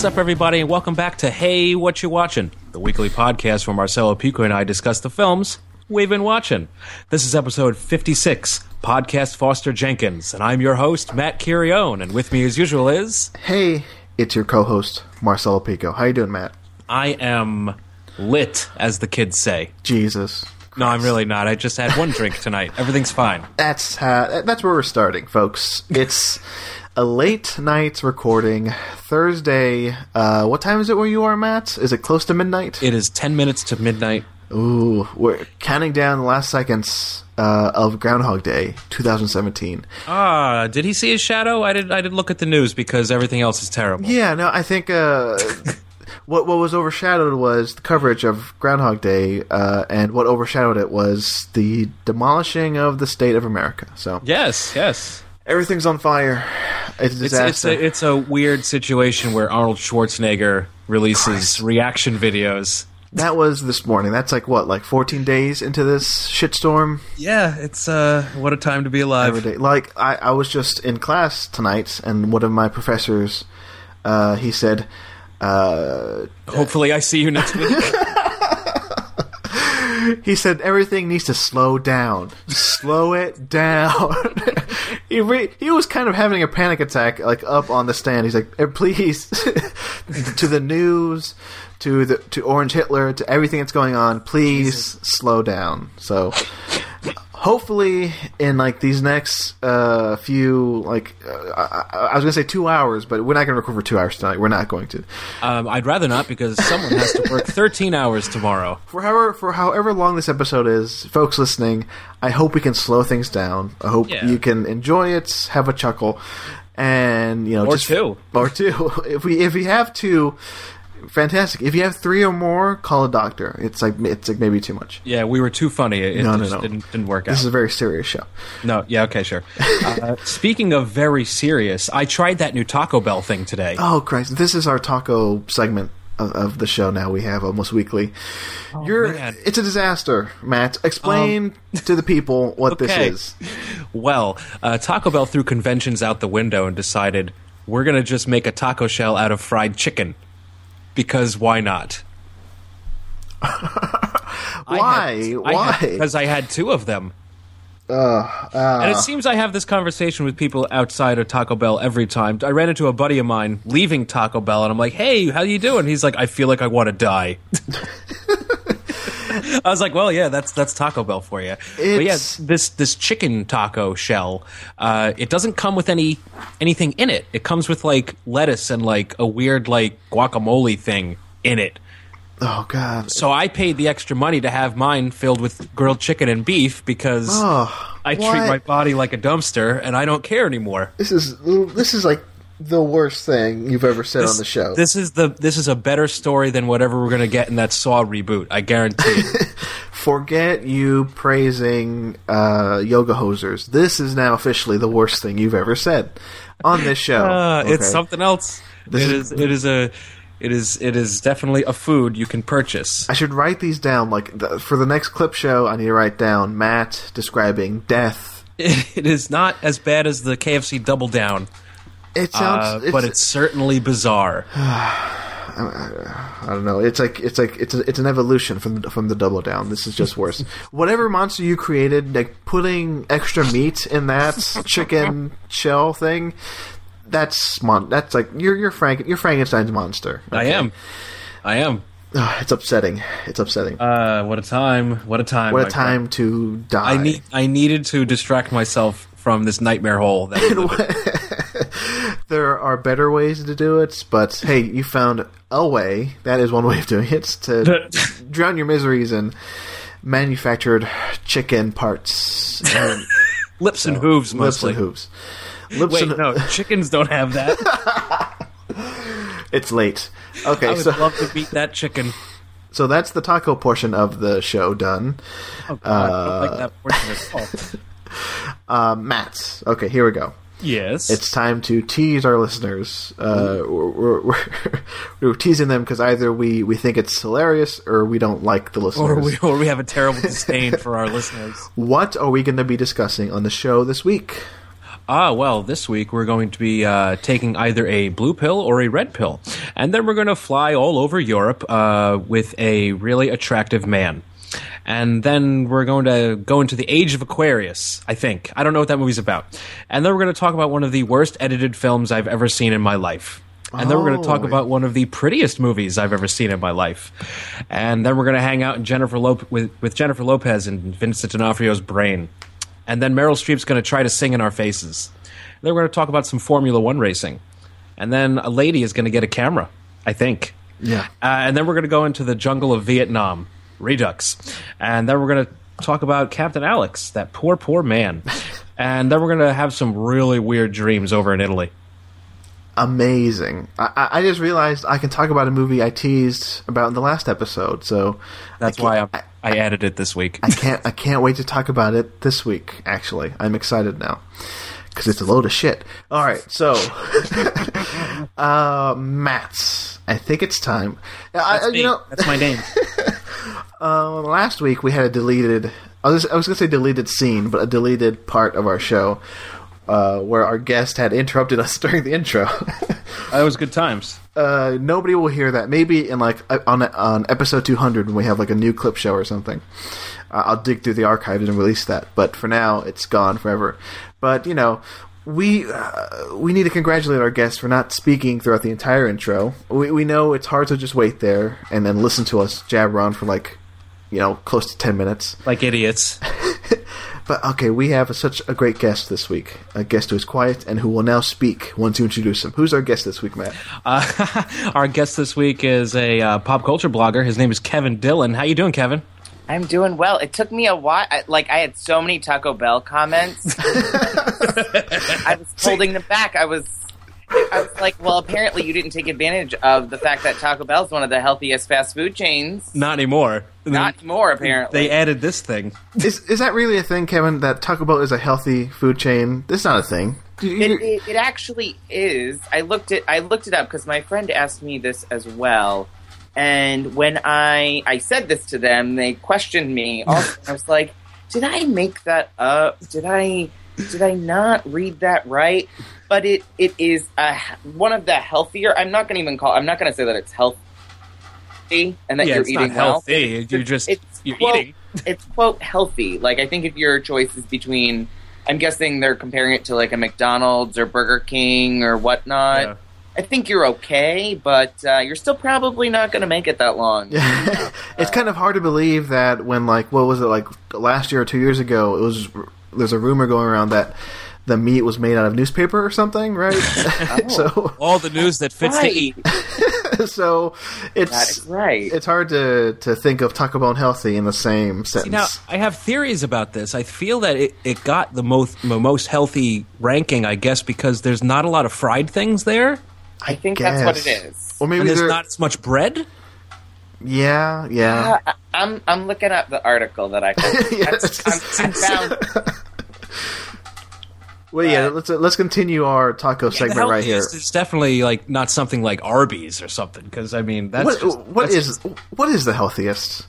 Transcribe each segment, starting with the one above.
What's up, everybody, and welcome back to Hey, What You Watching, the weekly podcast where Marcelo Pico and I discuss the films we've been watching. This is episode 56, Podcast Foster Jenkins, and I'm your host, Matt Curione, and with me as usual is... Hey, it's your co-host Marcelo Pico. How you doing, Matt? I am lit, as the kids say. Jesus. No, I'm really not. I just had one drink tonight. Everything's fine. That's uh, that's where we're starting, folks. It's a late night recording, Thursday. Uh, what time is it where you are, Matt? Is it close to midnight? It is 10 minutes to midnight. Ooh, we're counting down the last seconds uh, of Groundhog Day, 2017. Ah, did he see his shadow? I did. I did look at the news because everything else is terrible. Yeah, no, I think uh, what what was overshadowed was the coverage of Groundhog Day, uh, and what overshadowed it was the demolishing of the state of America. So Yes, yes. Everything's on fire. It's a It's it's a, it's a weird situation where Arnold Schwarzenegger releases Christ. reaction videos. that was this morning. That's like what, like 14 days into this shitstorm. Yeah, it's uh, what a time to be alive. Every day. Like I, I was just in class tonight, and one of my professors, uh, he said. Uh, Hopefully, I see you next week. He said everything needs to slow down. Slow it down. he re- he was kind of having a panic attack, like up on the stand. He's like, "Eh, "Please, to the news, to the to Orange Hitler, to everything that's going on. Please slow down." So, hopefully, in like these next uh, few, like uh, I, I was gonna say two hours, but we're not gonna record for two hours tonight. We're not going to. um, I'd rather not because someone has to work 13 hours tomorrow. for however for however long this episode is, folks listening, I hope we can slow things down. I hope Yeah. you can enjoy it, have a chuckle, and you know, Or just, two. or two. If we if we have two, fantastic. If you have three or more, call a doctor. It's like it's like maybe too much. Yeah, we were too funny. It, it No, no, just no. Didn't, didn't work out. This is a very serious show. no, yeah, okay, sure. Uh, speaking of very serious, I tried that new Taco Bell thing today. Oh Christ! This is our taco segment of, of the show. Now we have almost weekly. You're Oh, man. it's a disaster, Matt. Explain to the people what okay. this is. Well, uh, Taco Bell threw conventions out the window and decided we're going to just make a taco shell out of fried chicken. Because why not? Why? Why? Because I had two of them. uh, and it seems I have this conversation with people outside of Taco Bell every time. I ran into a buddy of mine leaving Taco Bell, and I'm like, "Hey, how you doing?" He's like, "I feel like I want to die." I was like, "Well, yeah, that's that's Taco Bell for you." But yeah, this this chicken taco shell, uh, it doesn't come with any anything in it. It comes with like lettuce and like a weird like guacamole thing in it. Oh God! So I paid the extra money to have mine filled with grilled chicken and beef because Oh, I treat what? my body like a dumpster and I don't care anymore. This is this is like the worst thing you've ever said on the show. This is the this is a better story than whatever we're going to get in that Saw reboot. I guarantee. it. Forget you praising uh, yoga hosers. This is now officially the worst thing you've ever said on this show. Uh, It's something else. This it is- is it is a it is it is definitely a food you can purchase. I should write these down. Like the, for the next clip show, I need to write down Matt describing death. It is not as bad as the KFC Double Down, It uh, sounds, but it's certainly bizarre. I don't know. It's like it's like it's a, it's an evolution from from the double down. This is just worse. Whatever monster you created, like putting extra meat in that chicken shell thing, that's mon- that's like you're you're Frank you're Frankenstein's monster. I am. I am. Ugh, it's upsetting. It's upsetting. Uh, what a time! What a time! what a time to die. I need I needed to distract myself from this nightmare hole. That we live in. There are better ways to do it, but hey, you found a way. That is one way of doing it to drown your miseries in manufactured chicken parts, and Lips and hooves, mostly. lips and hooves. Lips Wait, and no, chickens don't have that. it's late. Okay, I would so love to beat that chicken. so that's the taco portion of the show done. Oh, God, I don't like that portion at all. Uh, Matt. Okay, here we go. Yes. It's time to tease our listeners. Uh, we're, we're, we're, we're teasing them because either we, we think it's hilarious or we don't like the listeners. or we, or we have a terrible disdain for our listeners. What are we going to be discussing on the show this week? Ah, well, this week we're going to be uh, taking either a blue pill or a red pill. And then we're going to fly all over Europe uh, with a really attractive man. And then we're going to go into the age of Aquarius, I think. I don't know what that movie's about. And then we're going to talk about one of the worst edited films I've ever seen in my life. And then we're going to talk Oh. about one of the prettiest movies I've ever seen in my life. And then we're going to hang out in Jennifer Lop- with, with Jennifer Lopez and Vincent D'Onofrio's brain. And then Meryl Streep's going to try to sing in our faces. And then we're going to talk about some Formula One racing. And then a lady is going to get a camera, I think. Yeah. Uh, and then we're going to go into the jungle of Vietnam, Redux. And then we're going to talk about Captain Alex, that poor, poor man. and then we're going to have some really weird dreams over in Italy. Amazing. I, I- I just realized I can talk about a movie I teased about in the last episode, so That's I why I'm, I added it this week. I can't. I can't wait to talk about it this week. Actually, I'm excited now because it's a load of shit. All right, so uh, Matt's. I think it's time. I, I- you know, That's my name. uh, last week we had a deleted. I was, I was going to say deleted scene, but a deleted part of our show uh, where our guest had interrupted us during the intro. that was good times. uh, nobody will hear that. Maybe in like uh, on on episode 200 when we have like a new clip show or something. Uh, I'll dig through the archives and release that. But for now, it's gone forever. But you know, we uh, we need to congratulate our guest for not speaking throughout the entire intro. We we know it's hard to just wait there and then listen to us jabber on for like you know close to 10 minutes. Like idiots. But okay, we have such a great guest this week. A guest who is quiet and who will now speak once you introduce him. Who's our guest this week, Matt? Uh, our guest this week is a uh, pop culture blogger. His name is Kevin Dillon. How you doing, Kevin? I'm doing well. It took me a while. I, like I had so many Taco Bell comments. I was holding them back. I was, I was like, well, apparently you didn't take advantage of the fact that Taco Bell is one of the healthiest fast food chains. Not anymore. Not more, apparently. They added this thing. Is is that really a thing, Kevin? That Taco Bell is a healthy food chain? This is not a thing. You- you- It, it, it actually is. I looked it. I looked it up because my friend asked me this as well. And when I I said this to them, they questioned me. Also, I was like, "Did I make that up? Did I did I not read that right?" But it it is a, one of the healthier. I'm not going to even call. I'm not going to say that it's healthy and that yeah, you're it's eating not well. healthy. You're just It's you're quote, eating. It's quote healthy. Like I think if your choice is between, I'm guessing they're comparing it to like a McDonald's or Burger King or whatnot. Yeah. I think you're okay, but uh, you're still probably not going to make it that long. it's kind of hard to believe that when like what was it like last year or two years ago? It was there's a rumor going around that the meat was made out of newspaper or something, right? so All the news that fits to eat. so it's right. it's hard to to think of Taco Bell and healthy in the same See, sentence. now, I have theories about this. I feel that it, it got the most most healthy ranking, I guess, because there's not a lot of fried things there, I think that's what it is. or maybe and there's they're- not as much bread. yeah, yeah. Uh, I- I'm I'm looking up the article that I Yes. I'm, I'm found. Well, yeah. But- Let's uh, let's continue our taco the segment right here. It's definitely like not something like Arby's or something. Because I mean, that's What just, what that's is what is the healthiest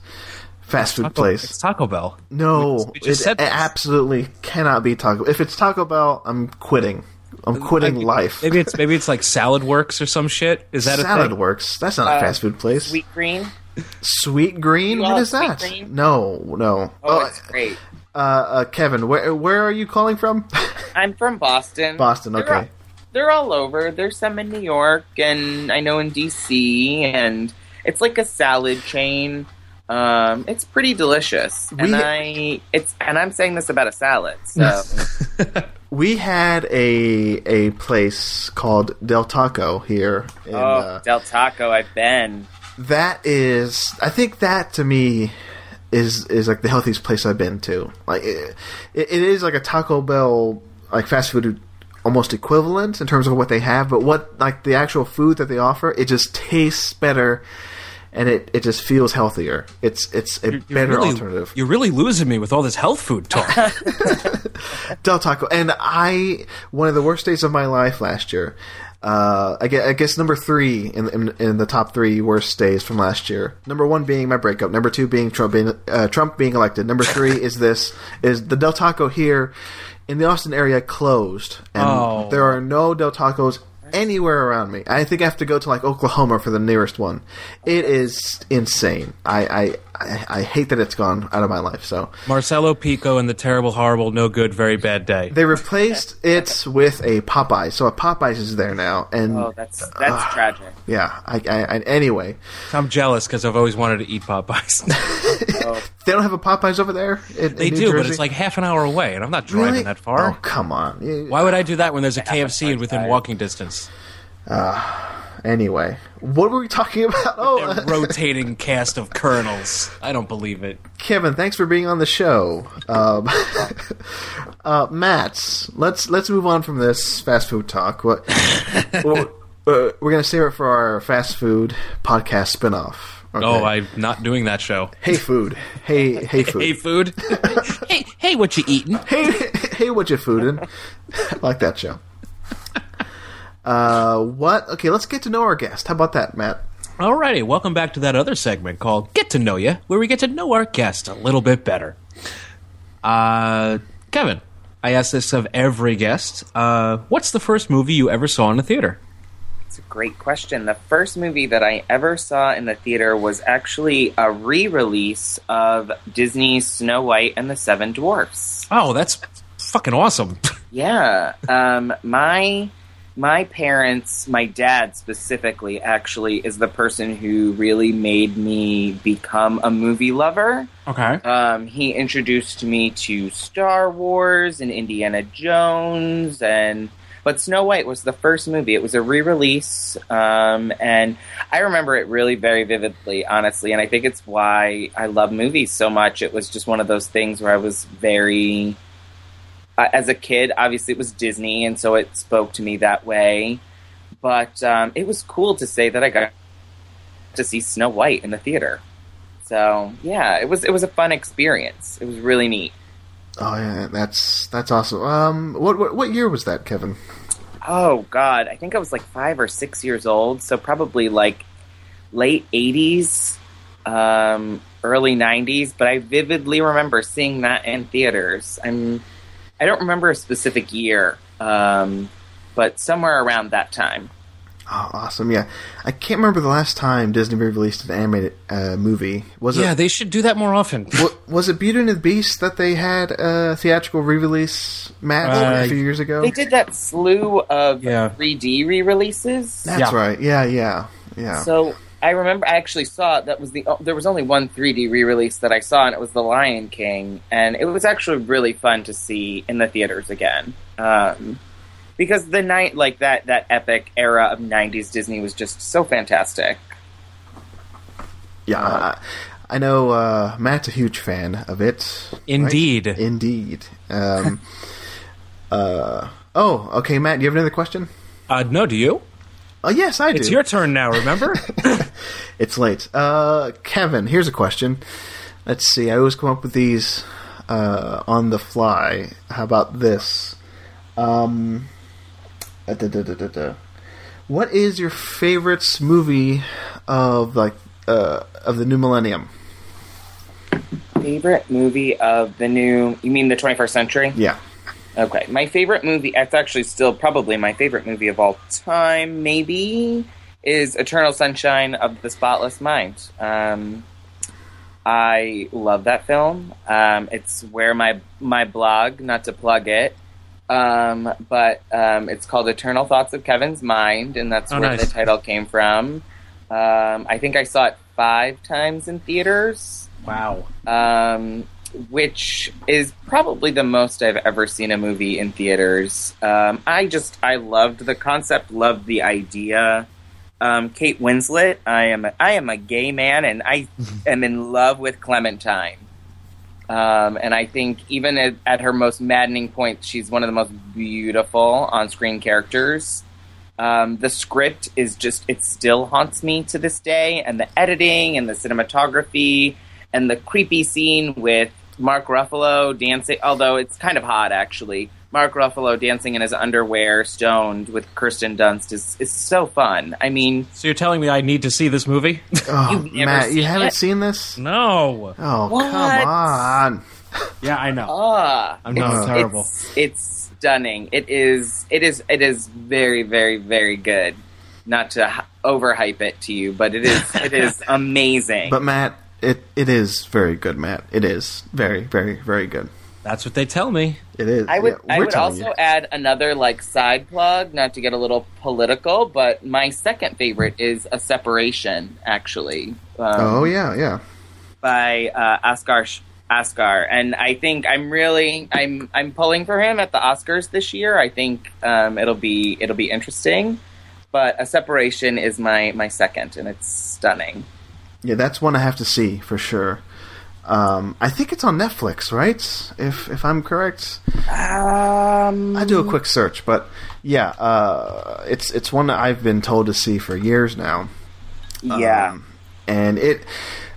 fast food Taco, place? It's Taco Bell. No, We- we just it said absolutely cannot be Taco. If it's Taco Bell, I'm quitting. I'm quitting I life. Maybe it's maybe it's like Salad Works or some shit. Is that a Salad thing? Works. That's not a Uh, fast food place. Sweet green. Sweet Green. You What Sweet that? Green? No, no. Oh, Oh, it's great. Uh, uh, Kevin, where where are you calling from? I'm from Boston. Boston. They're Okay. all- they're all over. There's some in New York, and I know in DC, and it's like a salad chain. Um, it's pretty delicious, and We- I it's and I'm saying this about a salad. So We had a a place called Del Taco here. In, oh, uh, Del Taco, I've been. that is i think that to me is is like the healthiest place i've been to like it, it is like a taco bell like fast food almost equivalent in terms of what they have but what like the actual food that they offer it just tastes better and it, it just feels healthier it's it's a You're better really, alternative You're really losing me with all this health food talk. Del Taco, and I one of the worst days of my life last year. Uh, I guess, I guess number three in, in in the top three worst days from last year. Number one being my breakup. Number two being Trump being uh, Trump being elected. Number three is this is the Del Taco here in the Austin area closed, and Oh. there are no Del Tacos anywhere around me. I think I have to go to like Oklahoma for the nearest one. It is insane. I I, I, I hate that it's gone out of my life. So Marcelo Pico and the terrible, horrible, no good, very bad day. they replaced it with a Popeyes. So a Popeyes is there now, and Oh, that's that's uh, tragic. yeah. I, I, I anyway, I'm jealous because I've always wanted to eat Popeyes. they don't have a Popeyes over there. In, they in New do, but it's like half an hour away, and I'm not driving really that far. Oh come on. Why would I do that when there's a KFC within walking distance? Uh, Anyway, what were we talking about? Oh, A rotating cast of colonels. I don't believe it. Kevin, thanks for being on the show. Um, uh, Matt, let's let's move on from this fast food talk. What? well, uh, we're gonna save it for our fast food podcast spinoff. Okay. Oh, I'm not doing that show. Hey food. Hey hey food. Hey, food. hey, hey, what you eating? hey hey what you foodin'? I like that show. Uh, what? Okay, let's get to know our guest. How about that, Matt? Alrighty, welcome back to that other segment called Get to Know Ya, where we get to know our guest a little bit better. Uh, Kevin, I ask this of every guest. Uh, what's the first movie you ever saw in a theater? It's a great question. The first movie that I ever saw in the theater was actually a re-release of Disney's Snow White and the Seven Dwarfs. Oh, that's fucking awesome. Yeah, um, my my parents, my dad specifically, actually is the person who really made me become a movie lover. okay. Um, he introduced me to Star Wars and Indiana Jones, and but Snow White was the first movie. It was a re-release, um, and I remember it really very vividly, honestly. And I think it's why I love movies so much. It was just one of those things where I was very, uh, as a kid, obviously it was Disney, and so it spoke to me that way. But um, it was cool to say that I got to see Snow White in the theater. So yeah, it was it was a fun experience. It was really neat. Oh yeah, that's that's awesome. Um, what what, what year was that, Kevin? Oh God, I think I was like five or six years old, so probably like late '80s, um, early '90s. But I vividly remember seeing that in theaters. I'm I don't remember a specific year, um, but somewhere around that time. Oh, awesome! Yeah, I can't remember the last time Disney released an animated uh, movie. Was yeah, it they should do that more often. wa- was it Beauty and the Beast that they had a theatrical re-release match Uh, a few years ago? They did that slew of Yeah. 3D re-releases. That's Yeah. right. Yeah, yeah, yeah. So I remember I actually saw that was the there was only one 3D re-release that I saw, and it was The Lion King, and it was actually really fun to see in the theaters again. Um, because the night like that that epic era of 90s Disney was just so fantastic. yeah, I, I know uh, Matt's a huge fan of it. right? Indeed. Indeed. Um, uh, oh, okay, Matt. Do you have another question? Uh, no, do you? Oh, yes, I do. It's your turn now, remember? It's late. Uh, Kevin, here's a question. Let's see. I always come up with these uh, on the fly. How about this? Um, da, da, da, da, da. What is your favorite movie of like uh, of the new millennium? Favorite movie of the new? You mean the 21st century? Yeah. Okay, my favorite movie. It's actually still probably my favorite movie of all time. Maybe is Eternal Sunshine of the Spotless Mind. Um, I love that film. Um, it's where my my blog, not to plug it, um, but um, it's called Eternal Thoughts of Kevin's Mind, and that's Oh, where nice. the title came from. Um, I think I saw it five times in theaters wow. um, which is probably the most I've ever seen a movie in theaters. Um, I just I loved the concept, loved the idea. Um, Kate Winslet, I am a, I am a gay man, and I am in love with Clementine. Um, and I think even at, at her most maddening point, she's one of the most beautiful on-screen characters. Um, the script is just it still haunts me to this day, and the editing and the cinematography and the creepy scene with Mark Ruffalo dancing. Although it's kind of hot, actually. Mark Ruffalo dancing in his underwear, stoned with Kirsten Dunst is is so fun. I mean, So you're telling me I need to see this movie? Oh, You've never Matt, you seen haven't it? seen this? no. Oh, What? come on. Yeah, I know. Ah, I'm not it's, terrible. It's, it's stunning. It is. It is. It is very, very, very good. Not to h- overhype it to you, but it is. It is amazing. But Matt, it it is very good, Matt. It is very, very, very good. That's what they tell me. It is. I would. Yeah, I would also you. add another like side plug, not to get a little political, but my second favorite is a separation. Actually, um, Oh yeah, yeah. by uh, Oscar Oscar, and I think I'm really I'm I'm pulling for him at the Oscars this year. I think um, it'll be it'll be interesting. But a separation is my my second, and it's stunning. Yeah, that's one I have to see for sure. Um, I think it's on Netflix, right? If if I'm correct, Um, I do a quick search, but yeah, uh, it's it's one that I've been told to see for years now. yeah, Um, and it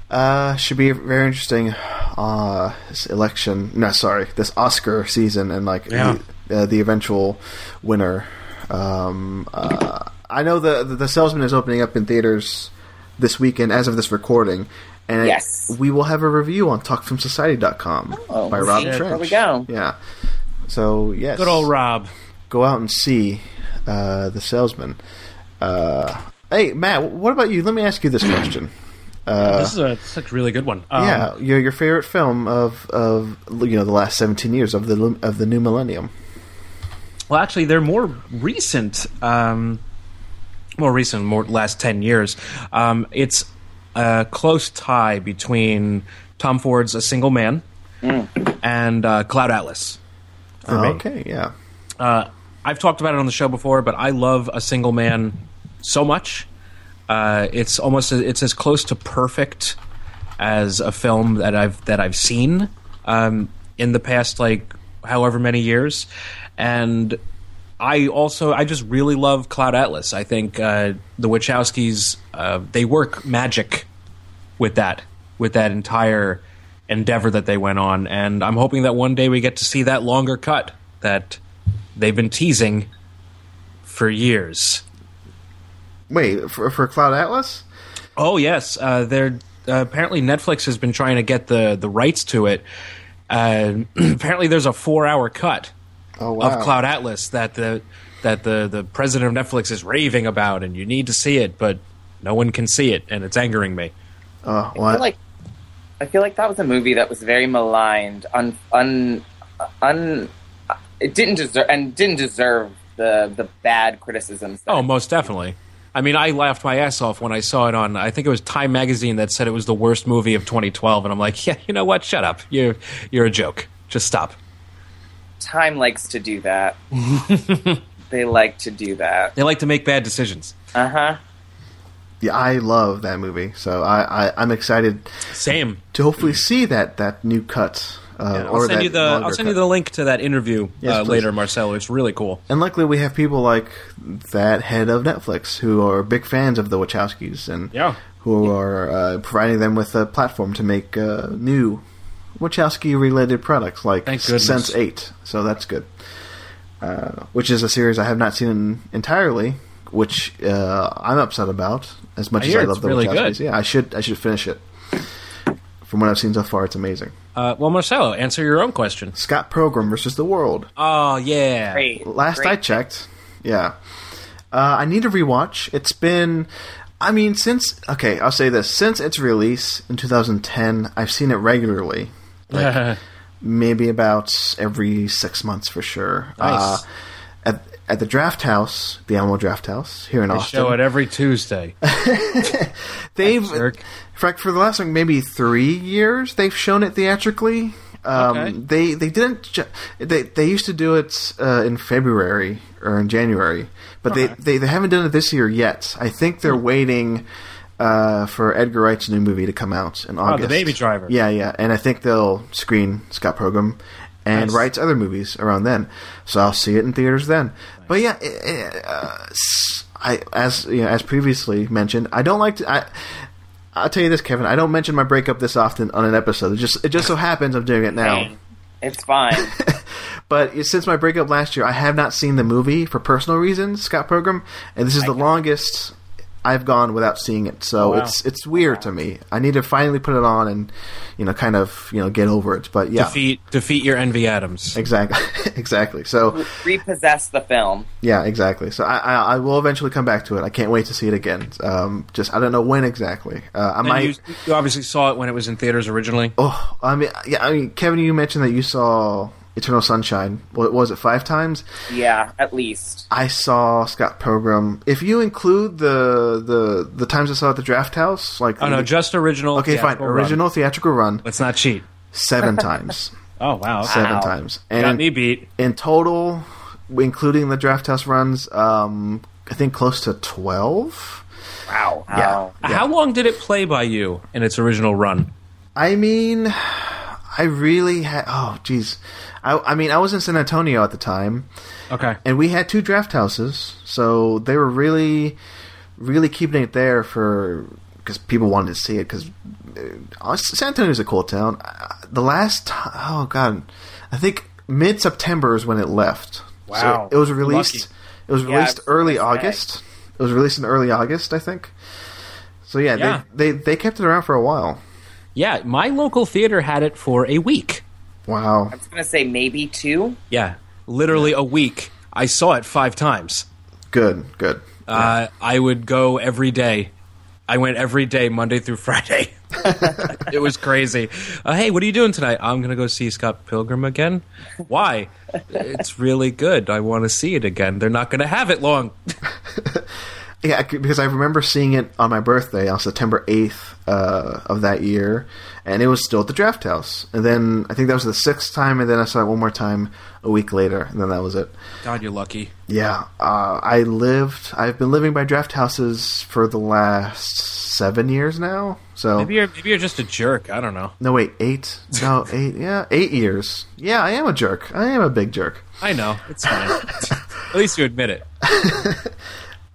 uh, should be very interesting. Uh, this election, no, sorry, this Oscar season, and like Yeah. the, uh, the eventual winner. Um, uh, I know the, the the Salesman is opening up in theaters this weekend, as of this recording, and Yes. we will have a review on TalkFilmSociety.com Oh, by Rob see? Trench. There we go. Yeah. So yes, Good old Rob. go out and see uh, the Salesman. Uh, hey Matt, what about you? Let me ask you this question. Uh, this is a, this is a really good one. Um, yeah, your your favorite film of of you know the last seventeen years of the of the new millennium. Well, actually, they're more recent. Um, more recent, more last ten years. Um, it's a close tie between Tom Ford's A Single Man and uh, Cloud Atlas. For me. okay, yeah, Uh, I've talked about it on the show before, but I love A Single Man so much. Uh, it's almost it's as close to perfect as a film that I've that I've seen um, in the past like however many years, and I also I just really love Cloud Atlas. I think uh, the Wachowskis uh, they work magic with that with that entire endeavor that they went on, and I'm hoping that one day we get to see that longer cut that they've been teasing for years. Wait for for Cloud Atlas. Oh yes, uh, they're uh, apparently Netflix has been trying to get the the rights to it. Uh, apparently, there's a four hour cut Oh wow, of Cloud Atlas that the that the the president of Netflix is raving about, and you need to see it, but no one can see it, and it's angering me. Oh, I feel like I feel like that was a movie that was very maligned, un, un, un it didn't deserve and didn't deserve the the bad criticisms. Oh, most definitely. I mean, I laughed my ass off when I saw it on. I think it was Time Magazine that said it was the worst movie of 2012, and I'm like, yeah, you know what? Shut up. You're you're a joke. Just stop. Time likes to do that. they like to do that. They like to make bad decisions. Uh huh. yeah, I love that movie, so I, I I'm excited Same. to hopefully see that that new cut. Uh, I'll or send you the I'll send you the link to that interview Yes, uh, later, Marcelo. It's really cool. And luckily, we have people like that head of Netflix who are big fans of the Wachowskis and Yeah. who are uh, providing them with a platform to make uh, new Wachowski-related products like Sense Eight. So that's good. Uh, which is a series I have not seen entirely, which uh, I'm upset about. As much I as I love the really Wachowskis, good. yeah, I should I should finish it. From what I've seen so far, it's amazing. Uh, well, Marcelo, answer your own question. Scott Pilgrim versus the World. Oh yeah, Great. Last Great. I checked, yeah. Uh, I need to rewatch. It's been, I mean, since okay, I'll say this: since its release in 2010, I've seen it regularly, maybe about every six months for sure. Nice. Uh, at at the Drafthouse, the Alamo Drafthouse here in They Austin, show it every Tuesday. they've jerk. for, for the last like, maybe three years they've shown it theatrically. Um, Okay. They they didn't. Ju- they they used to do it uh, in February or in January, but they, they they haven't done it this year yet. I think they're waiting uh, for Edgar Wright's new movie to come out in Oh, The Baby Driver. Yeah, yeah, and I think they'll screen Scott Pilgrim and Nice. Wright's other movies around then. So I'll see it in theaters then. But yeah, it, it, uh, s- I as you know, as previously mentioned, I don't like to. I, I'll tell you this, Kevin. I don't mention my breakup this often on an episode. It just it just so happens I'm doing it now. Hey, It's fine. But since my breakup last year, I have not seen the movie for personal reasons, Scott Pilgrim, and this is the longest I've gone without seeing it, so wow. it's it's weird to me. I need to finally put it on and you know kind of you know get over it. But yeah, Defeat defeat your Envy Adams. exactly, exactly. So Repossess the film. yeah, exactly. So I, I I will eventually come back to it. I can't wait to see it again. Um, just I don't know when exactly. Uh, I And might. you, you obviously saw it when it was in theaters originally. Oh, I mean, yeah. I mean, Kevin, you mentioned that you saw Eternal Sunshine. What was it? Five times. Yeah, at least. I saw Scott Pilgrim. If you include the the the times I saw at the Drafthouse, like Oh no, just original. okay, fine, theatrical run. original theatrical run, Let's not cheat. seven times, Oh wow, seven Wow. times, got and me beat. in total, including the Drafthouse runs, um, I think close to twelve. Wow. Yeah. Wow. How long did it play by you in its original run? I mean, I really had. Oh, jeez. I, I mean, I was in San Antonio at the time, Okay. and we had two draft houses, so they were really, really keeping it there for because people wanted to see it. Because uh, San Antonio is a cool town. Uh, The last, ti- oh god, I think mid September is when it left. Wow. so it was released. Lucky. It was released it was early nice bag. August. It was released in early August, I think. So yeah, Yeah. They, they they kept it around for a while. Yeah, my local theater had it for a week. Wow. I was gonna say maybe two. Yeah, literally a week. I saw it five times. Good, good. Uh, I would go every day. I went every day, Monday through Friday. it was crazy. Uh, hey, what are you doing tonight? I'm going to go see Scott Pilgrim again. Why? it's really good. I want to see it again. They're not going to have it long. Yeah, because I remember seeing it on my birthday on September 8th uh, of that year, and it was still at the Drafthouse. And then I think that was the sixth time, and then I saw it one more time a week later, and then that was it. God, you're lucky. Yeah, uh, I lived. I've been living by draft houses for the last seven years now. So Maybe you're maybe you're just a jerk. I don't know. no, wait, eight? No, eight. Yeah, eight years. Yeah, I am a jerk. I am a big jerk. I know. It's fine. At least you admit it.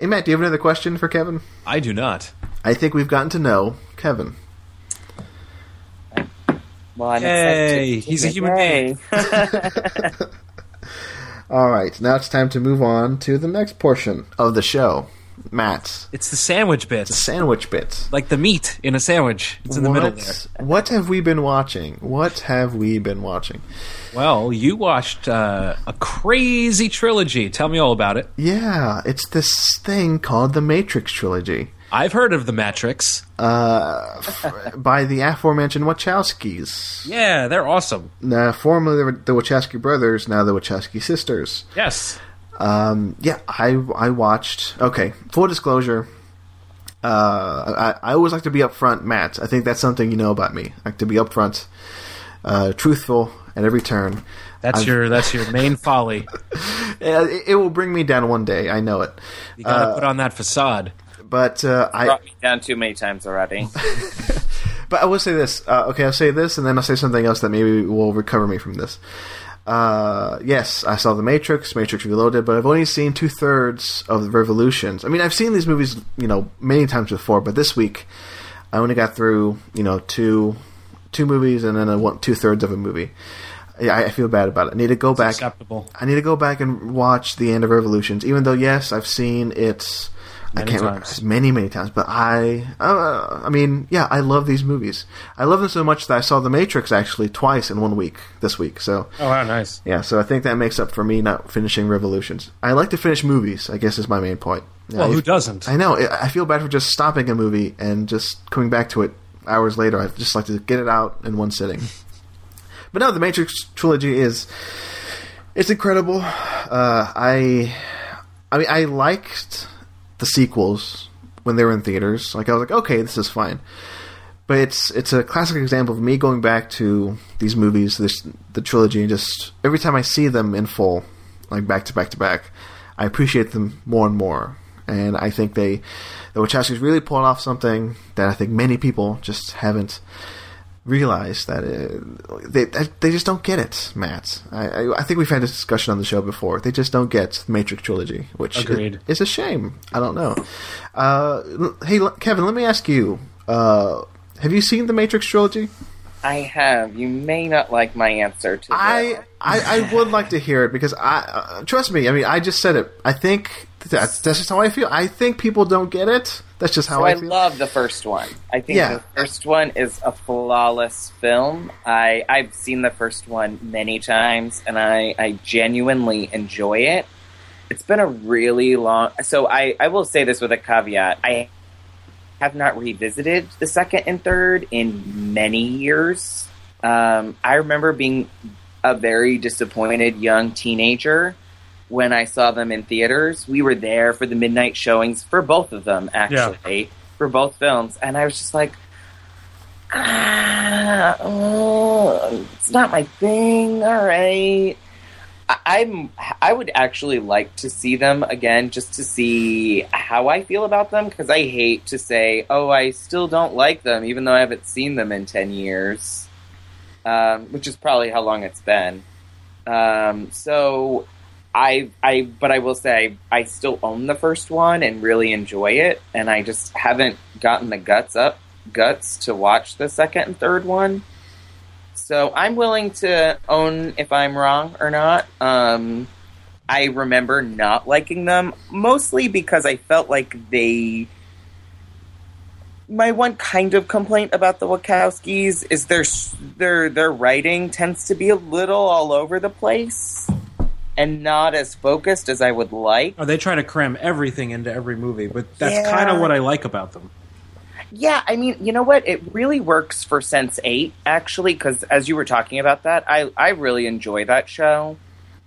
Hey, Matt, do you have another question for Kevin? I do not. I think we've gotten to know Kevin. Well, I'm Hey, excited. he's a human Yay. All right, now it's time to move on to the next portion of the show. Matt, It's the sandwich bits. sandwich bit. like the meat in a sandwich. It's in the what, middle there. What have we been watching? What have we been watching? Well, you watched uh, a crazy trilogy. Tell me all about it. Yeah, it's this thing called the Matrix trilogy. I've heard of the Matrix. uh, f- by the aforementioned Wachowskis. Yeah, they're awesome. Now, formerly the, the Wachowski brothers, now the Wachowski sisters. Yes. Um, yeah, I I watched. Okay, full disclosure. Uh, I, I always like to be upfront, Matt. I think that's something you know about me. I like to be upfront, uh, truthful at every turn. That's I've- your that's your main folly. Uh, It, it will bring me down one day. I know it. You gotta put on that facade. But uh, I Brought me down too many times already. But I will say this. Uh, okay, I'll say this, and then I'll say something else that maybe will recover me from this. Uh, yes, I saw The Matrix, Matrix Reloaded, but I've only seen two thirds of the Revolutions. I mean, I've seen these movies, you know, many times before, but this week I only got through, you know, two two movies and then I want two thirds of a movie. Yeah, I, I feel bad about it. I need to go back. Acceptable. I need to go back and watch the end of Revolutions, even though yes, I've seen it. I Many can't times. remember many many times, but I, uh, I mean, yeah, I love these movies. I love them so much that I saw The Matrix actually twice in one week this week. So Oh wow, nice. yeah, so I think that makes up for me not finishing Revolutions. I like to finish movies. I guess is my main point. Well, I, who doesn't? I know. I I feel bad for just stopping a movie and just coming back to it hours later. I just like to get it out in one sitting. But no, the Matrix trilogy is it's incredible. Uh, I I mean, I liked the sequels when they were in theaters. Like I was like, okay, this is fine. But it's it's a classic example of me going back to these movies, this the trilogy, and just every time I see them in full, like back to back to back, I appreciate them more and more. And I think they, the Wachowskis really pulled off something that I think many people just haven't realized that uh, they they just don't get it, Matt. I, I I think we've had this discussion on the show before. They just don't get the Matrix trilogy, which i- Agreed. is a shame. I don't know. Uh, hey, Kevin, let me ask you: uh, Have you seen the Matrix trilogy? I have. You may not like my answer to I, that. I I would like to hear it because I uh, trust me. I mean, I just said it. I think that's that's just how I feel. I think people don't get it. That's just how So I I love the first one. I think Yeah. the first one is a flawless film. I I've seen the first one many times, and I I genuinely enjoy it. It's been a really long. So I I will say this with a caveat. I have not revisited the second and third in many years. Um, I remember being a very disappointed young teenager when I saw them in theaters. We were there for the midnight showings for both of them, actually, for both films, and I was just like, ah, oh, it's not my thing. All right. I- I'm. I would actually like to see them again, just to see how I feel about them. Because I hate to say, "Oh, I still don't like them," even though I haven't seen them in ten years, um, which is probably how long it's been. Um, so I, I, but I will say I still own the first one and really enjoy it, and I just haven't gotten the guts up, guts to watch the second and third one. So I'm willing to own if I'm wrong or not. Um, I remember not liking them mostly because I felt like they. My one kind of complaint about the Wachowskis is their their their writing tends to be a little all over the place and not as focused as I would like. Oh, they try to cram everything into every movie, but that's Yeah. kind of what I like about them. Yeah, I mean, you know what? It really works for Sense Eight, actually, because as you were talking about that, I I really enjoy that show.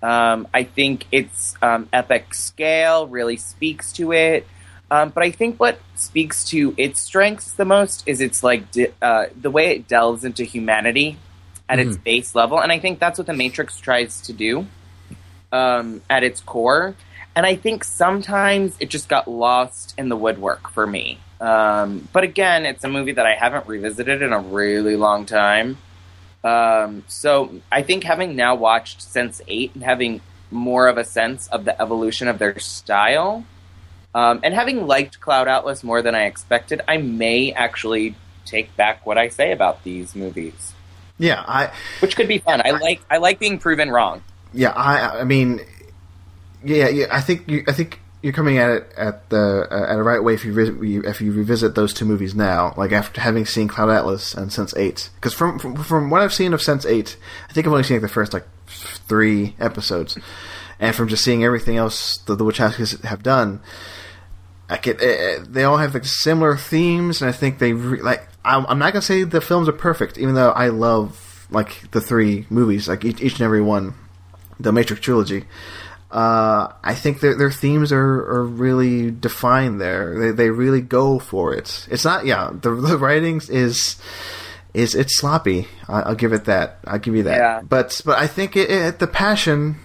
Um, I think its um, epic scale really speaks to it. Um, but I think what speaks to its strengths the most is its like di- uh, the way it delves into humanity at its base level, and I think that's what the Matrix tries to do um, at its core. And I think sometimes it just got lost in the woodwork for me. Um, but again, it's a movie that I haven't revisited in a really long time. Um, so I think having now watched Sense 8 and having more of a sense of the evolution of their style, um, and having liked Cloud Atlas more than I expected, I may actually take back what I say about these movies, Yeah, I which could be fun. I like I like being proven wrong. Yeah I I mean yeah yeah I think you I think you're coming at it at the uh, at a right way if you visit, if you revisit those two movies now like after having seen Cloud Atlas and Sense Eight because from, from from what I've seen of Sense Eight I think I've only seen like the first like three episodes and from just seeing everything else that the Wachowskis have done I get uh, they all have like similar themes, and I think they re- like. I'm, I'm not gonna say the films are perfect, even though I love like the three movies, like each, each and every one, the Matrix trilogy. Uh, I think their their themes are, are really defined there. They they really go for it. It's not yeah. The the writings is is it's sloppy. I, I'll give it that. I'll give you that. Yeah. But but I think it, it, the passion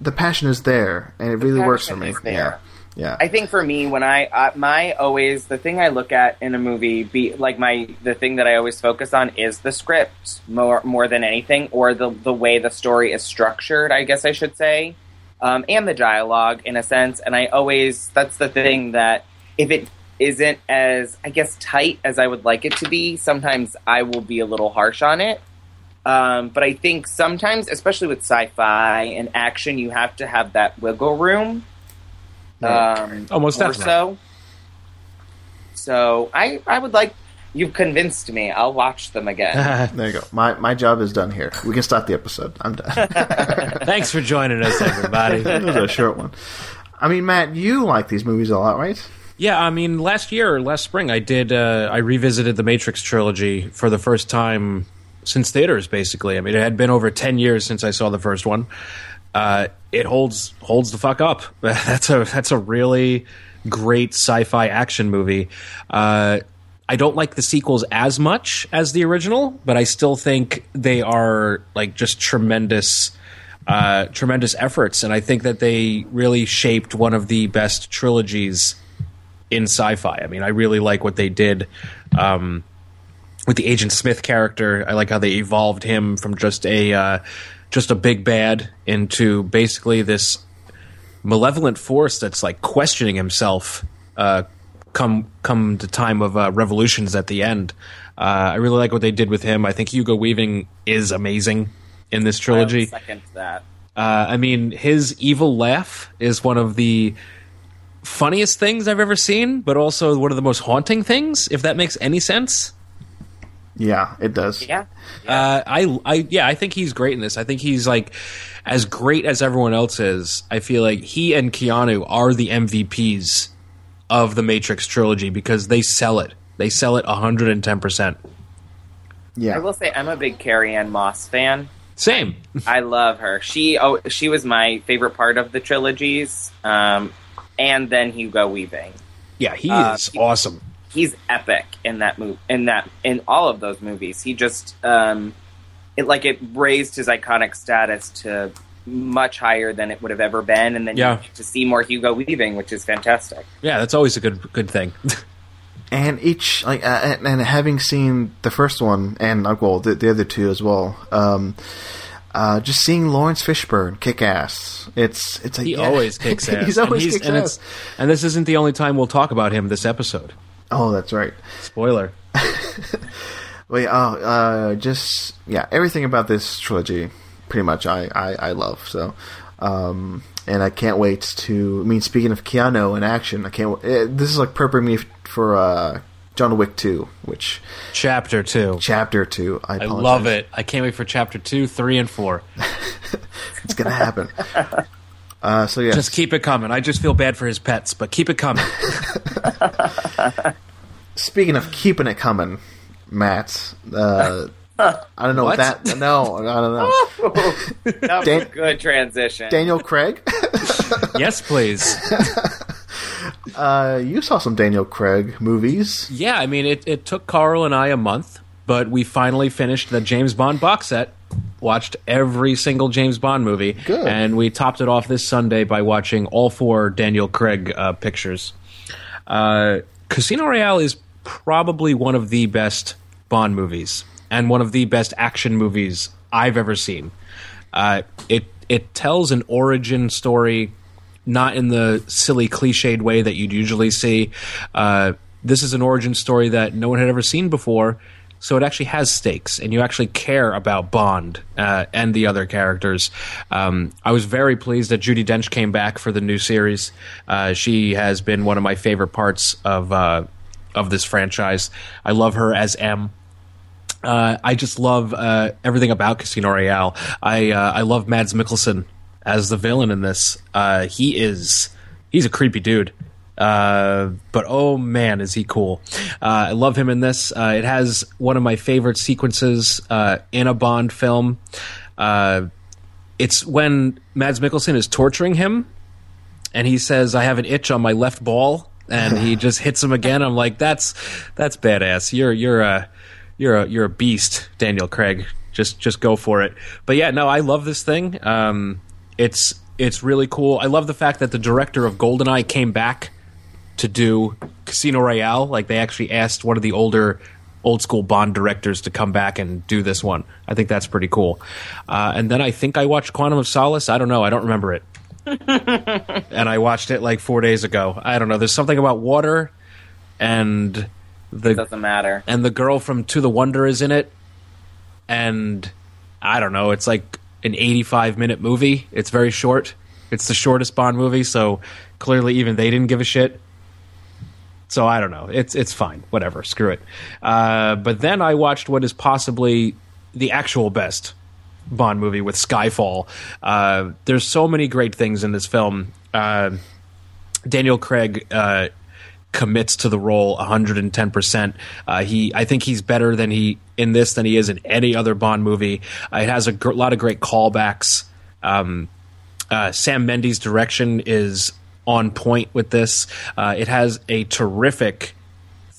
the passion is there, and it really works for me. Yeah. Yeah. I think for me, when I uh, my always the thing I look at in a movie, be like my the thing that I always focus on is the script more more than anything, or the the way the story is structured. I guess I should say, um, and the dialogue in a sense. And I always that's the thing that if it isn't as I guess tight as I would like it to be, sometimes I will be a little harsh on it. Um, but I think sometimes, especially with sci-fi and action, you have to have that wiggle room. Um, Oh, most definitely. so. So I, I would like. You've convinced me. I'll watch them again. There you go. My my job is done here. We can stop the episode. I'm done. Thanks for joining us, everybody. It was a short one. I mean, Matt, you like these movies a lot, right? Yeah, I mean, last year, last spring, I did. Uh, I revisited the Matrix trilogy for the first time since theaters. Basically, I mean, it had been over ten years since I saw the first one. Uh, it holds holds the fuck up. that's a that's a really great sci-fi action movie. Uh, I don't like the sequels as much as the original, but I still think they are like just tremendous uh, tremendous efforts, and I think that they really shaped one of the best trilogies in sci-fi. I mean, I really like what they did um, with the Agent Smith character. I like how they evolved him from just a uh, just a big bad into basically this malevolent force that's like questioning himself. Uh, come come the time of uh, revolutions at the end. Uh, I really like what they did with him. I think Hugo Weaving is amazing in this I trilogy. second that. Uh, I mean, his evil laugh is one of the funniest things I've ever seen, but also one of the most haunting things. If that makes any sense. Yeah, it does. Yeah. Uh, I, I, yeah, I think he's great in this. I think he's like as great as everyone else is. I feel like he and Keanu are the MVPs of the Matrix trilogy because they sell it. They sell it 110%. Yeah. I will say I'm a big Carrie Ann Moss fan. Same. I love her. She oh she was my favorite part of the trilogies. Um, and then Hugo Weaving. Yeah, he Uh, is awesome. He's epic in that move in that in all of those movies. He just um, it like it raised his iconic status to much higher than it would have ever been, and then Yeah. you get to see more Hugo Weaving, which is fantastic. Yeah, that's always a good good thing. and each like uh, and, and having seen the first one and uh, well the, the other two as well um uh, just seeing Laurence Fishburne kick ass, it's it's like he yeah. always kicks ass. He's always and kicks and ass. It's, and this isn't the only time we'll talk about him this episode. Oh, that's right. Spoiler. Wait, oh, uh, just yeah, everything about this trilogy, pretty much, I I, I love. So, um, and I can't wait to. I mean, speaking of Keanu in action, I can't. Uh, this is like preparing me for uh, John Wick Two, which Chapter two. chapter two. I, I love it. I can't wait for chapter two, three, and four. It's gonna happen. uh, so yeah, Just keep it coming. I just feel bad for his pets, but keep it coming. speaking of keeping it coming, Matt. Uh, I don't know What? what that. No, I don't know. That was Dan- a good transition. Daniel Craig. yes, please. uh, you saw some Daniel Craig movies. Yeah, I mean, it, it took Carl and I a month, but we finally finished the James Bond box set. Watched every single James Bond movie, Good. and we topped it off this Sunday by watching all four Daniel Craig uh, pictures. Uh, Casino Royale is probably one of the best Bond movies and one of the best action movies I've ever seen. Uh, it it tells an origin story, not in the silly cliched way that you'd usually see. Uh, this is an origin story that no one had ever seen before, so it actually has stakes, and you actually care about Bond uh, and the other characters. Um, I was very pleased that Judi Dench came back for the new series. Uh, she has been one of my favorite parts of uh, of this franchise. I love her as M. Uh, I just love uh, everything about Casino Royale. I uh, I love Mads Mikkelsen as the villain in this. He is he's a creepy dude. Uh, but oh man, is he cool! Uh, I love him in this. Uh, it has one of my favorite sequences uh, in a Bond film. Uh, it's when Mads Mikkelsen is torturing him, and he says, "I have an itch on my left ball," and he just hits him again. I'm like, "That's that's badass. You're you're a you're a you're a beast, Daniel Craig. Just just go for it." But yeah, no, I love this thing. Um, it's it's really cool. I love the fact that the director of Goldeneye came back to do Casino Royale. Like they actually asked one of the older old school Bond directors to come back and do this one. I think that's pretty cool. Uh, and then I think I watched Quantum of Solace. I don't know. I don't remember it. and I watched it like four days ago. I don't know. There's something about water and the Doesn't matter. and the girl from To the Wonder is in it. And I don't know, it's like an 85 minute movie. It's very short. It's the shortest Bond movie, so clearly even they didn't give a shit. So I don't know. It's it's fine. Whatever. Screw it. Uh, but then I watched what is possibly the actual best Bond movie with Skyfall. Uh, there's so many great things in this film. Uh, Daniel Craig uh, commits to the role 110%. Uh, he, I think he's better than he in this than he is in any other Bond movie. Uh, it has a gr- lot of great callbacks. Um, uh, Sam Mendes' direction is on point with this. Uh, it has a terrific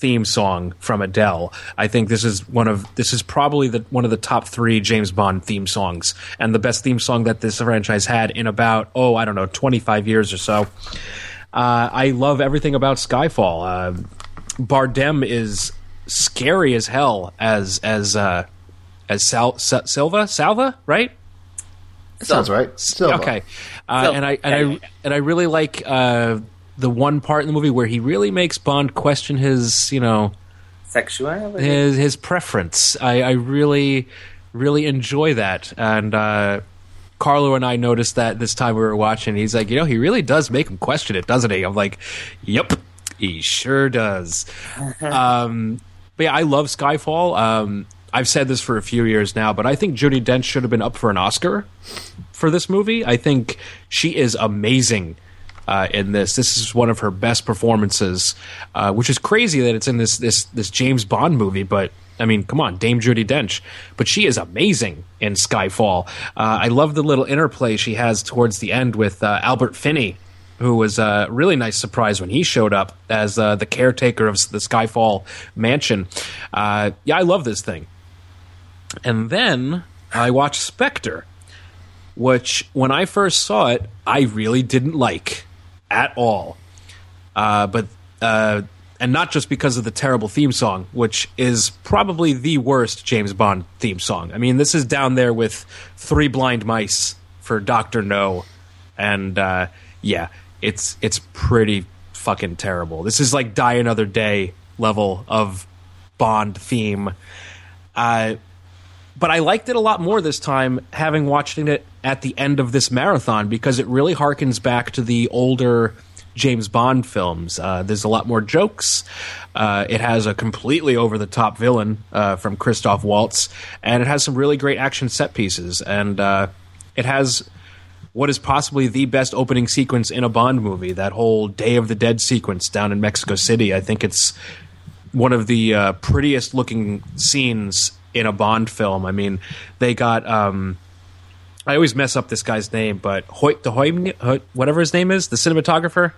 theme song from Adele. I think this is one of this is probably the one of the top three James Bond theme songs, and the best theme song that this franchise had in about oh I don't know twenty five years or so. Uh, I love everything about Skyfall. Uh, Bardem is scary as hell as as uh, as Sal- Sa- Silva Salva right. Sounds right. Silva. Okay, uh, Silva. and I and I and I really like uh, the one part in the movie where he really makes Bond question his you know Sexuality. his his preference. I, I really really enjoy that, and uh, Carlo and I noticed that this time we were watching. He's like, you know, he really does make him question it, doesn't he? I'm like, yep, he sure does. um, but yeah, I love Skyfall. Um, I've said this for a few years now, but I think Judi Dench should have been up for an Oscar for this movie. I think she is amazing uh, in this. This is one of her best performances, uh, which is crazy that it's in this this this James Bond movie. But I mean, come on, Dame Judi Dench, but she is amazing in Skyfall. Uh, I love the little interplay she has towards the end with uh, Albert Finney. Who was a really nice surprise when he showed up as uh, the caretaker of the Skyfall mansion? Uh, yeah, I love this thing. And then I watched Spectre, which when I first saw it, I really didn't like at all. Uh, but uh, and not just because of the terrible theme song, which is probably the worst James Bond theme song. I mean, this is down there with Three Blind Mice for Doctor No, and uh, yeah, it's it's pretty fucking terrible. This is like Die Another Day level of Bond theme. Uh, but I liked it a lot more this time, having watched it at the end of this marathon because it really harkens back to the older James Bond films. Uh, there's a lot more jokes. Uh, it has a completely over the top villain uh, from Christoph Waltz, and it has some really great action set pieces. And uh, it has what is possibly the best opening sequence in a Bond movie. That whole Day of the Dead sequence down in Mexico City. I think it's one of the uh, prettiest looking scenes in a Bond film. I mean, they got. Um, I always mess up this guy's name, but Hoyt de Hoy, whatever his name is, the cinematographer,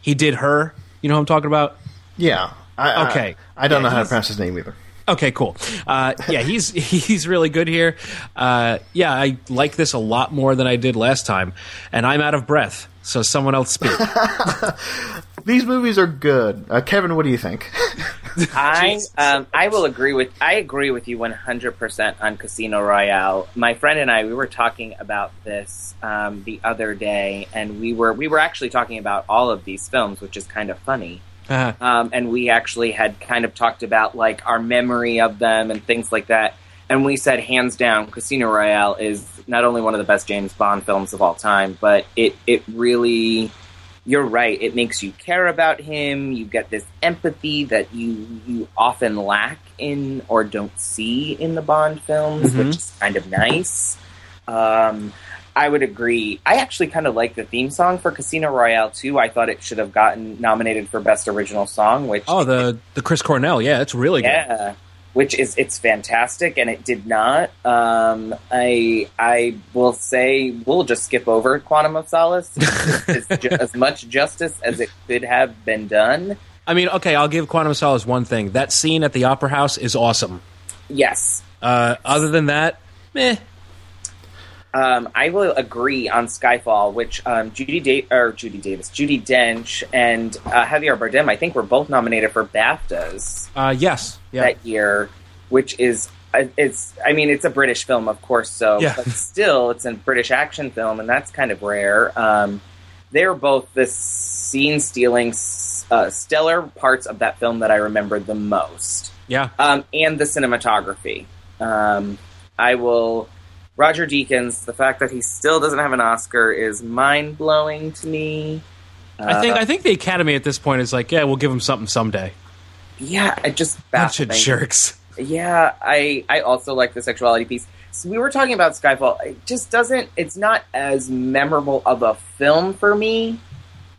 he did her. You know who I'm talking about? Yeah. I, Okay. I, I don't Yeah, know how to pronounce his name either. Okay, cool. Uh, yeah, he's he's really good here. Uh, yeah, I like this a lot more than I did last time, and I'm out of breath. So someone else speak. These movies are good. Uh, Kevin, what do you think? I um, I will agree with I agree with you 100% on Casino Royale. My friend and I we were talking about this um, the other day, and we were we were actually talking about all of these films, which is kind of funny. Uh, Um, and we actually had kind of talked about like our memory of them and things like that. And we said hands down, Casino Royale is not only one of the best James Bond films of all time, but it it really you're right. It makes you care about him. You get this empathy that you you often lack in or don't see in the Bond films, Mhm. which is kind of nice. Um, I would agree. I actually kind of like the theme song for Casino Royale too. I thought it should have gotten nominated for Best Original Song, which oh, the the Chris Cornell. Yeah, it's really good. Which is it's fantastic, and it did not. Um, I I will say we'll just skip over Quantum of Solace. it's ju- as much justice as it could have been done. I mean, okay, I'll give Quantum of Solace one thing. That scene at the Opera House is awesome. Yes, Uh, other than that, meh. Um, I will agree on Skyfall, which um, Judy da- or Judy Davis, Judi Dench, and uh, Javier Bardem. I think were both nominated for BAFTAs. Uh, yes, yeah. that year, which is uh, it's I mean it's a British film, of course, so Yeah. but still it's a British action film, and that's kind of rare. Um, they're both the scene stealing, uh, stellar parts of that film that I remember the most, yeah. um, and the cinematography. Um, I will. Roger Deakins, the fact that he still doesn't have an Oscar is mind blowing to me. I think Uh, I think the Academy at this point is like, yeah, we'll give him something someday. yeah, I just Bunch of jerks. Yeah, I I also like the sexuality piece. So we were talking about Skyfall. It just doesn't. It's not as memorable of a film for me.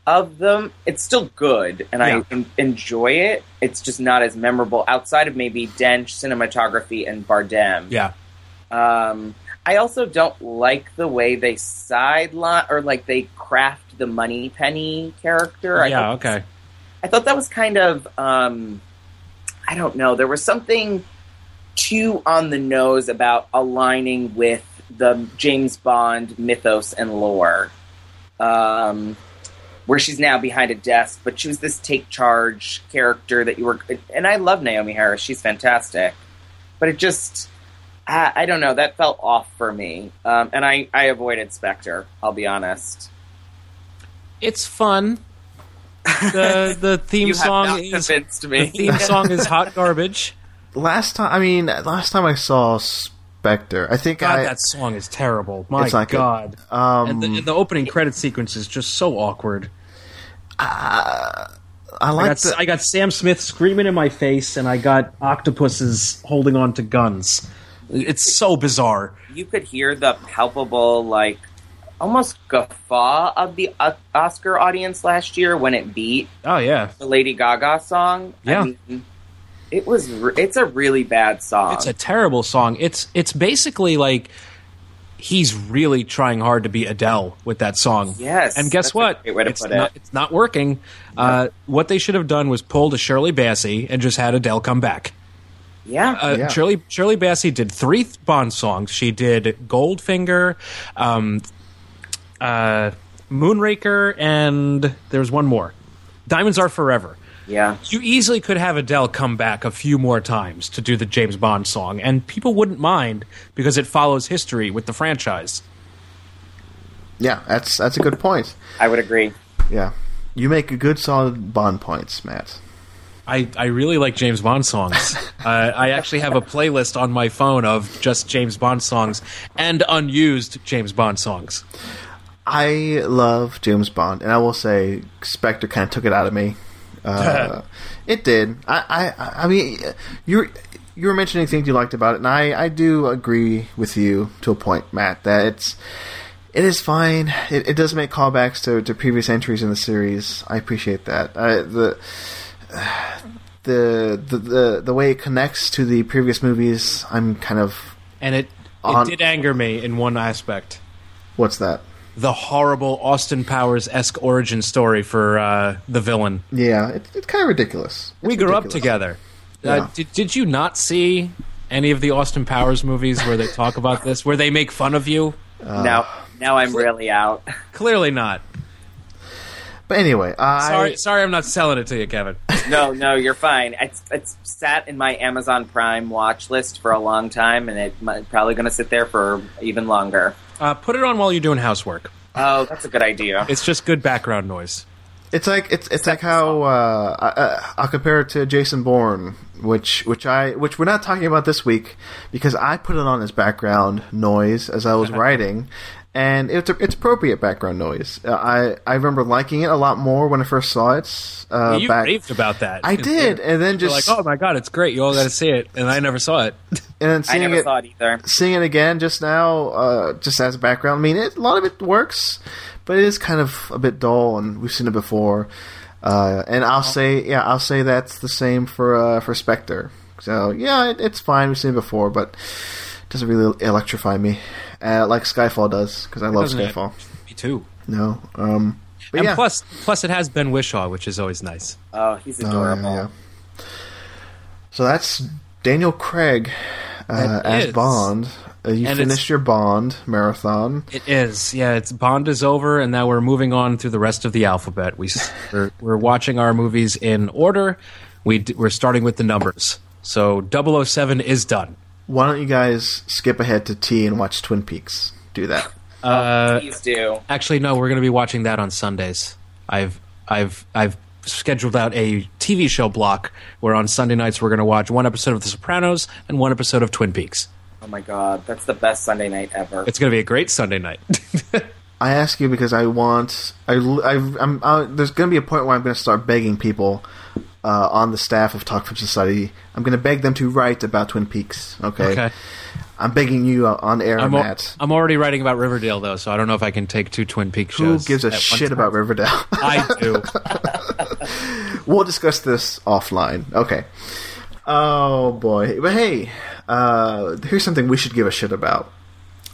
Of them, it's still good, and Yeah. I en- enjoy it. It's just not as memorable outside of maybe Dench cinematography and Bardem. Yeah. Um, I also don't like the way they sideline or like they craft the Moneypenny character. I yeah. thought- Okay. I thought that was kind of um, I don't know. There was something too on the nose about aligning with the James Bond mythos and lore. Um, where she's now behind a desk, but she was this take charge character that you were, and I love Naomie Harris. She's fantastic, but it just, I, I don't know, that felt off for me, um, and I, I avoided Spectre. I'll be honest. It's fun. The the theme you have song not is convinced the me. theme song is hot garbage. last time, I mean, last time I saw Spectre. I think God, I that song is terrible. My It's not good. God. um and, the, and the opening credit sequence is just so awkward. I I like got, the, I got Sam Smith screaming in my face, and I got octopuses holding on to guns. It's so bizarre. You could hear the palpable, like, almost guffaw of the Oscar audience last year when it beat Oh yeah, the Lady Gaga song. Yeah. I mean, it was. Re- it's a really bad song. it's a terrible song. It's it's basically like he's really trying hard to be Adele with that song. Yes, and guess what? great way to it's not it. it's not working. Uh, what they should have done was pulled a Shirley Bassey and just had Adele come back. Yeah. Uh, Yeah. Shirley Shirley Bassey did three Bond songs. She did Goldfinger, um, uh, Moonraker, and there was one more. Diamonds Are Forever. yeah. You easily could have Adele come back a few more times to do the James Bond song, and people wouldn't mind because it follows history with the franchise. yeah, that's that's a good point. I would agree. Yeah, you make a good solid Bond points, Matt. I, I really like James Bond songs. uh, I actually have a playlist on my phone of just James Bond songs and unused James Bond songs. I love James Bond, and I will say Spectre kind of took it out of me. Uh, it did. I, I, I mean, you you were mentioning things you liked about it, and I, I do agree with you to a point, Matt. That it's it is fine. It, it does make callbacks to, to previous entries in the series. I appreciate that. Uh, the the the the the way it connects to the previous movies, I'm kind of And it, it On- did anger me in one aspect. what's that? The horrible Austin Powers esque origin story for uh, the villain. Yeah, it, it's kind of ridiculous. we It's grew up together. Yeah. Uh, did, did you not see any of the Austin Powers movies where they talk about this, where they make fun of you? Uh, now, now I'm really out. Clearly not. But anyway, I, Sorry, sorry, I'm not selling it to you, Kevin. no, no, you're fine. It's it's sat in my Amazon Prime watch list for a long time, and it's probably going to sit there for even longer. Uh, put it on while you're doing housework. Oh, that's a good idea. It's just good background noise. It's like it's it's like how uh, I, I, I'll compare it to Jason Bourne, which which I which we're not talking about this week because I put it on as background noise as I was writing, and it's it's appropriate background noise. Uh, I I remember liking it a lot more when I first saw it. Uh, you back, raved about that. I did, and then You're just like, oh my god, it's great. You all got to see it, and I never saw it. and then I seeing never it saw it either. seeing it again just now, uh, just as background. I mean, it, a lot of it works, but it is kind of a bit dull, and we've seen it before. Uh, and I'll say, yeah, I'll say that's the same for uh, for Spectre. So yeah, it, it's fine. We've seen it before, but it doesn't really electrify me uh, like Skyfall does because I love doesn't it? Skyfall. Me too. No, um, but And yeah. plus, plus it has Ben Whishaw, which is always nice. Oh, he's Oh, adorable. yeah, yeah. So that's Daniel Craig uh, as is. Bond. Uh, you And finished your Bond marathon. It is, yeah. It's Bond is over, and now we're moving on through the rest of the alphabet. We we're, we're watching our movies in order. We d- we're starting with the numbers. So 007 is done. Why don't you guys skip ahead to T and watch Twin Peaks? Do that. Uh, Please do. actually, no, we're going to be watching that on Sundays. I've I've I've scheduled out a TV show block where on Sunday nights we're going to watch one episode of The Sopranos and one episode of Twin Peaks. Oh my god, that's the best Sunday night ever. It's going to be a great Sunday night. I ask you because I want. I, I I'm. I, there's going to be a point where I'm going to start begging people uh, on the staff of Talk Film Society. I'm going to beg them to write about Twin Peaks. Okay. okay. I'm begging you uh, on air, I'm, al- Matt. I'm already writing about Riverdale though, so I don't know if I can take two Twin Peaks shows. Who gives a shit about Riverdale? I do. we'll discuss this offline. Okay. Oh boy, but hey, uh, here's something we should give a shit about.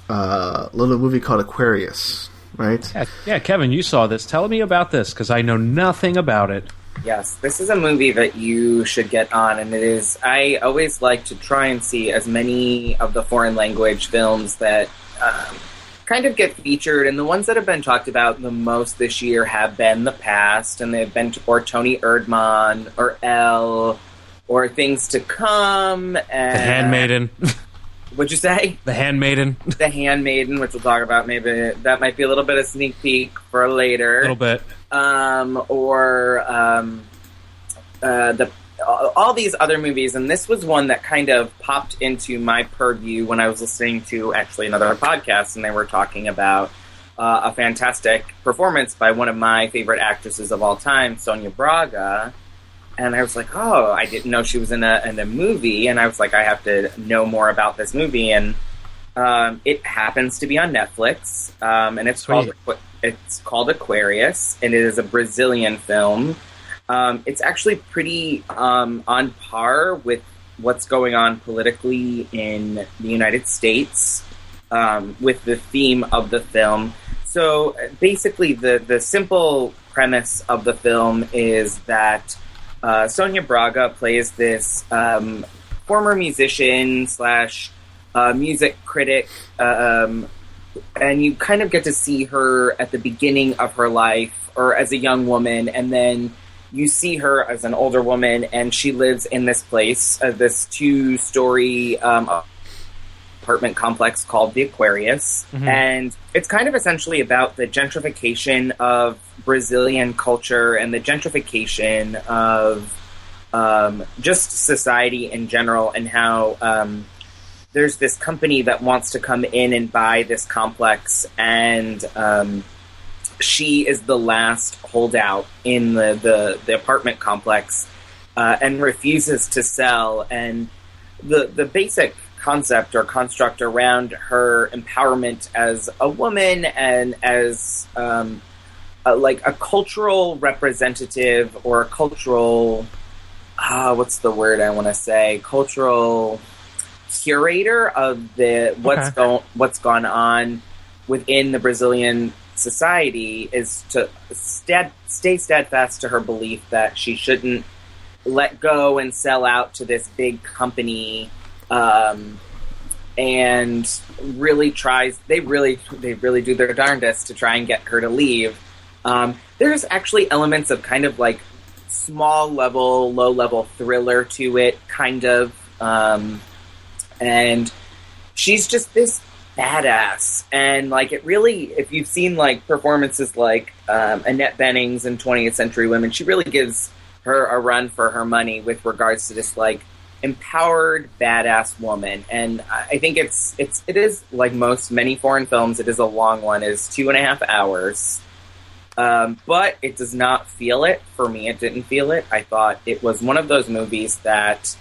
Uh, a little movie called Aquarius, right? Yeah, yeah, Kevin, you saw this. Tell me about this because I know nothing about it. Yes, this is a movie that you should get on, and it is. I always like to try and see as many of the foreign language films that um, kind of get featured, and the ones that have been talked about the most this year have been The Past, and they've been or Toni Erdmann or Elle or Things to Come. And, The Handmaiden, What'd you say? The Handmaiden, The Handmaiden, which we'll talk about. Maybe that might be a little bit of sneak peek for later A little bit. Um, or um, uh, the all these other movies, and this was one that kind of popped into my purview when I was listening to actually another podcast, and they were talking about uh, a fantastic performance by one of my favorite actresses of all time, Sonia Braga. And I was like, oh, I didn't know she was in a in a movie, and I was like, I have to know more about this movie, and um, it happens to be on Netflix, um, and it's Sweet. called it's called Aquarius, and it is a Brazilian film. Um, it's actually pretty um, on par with what's going on politically in the United States um, with the theme of the film. So basically, the the simple premise of the film is that uh, Sonia Braga plays this um, former musician slash uh, music critic, um, and you kind of get to see her at the beginning of her life or as a young woman, and then you see her as an older woman, and she lives in this place, uh, this two story um, apartment complex called the Aquarius. Mhm. And it's kind of essentially about the gentrification of Brazilian culture and the gentrification of um, just society in general, and how um, there's this company that wants to come in and buy this complex, and um, she is the last holdout in the, the, the apartment complex uh, and refuses to sell. And the the basic concept or construct around her empowerment as a woman and as um, a, like a cultural representative or a cultural ah, what's the word I want to say cultural curator of the what's Okay. going what's gone on within the Brazilian society is to stead, stay steadfast to her belief that she shouldn't let go and sell out to this big company um, and really tries they really they really do their darndest to try and get her to leave um, there's actually elements of kind of like small level low level thriller to it kind of um, and she's just this badass. And like it really if you've seen like performances like um, Annette Bening's in 20th century women she really gives her a run for her money with regards to this like empowered badass woman. And i think it's it's it is like most many foreign films it is a long one it is two and a half hours. Um, but it does not feel it for me. It didn't feel it. I thought it was one of those movies that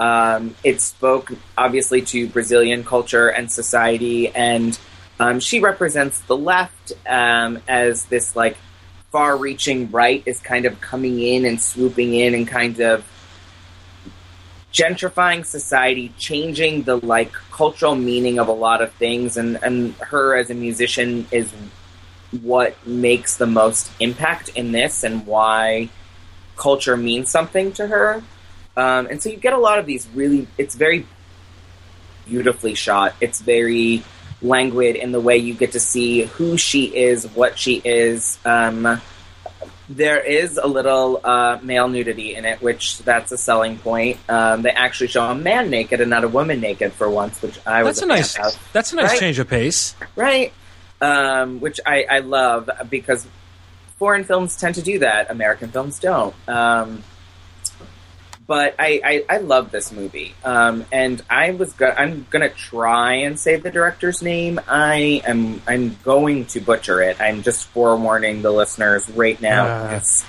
um, it spoke obviously to Brazilian culture and society, and um, she represents the left um, as this like far-reaching right is kind of coming in and swooping in and kind of gentrifying society, changing the like cultural meaning of a lot of things, and and her as a musician is what makes the most impact in this, and why culture means something to her. Um, and so you get a lot of these really, it's very beautifully shot. It's very languid in the way you get to see who she is, what she is. Um, there is a little uh, male nudity in it, which that's a selling point. Um, they actually show a man naked and not a woman naked for once, which I was That's a nice. That's a nice change of pace. right? Um, which I, I love because foreign films tend to do that. American films don't. Um, but I, I, I love this movie, um, and I was go- I'm gonna try and say the director's name. I am I'm going to butcher it. I'm just forewarning the listeners right now. Ah. It's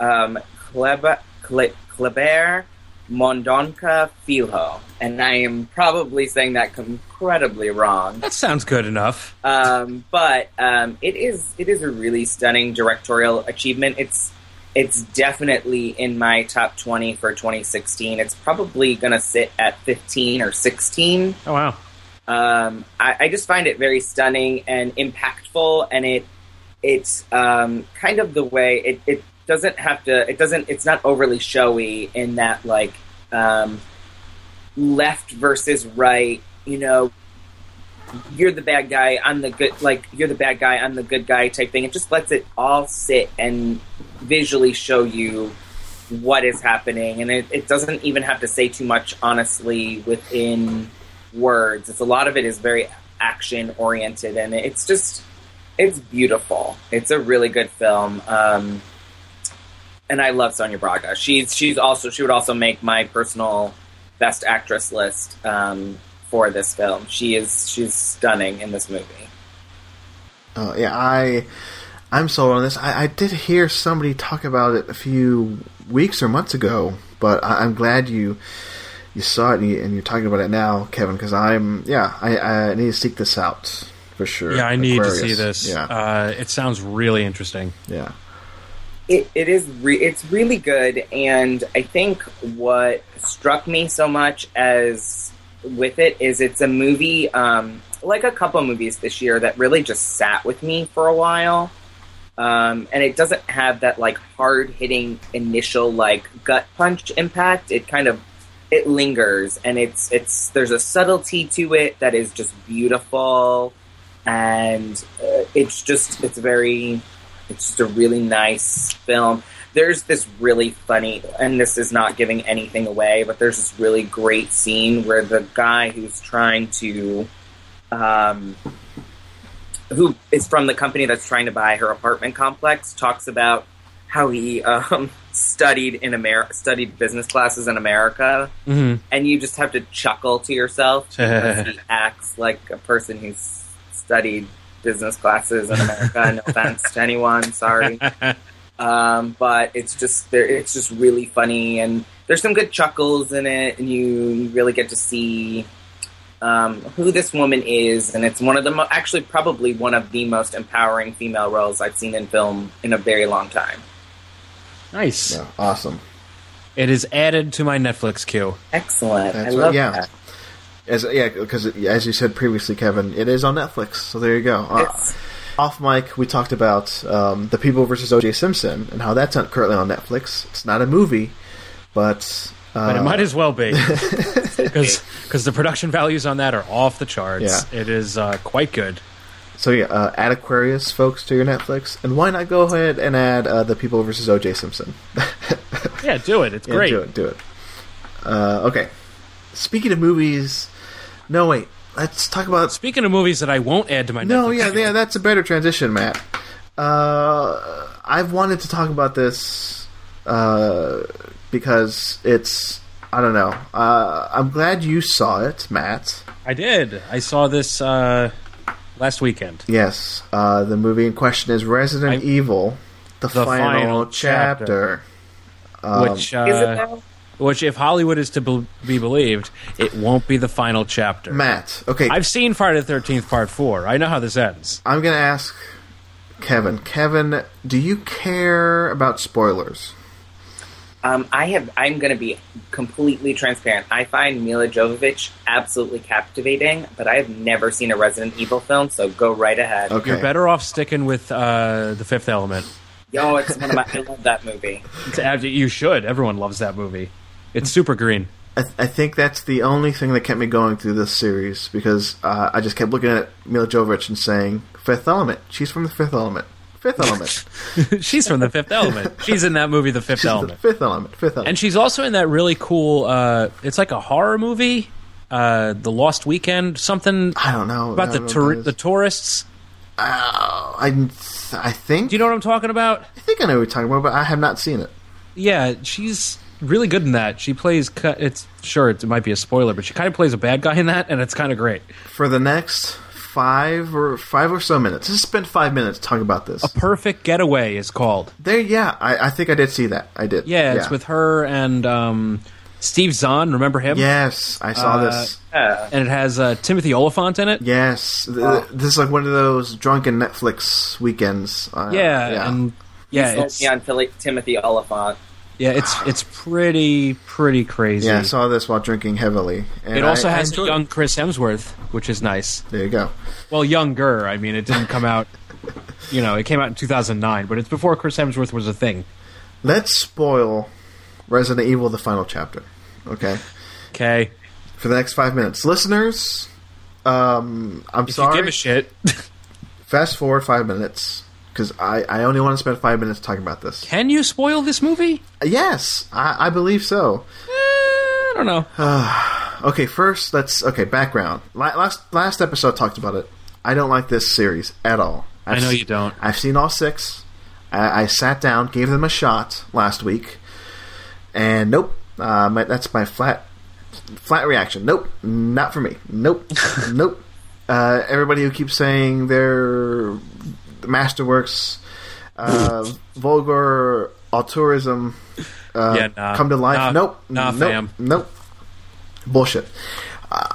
um, Kleber, Cle- Kleber Mondonca Filho, and I am probably saying that incredibly wrong. That sounds good enough. Um, but um, it is it is a really stunning directorial achievement. It's it's definitely in my top twenty for 2016. It's probably going to sit at 15 or 16. Oh wow. Um, I, I just find it very stunning and impactful, and it it's um, kind of the way it, it doesn't have to. It doesn't. It's not overly showy in that like um, left versus right. You know, you're the bad guy. I'm the good. Like you're the bad guy. I'm the good guy type thing. It just lets it all sit and visually show you what is happening, and it, it doesn't even have to say too much. Honestly, within words, it's a lot of it is very action oriented, and it's just it's beautiful. It's a really good film. Um, and I love Sonia Braga. She's she's also she would also make my personal best actress list um, for this film. She is she's stunning in this movie. Oh yeah, I I'm sold on this. I, I did hear somebody talk about it a few weeks or months ago, but I, I'm glad you you saw it and, you, and you're talking about it now, Kevin. Because I'm yeah, I, I need to seek this out for sure. Yeah, I need Aquarius. to see this. Yeah, Uh, it sounds really interesting. yeah. It, it is re- it's really good, and I think what struck me so much as with it is it's a movie um, like a couple movies this year that really just sat with me for a while. Um, and it doesn't have that like hard hitting initial like gut punch impact. It kind of it lingers, and it's it's there's a subtlety to it that is just beautiful, and uh, it's just it's very it's just a really nice film. There's this really funny, and this is not giving anything away, but there's this really great scene where the guy who's trying to, um, who is from the company that's trying to buy her apartment complex, talks about how he um, studied in America, studied business classes in America, Mm-hmm. and you just have to chuckle to yourself because he acts like a person who's studied business classes in America. no offense to anyone, sorry. Um, but it's just there. It's just really funny, and there's some good chuckles in it, and you, you really get to see um, who this woman is, and it's one of the mo- actually probably one of the most empowering female roles I've seen in film in a very long time. Nice. Yeah, awesome. It is added to my Netflix queue. Excellent. That's I right, love yeah. that. As yeah, because as you said previously, Kevin, it is on Netflix. So there you go. Uh, It's- off mic, we talked about um, the People versus O.J. Simpson and how that's not currently on Netflix. It's not a movie, but uh, But it might as well be because the production values on that are off the charts. Yeah. It is uh, quite good. So yeah, uh, add Aquarius, folks, to your Netflix, and why not go ahead and add uh, the People versus O.J. Simpson? Yeah, do it. It's Yeah, great. do it, do it. Uh, okay. Speaking of movies, no wait, let's talk about. Speaking of movies that I won't add to my No, Netflix yeah, queue, yeah, that's a better transition, Matt. Uh, I've wanted to talk about this uh, because it's. I don't know. Uh, I'm glad you saw it, Matt. I did. I saw this uh, last weekend. Yes, uh, the movie in question is Resident I- Evil, the, The final, final chapter. Um, which, Is it uh, though? Which, if Hollywood is to be be believed, it won't be the final chapter. Matt, okay, I've seen Friday the Thirteenth Part Four. I know how this ends. I'm gonna ask Kevin. Kevin, do you care about spoilers? Um, I have. I'm going to be completely transparent. I find Milla Jovovich absolutely captivating, but I have never seen a Resident Evil film. So go right ahead. Okay. You're better off sticking with uh, the Fifth Element. Yo, it's one of my. I love that movie. It's You should. Everyone loves that movie. It's super green. I, th- I think that's the only thing that kept me going through this series because uh, I just kept looking at Milla Jovovich and saying, Fifth Element. She's from the Fifth Element. Fifth Element. She's from the Fifth Element. She's in that movie, The Fifth She's Element. the Fifth Element. Fifth Element. And she's also in that really cool. Uh, it's like a horror movie, uh, The Lost Weekend, something I don't know. about the don't know tour- the tourists. Uh, I, I think. Do you know what I'm talking about? I think I know what you're talking about, but I have not seen it. Yeah, she's really good in that. She plays. cu- It's sure it might be a spoiler, but she kind of plays a bad guy in that, and it's kind of great. For the next five or five or so minutes, let's spend five minutes talking about this. A perfect Getaway is called. There, yeah, I, I think I did see that. I did. Yeah, it's with her and um, Steve Zahn. Remember him? Yes, I saw Uh, this. Yeah. And it has uh, Timothy Olyphant in it. Yes, Th- this is like one of those drunken Netflix weekends. Uh, Yeah, yeah. and yeah, it's me on Philly, Timothy Olyphant. Yeah, it's it's pretty pretty crazy. yeah, I saw this while drinking heavily. And It also I- I has a enjoyed young Chris Hemsworth, which is nice. There you go. Well, younger. I mean, it didn't come out. You know, it came out in 2009, but it's before Chris Hemsworth was a thing. Let's spoil Resident Evil: The Final Chapter. Okay, Okay, for the next five minutes, listeners. Um, I'm if sorry. you give a shit, Fast forward five minutes because I, I only want to spend five minutes talking about this. can you spoil this movie? Yes, I, I believe so. Eh, I don't know. Okay, first let's okay background. Last last episode talked about it. I don't like this series at all. I know you don't. I've seen all six. I, I sat down, gave them a shot last week, and nope. Uh, my, that's my flat flat reaction. Nope, not for me. Nope, nope. Uh, everybody who keeps saying they're masterworks, uh, vulgar auteurism, uh, Yeah, nah. come to life. Nah, nope, nah, nope, fam. nope. Bullshit. Uh,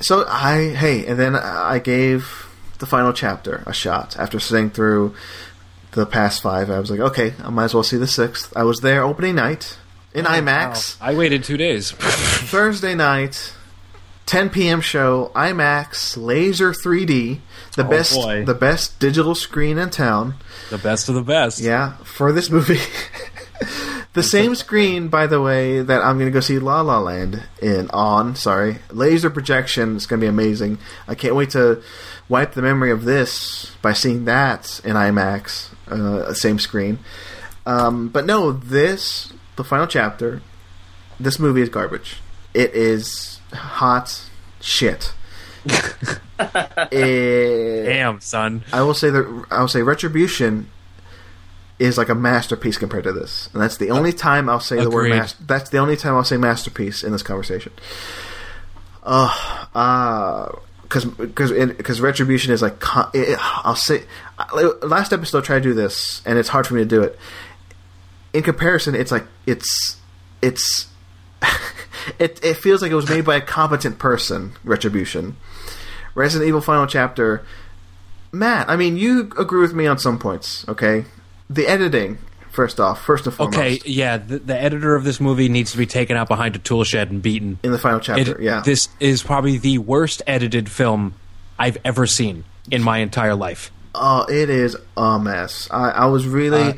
so I hey, and then I gave the final chapter a shot after sitting through the past five. I was like, okay, I might as well see the sixth. I was there opening night in IMAX. I waited two days. Thursday night, 10 p.m. show, IMAX, laser 3D, the Oh, best boy. the best digital screen in town. the best of the best. Yeah, for this movie. the same screen, by the way, that I'm going to go see La La Land in on. Sorry, laser projection. It's going to be amazing. I can't wait to wipe the memory of this by seeing that in IMAX, uh, same screen. Um, but no, this the final chapter. This movie is garbage. It is hot shit. It- Damn, son. I will say that I will say Retribution is like a masterpiece compared to this, and that's the only time I'll say the word. Agreed. That's the only time I'll say masterpiece in this conversation. Uh, uh because because Retribution is like it, I'll say I- last episode I tried to do this, and it's hard for me to do it. In comparison, it's like it's it's it it feels like it was made by a competent person. Retribution, Resident Evil Final Chapter. Matt, I mean, you agree with me on some points, okay? The editing, first off, first and foremost, Okay, yeah, the, the editor of this movie needs to be taken out behind a tool shed and beaten. in the final It- chapter, yeah. This is probably the worst edited film I've ever seen in my entire life. oh, it is a mess. I, I was really, Uh,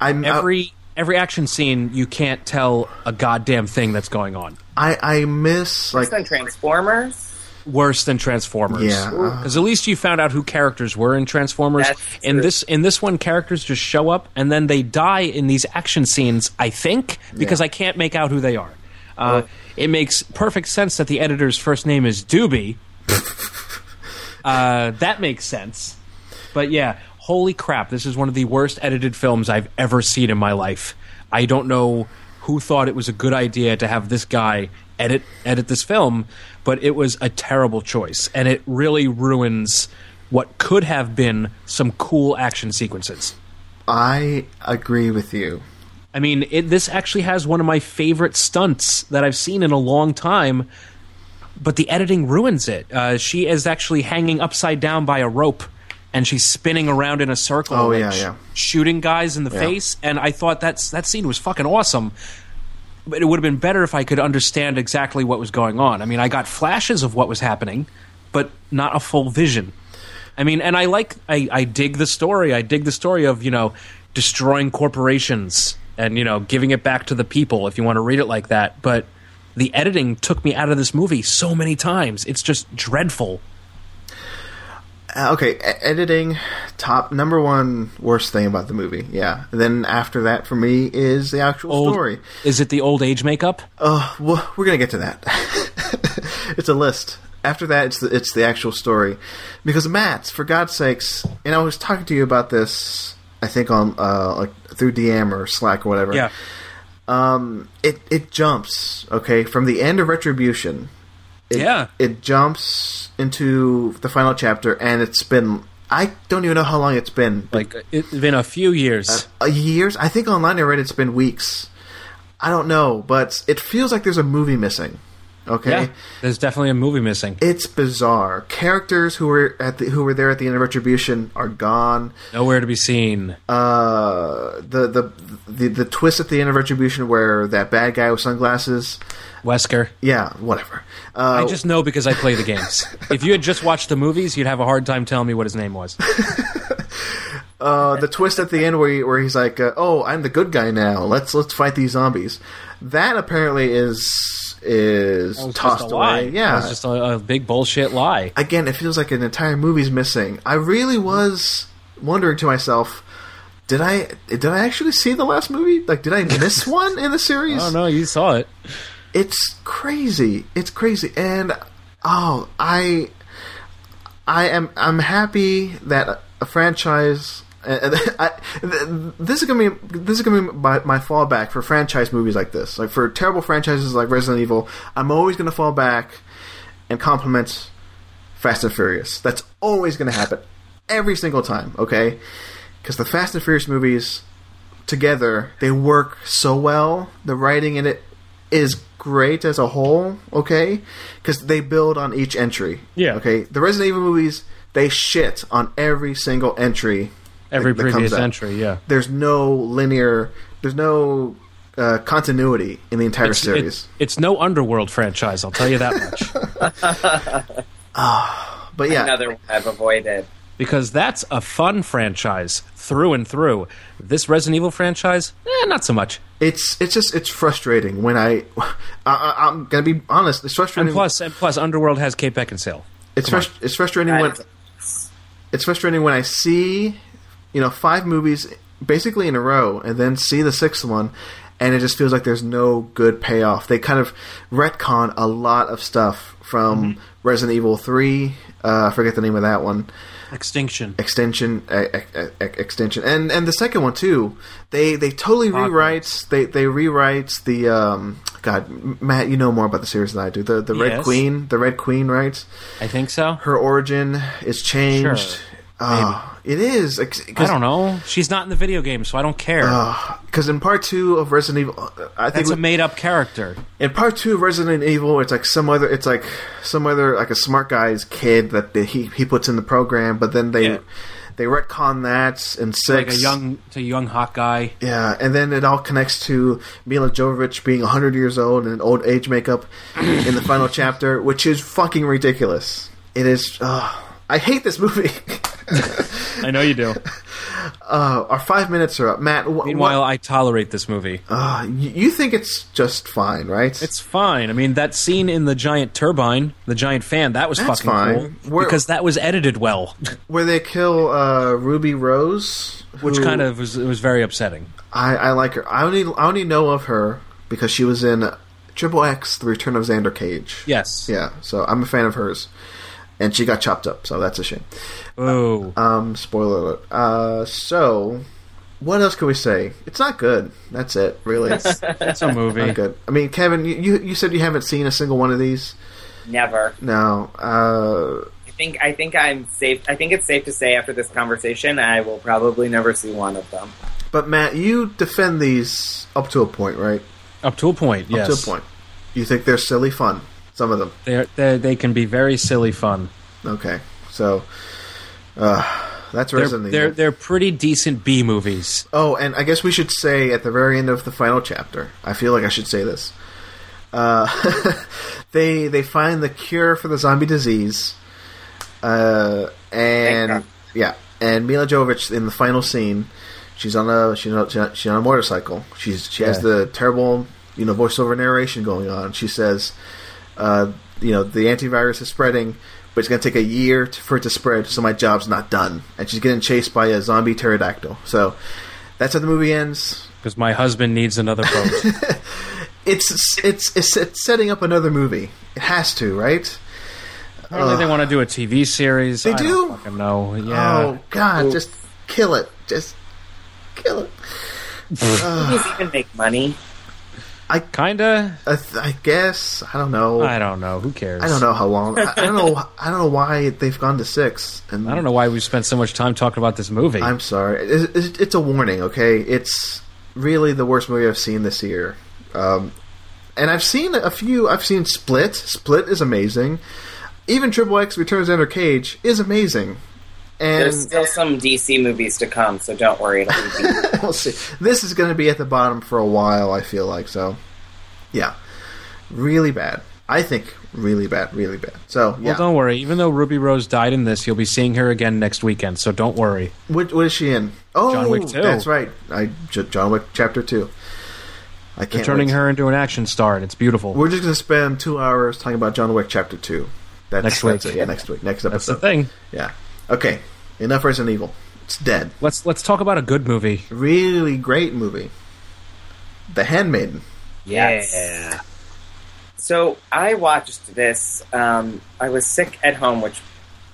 I'm Every every action scene, you can't tell a goddamn thing that's going on. I, I miss like Then Transformers. Worse than Transformers. Yeah. because at least you found out who characters were in Transformers. In true. this in this one, characters just show up and then they die in these action scenes. I think because Yeah. I can't make out who they are. Uh, it makes perfect sense that the editor's first name is Doobie. uh, that makes sense. But yeah, holy crap! This is one of the worst edited films I've ever seen in my life. I don't know who thought it was a good idea to have this guy edit edit this film, but it was a terrible choice, and it really ruins what could have been some cool action sequences. I agree with you. I mean, it, this actually has one of my favorite stunts that I've seen in a long time, but the editing ruins it. Uh, she is actually hanging upside down by a rope, and she's spinning around in a circle, Oh, like, yeah, sh- yeah. shooting guys in the Yeah. face. And I thought that's that scene was fucking awesome. But it would have been better if I could understand exactly what was going on. I mean, I got flashes of what was happening, but not a full vision. I mean, and I like, I, I dig the story. I dig the story of, you know, destroying corporations and, you know, giving it back to the people, if you want to read it like that. But the editing took me out of this movie so many times. It's just dreadful. Uh, okay, editing, top number one worst thing about the movie. Yeah. And then after that, for me, is the actual Old- story. Is it the old age makeup? Oh, well, we're gonna get to that. it's a list. After that, it's the it's the actual story. Because Matt, for God's sakes, and I was talking to you about this. I think on uh, like through DM or Slack or whatever. Yeah. Um, it it jumps okay from the end of Retribution. It, Yeah. It jumps into the final chapter, and it's been I don't even know how long it's been. Like, it's been a few years. uh, years. I think online I read it's been weeks. I don't know, but it feels like there's a movie missing. Okay. yeah. There's definitely a movie missing. It's bizarre. Characters who were at the, who were there at the end of Retribution are gone. Nowhere to be seen. Uh, the, the the the twist at the end of Retribution where that bad guy with sunglasses. Wesker. Yeah, whatever. Uh, I just know because I play the games. if you had just watched the movies, you'd have a hard time telling me what his name was. uh, the twist at the end where he, where he's like, uh, "Oh, I'm the good guy now. Let's let's fight these zombies." That apparently is is tossed just a lie. away. Yeah, was just a, a big bullshit lie. again, it feels like an entire movie's missing. I really was wondering to myself, did I did I actually see the last movie? Like, did I miss one in the series? Oh no, you saw it. It's crazy. It's crazy, and oh, I I am I'm happy that a franchise And, I, this is gonna be this is gonna be my, my fallback for franchise movies like this. Like for terrible franchises like Resident Evil, I'm always gonna fall back and compliment Fast and Furious. That's always gonna happen every single time. Okay, because the Fast and Furious movies together they work so well. The writing in it is great as a whole. Okay, because they build on each entry. Yeah. Okay, the Resident Evil movies they shit on every single entry. Every that- that previous out. entry, yeah. There's no linear. There's no uh, continuity in the entire It's, series. it's, it's no Underworld franchise, I'll tell you that much. but yeah, Another one I've avoided. because that's a fun franchise through and through. This Resident Evil franchise, eh, not so much. it's it's just it's frustrating when I, I I'm gonna be honest. It's frustrating. And plus, and plus, Underworld has Kate Beckinsale. it's frus- it's frustrating when it's frustrating when I see you know five movies basically in a row and then see the sixth one. And it just feels like there's no good payoff. They kind of retcon a lot of stuff from Resident Evil 3. Uh, I forget the name of that one. Extinction. extension uh, uh, extension and and the second one too they they totally rewrites they they rewrites the um god matt you know more about the series than i do the the red Yes. queen the red queen right I think so. her origin is changed Sure. Ah, it is I don't know. She's not in the video game, so I don't care. because in part two of resident evil uh, i think That's a made up character. in part two of Resident Evil, it's like some other, it's like some other, like a smart guy's kid that they, he he puts in the program, but then they Yeah. they retcon that in six. Like a young, to a young hot guy. Yeah, and then it all connects to Milla Jovovich being 100 years old and old age makeup in the final chapter, which is fucking ridiculous. It is. Uh, I hate this movie. I know you do. uh, our five minutes are up. Matt, wh- Meanwhile, I tolerate this movie. uh, y- you think it's just fine, right? It's fine. I mean, that scene in the giant turbine, the giant fan, that was That's fucking fine. cool Where- because that was edited well, Where they kill uh, Ruby Rose, which kind of was it was very upsetting. I, I like her. I only I only know of her because she was in Triple X: The Return of Xander Cage. Yes. Yeah, so I'm a fan of hers, and she got chopped up, so that's a shame. Oh, Um, spoiler alert. Uh, so what else can we say? It's not good. That's it. Really, it's it's a movie. not good. I mean, Kevin, you you you said you haven't seen a single one of these. Never. No. Uh, I think I think I'm safe. I think it's safe to say after this conversation, I will probably never see one of them. but Matt, you defend these up to a point, right? Up to a point. Yes. Up to a point. You think they're silly fun. Some of them. They're, they're, they can be very silly fun. Okay. So, uh, that's They're, Resident They're they're pretty decent B movies. Oh, and I guess we should say at the very end of the final chapter. I feel like I should say this. Uh, they they find the cure for the zombie disease, uh, and yeah, and Milla Jovovich in the final scene, she's on a she's on, she's on a motorcycle. She's she has the terrible you know voiceover narration going on. She says, uh, you know, the antivirus is spreading. But it's going to take a year to, for it to spread, so my job's not done. And she's getting chased by a zombie pterodactyl. So that's how the movie ends. Because my husband needs another boat. It's it's it's, it's setting up another movie. It has to, right? Apparently, they want to do a TV series. They I do? Don't fucking know. Yeah. Oh God, just kill it. Just kill it. Movies even make money. Kinda. I, th- I guess I don't know. I don't know. Who cares? I don't know how long. I, I don't know. I don't know why they've gone to six. And I don't know why we spent so much time talking about this movie. I'm sorry. It's, it's, it's a warning. Okay, it's really the worst movie I've seen this year. Um, and I've seen a few. I've seen Split. Split is amazing. Even Triple X Returns Xander Cage is amazing. And There's still some DC movies to come, so don't worry. It'll be we'll see. This is going to be at the bottom for a while. I feel like so. Yeah, really bad. I think really bad, really bad. So yeah, Well, don't worry. Even though Ruby Rose died in this, you'll be seeing her again next weekend. So don't worry. what, what is she in? Oh, John Wick 2. That's right. I John Wick Chapter Two. I They're can't. turning wait. her into an action star, and it's beautiful. We're just going to spend two hours talking about John Wick Chapter Two. That's, Next that's week. it. Yeah, next week. Next episode. That's the episode. thing. Yeah. Okay. Enough Resident Evil. It's dead. Let's let's talk about a good movie. Really great movie. The Handmaiden. Yes. So I watched this. Um, I was sick at home, which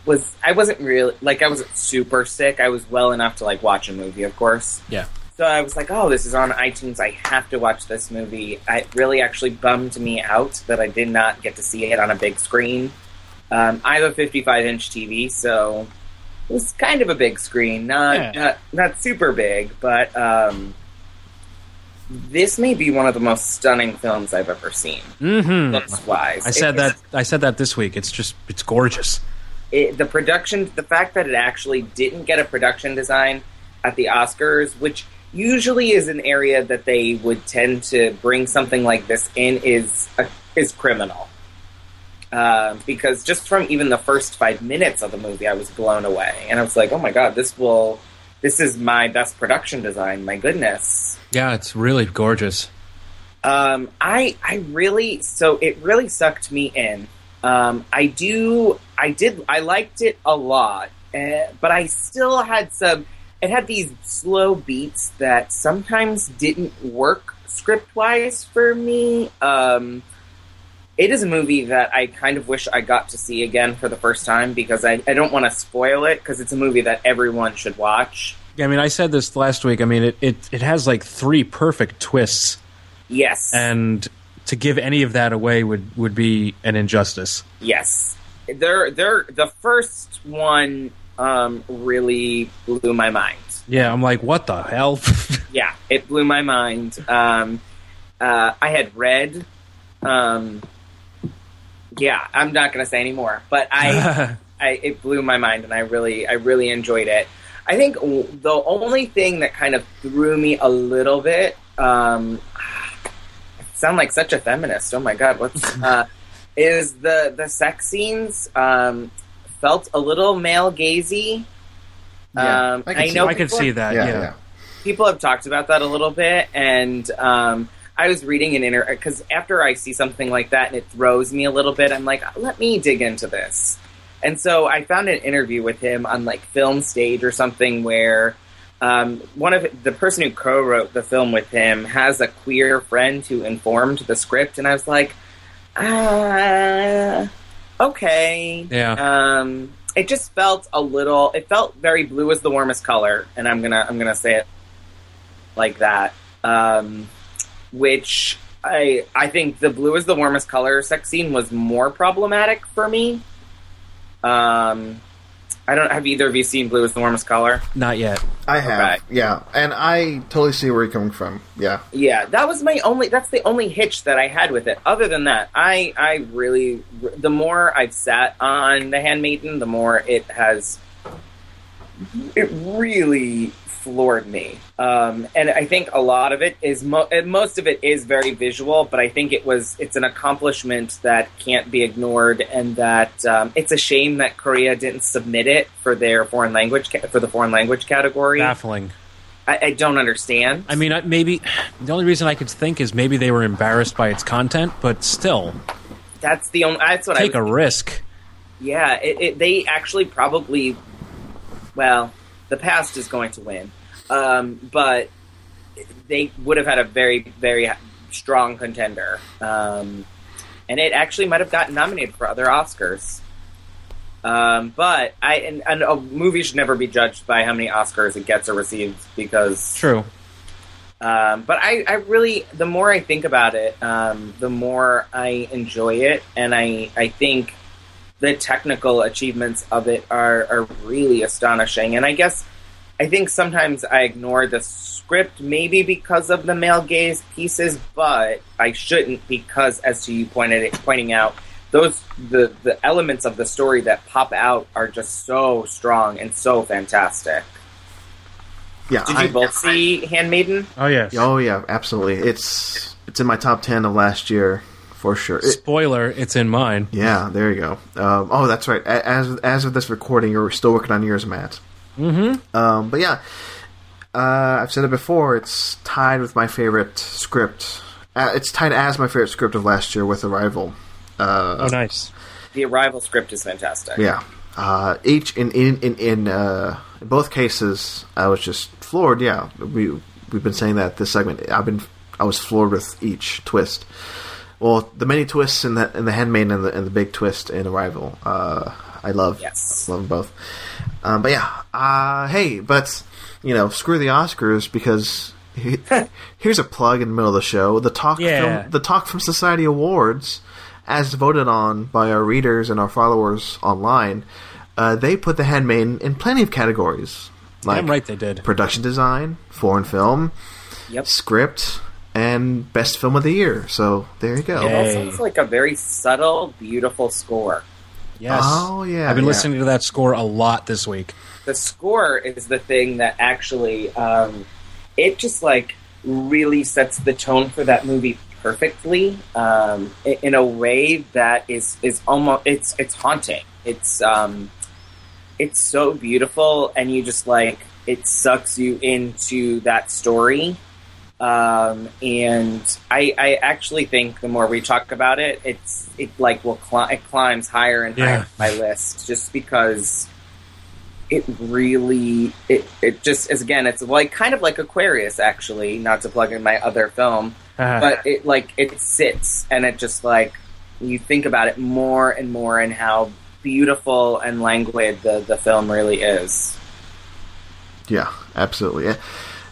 was I wasn't really like I wasn't super sick. I was well enough to like watch a movie, of course. Yeah. So I was like, oh, this is on iTunes. I have to watch this movie. It really actually bummed me out that I did not get to see it on a big screen. Um, I have a 55 inch TV, so it was kind of a big screen. Not Yeah. not, not super big, but um, this may be one of the most stunning films I've ever seen, Mm-hmm. looks wise. I said that. I said that this week. It's just. It's gorgeous. it, the production, the fact that it actually didn't get a production design at the Oscars, which usually is an area that they would tend to bring something like this in, is uh, is criminal. Uh, because just from even the first five minutes of the movie, I was blown away, and I was like, "Oh my god, this will, this is my best production design. My goodness." Yeah, it's really gorgeous. Um, I I really so it really sucked me in. Um, I do I did I liked it a lot, uh, but I still had some. It had these slow beats that sometimes didn't work script wise for me. Um, it is a movie that I kind of wish I got to see again for the first time because I, I don't want to spoil it because it's a movie that everyone should watch. Yeah, I mean, I said this last week. I mean, it, it, it has like three perfect twists, Yes, and to give any of that away would, would be an injustice. Yes, they're they're the first one um, really blew my mind. Yeah, I'm like, what the hell? Yeah, it blew my mind. Um, uh, I had read. Um, yeah, I'm not going to say anymore, but I, I it blew my mind, and I really I really enjoyed it. I think the only thing that kind of threw me a little bit. Um, I sound like such a feminist. Oh my god, what's uh, is the the sex scenes um, felt a little male gazy. Yeah, um, I can see- know I could see that. yeah, Yeah, yeah. people have talked about that a little bit, and um, I was reading an inter because after I see something like that and it throws me a little bit, I'm like, let me dig into this. And so I found an interview with him on like Film Stage or something where um, one of the person who co-wrote the film with him has a queer friend who informed the script, and I was like, ah, okay, Yeah. Um, it just felt a little. It felt very blue is the warmest color, and I'm gonna I'm gonna say it like that. Um, which I I think the blue is the warmest color sex scene was more problematic for me. Um, I don't have either of you seen Blue is the warmest color. Not yet. I have, Right. yeah, and I totally see where you're coming from. Yeah, Yeah, that was my only. That's the only hitch that I had with it. Other than that, I I really the more I've sat on the Handmaiden, the more it has. It really floored me, um, and I think a lot of it is mo- most of it is very visual. But I think it was it's an accomplishment that can't be ignored, and that um, it's a shame that Korea didn't submit it for their foreign language ca- for the foreign language category. Baffling. I, I don't understand. I mean, maybe the only reason I could think is maybe they were embarrassed by its content, but still, that's the only. That's what I take a risk. Yeah, it, it, they actually probably. Well, the past is going to win, um, but they would have had a very, very strong contender, um, and it actually might have gotten nominated for other Oscars. Um, but I and, and a movie should never be judged by how many Oscars it gets or receives because True. um, but I, I really, the more I think about it, um, the more I enjoy it, and I, I think the technical achievements of it are, are really astonishing. And I guess I think sometimes I ignore the script, maybe because of the male gaze pieces, but I shouldn't because, as to you pointed it, pointing out, those the the elements of the story that pop out are just so strong and so fantastic. yeah. Did I- you both see Handmaiden? Oh yes. Oh yeah, absolutely. It's it's in my top ten of last year for sure. It- Spoiler: It's in mine. yeah, there you go. Um, oh, that's right. As as of this recording, you're still working on yours, Matt. Mm-hmm. Um, but yeah, uh, I've said it before. It's tied with my favorite script. Uh, it's tied as my favorite script of last year with Arrival. Uh, Oh, nice. The Arrival script is fantastic. Yeah. Uh, each in in in in, uh, in both cases, I was just floored. Yeah, we we've been saying that this segment. I've been I was floored with each twist. Well, the many twists in the in the Handmaiden and the and the big twist in Arrival. Uh, I love Yes. love them both. Um, but yeah, uh, hey, but you know, screw the Oscars because he, here's a plug in the middle of the show. The talk Yeah. film, the Talk Film Society Awards, as voted on by our readers and our followers online, uh, they put The Handmaiden in plenty of categories. Like Damn right they did. production design, foreign film, Yep. script, and best film of the year. So there you go. It Yeah. also has like a very subtle, beautiful score. Yes. Oh, yeah, I've been yeah. listening to that score a lot this week. The score is the thing that actually, um, it just like really sets the tone for that movie perfectly um, i- in a way that is is almost it's it's haunting. It's um, it's so beautiful, and you just like it sucks you into that story. Um, and I, I actually think the more we talk about it, it's it like will cli- it climbs higher and higher Yeah. on my list just because it really it it just is again it's like kind of like Aquarius actually not to plug in my other film Uh, but it like it sits and it just like you think about it more and more and how beautiful and languid the the film really is. Yeah, absolutely.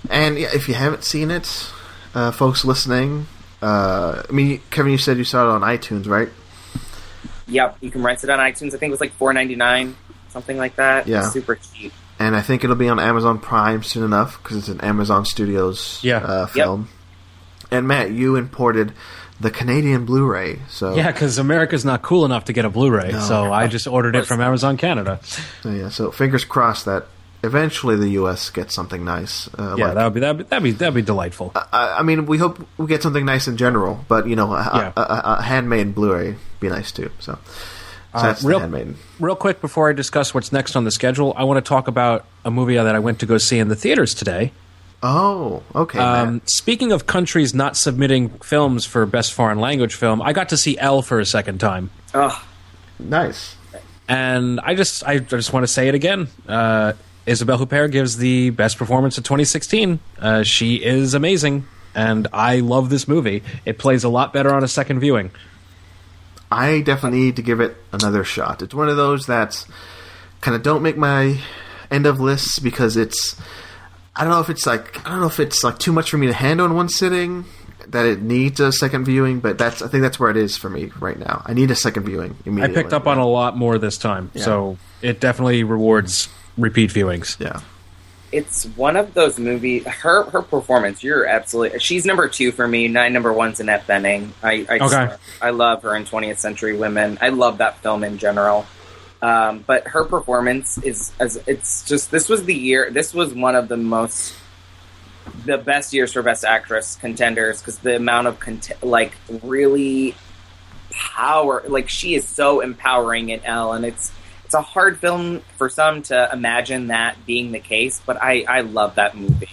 Yeah. And yeah, if you haven't seen it, uh, folks listening, uh, I mean, Kevin, you said you saw it on iTunes, right? Yep, you can rent it on iTunes. I think it was like four ninety nine, something like that. Yeah. super cheap. And I think it'll be on Amazon Prime soon enough because it's an Amazon Studios Yeah. uh, film. And Matt, you imported the Canadian Blu-ray, so yeah, because America's not cool enough to get a Blu-ray, No. so I just ordered it from Amazon Canada. so yeah. So fingers crossed that eventually the U.S. gets something nice. Uh, Yeah, like- that would be that would that'd be that'd be delightful. I, I mean, we hope we get something nice in general, but you know, a, Yeah. a, a, a handmade Blu-ray be nice too. So, so Uh, that's the real- handmade. Real quick before I discuss what's next on the schedule, I want to talk about a movie that I went to go see in the theaters today. Oh, okay. Um, speaking of countries not submitting films for best foreign language film, I got to see Elle for a second time, Oh, Nice. and I just I just want to say it again. Uh, Isabelle Huppert gives the best performance of 2016. Uh, she is amazing, and I love this movie. It plays a lot better on a second viewing. I definitely need to give it another shot. It's one of those that's kind of don't make my end of lists because it's I don't know if it's like I don't know if it's like too much for me to handle in one sitting that it needs a second viewing, but that's I think that's where it is for me right now. I need a second viewing I picked up on a lot more this time, so it definitely rewards repeat viewings. yeah. it's one of those movies. Her her performance, you're absolutely. She's number two for me. Nine number one's Annette Bening. I I, Okay. I love her in 20th Century Women. I love that film in general. Um, but her performance is as it's just this was the year. This was one of the most the best years for best actress contenders because the amount of cont- like really power like she is so empowering in Elle and it's it's a hard film for some to imagine that being the case but I I love that movie.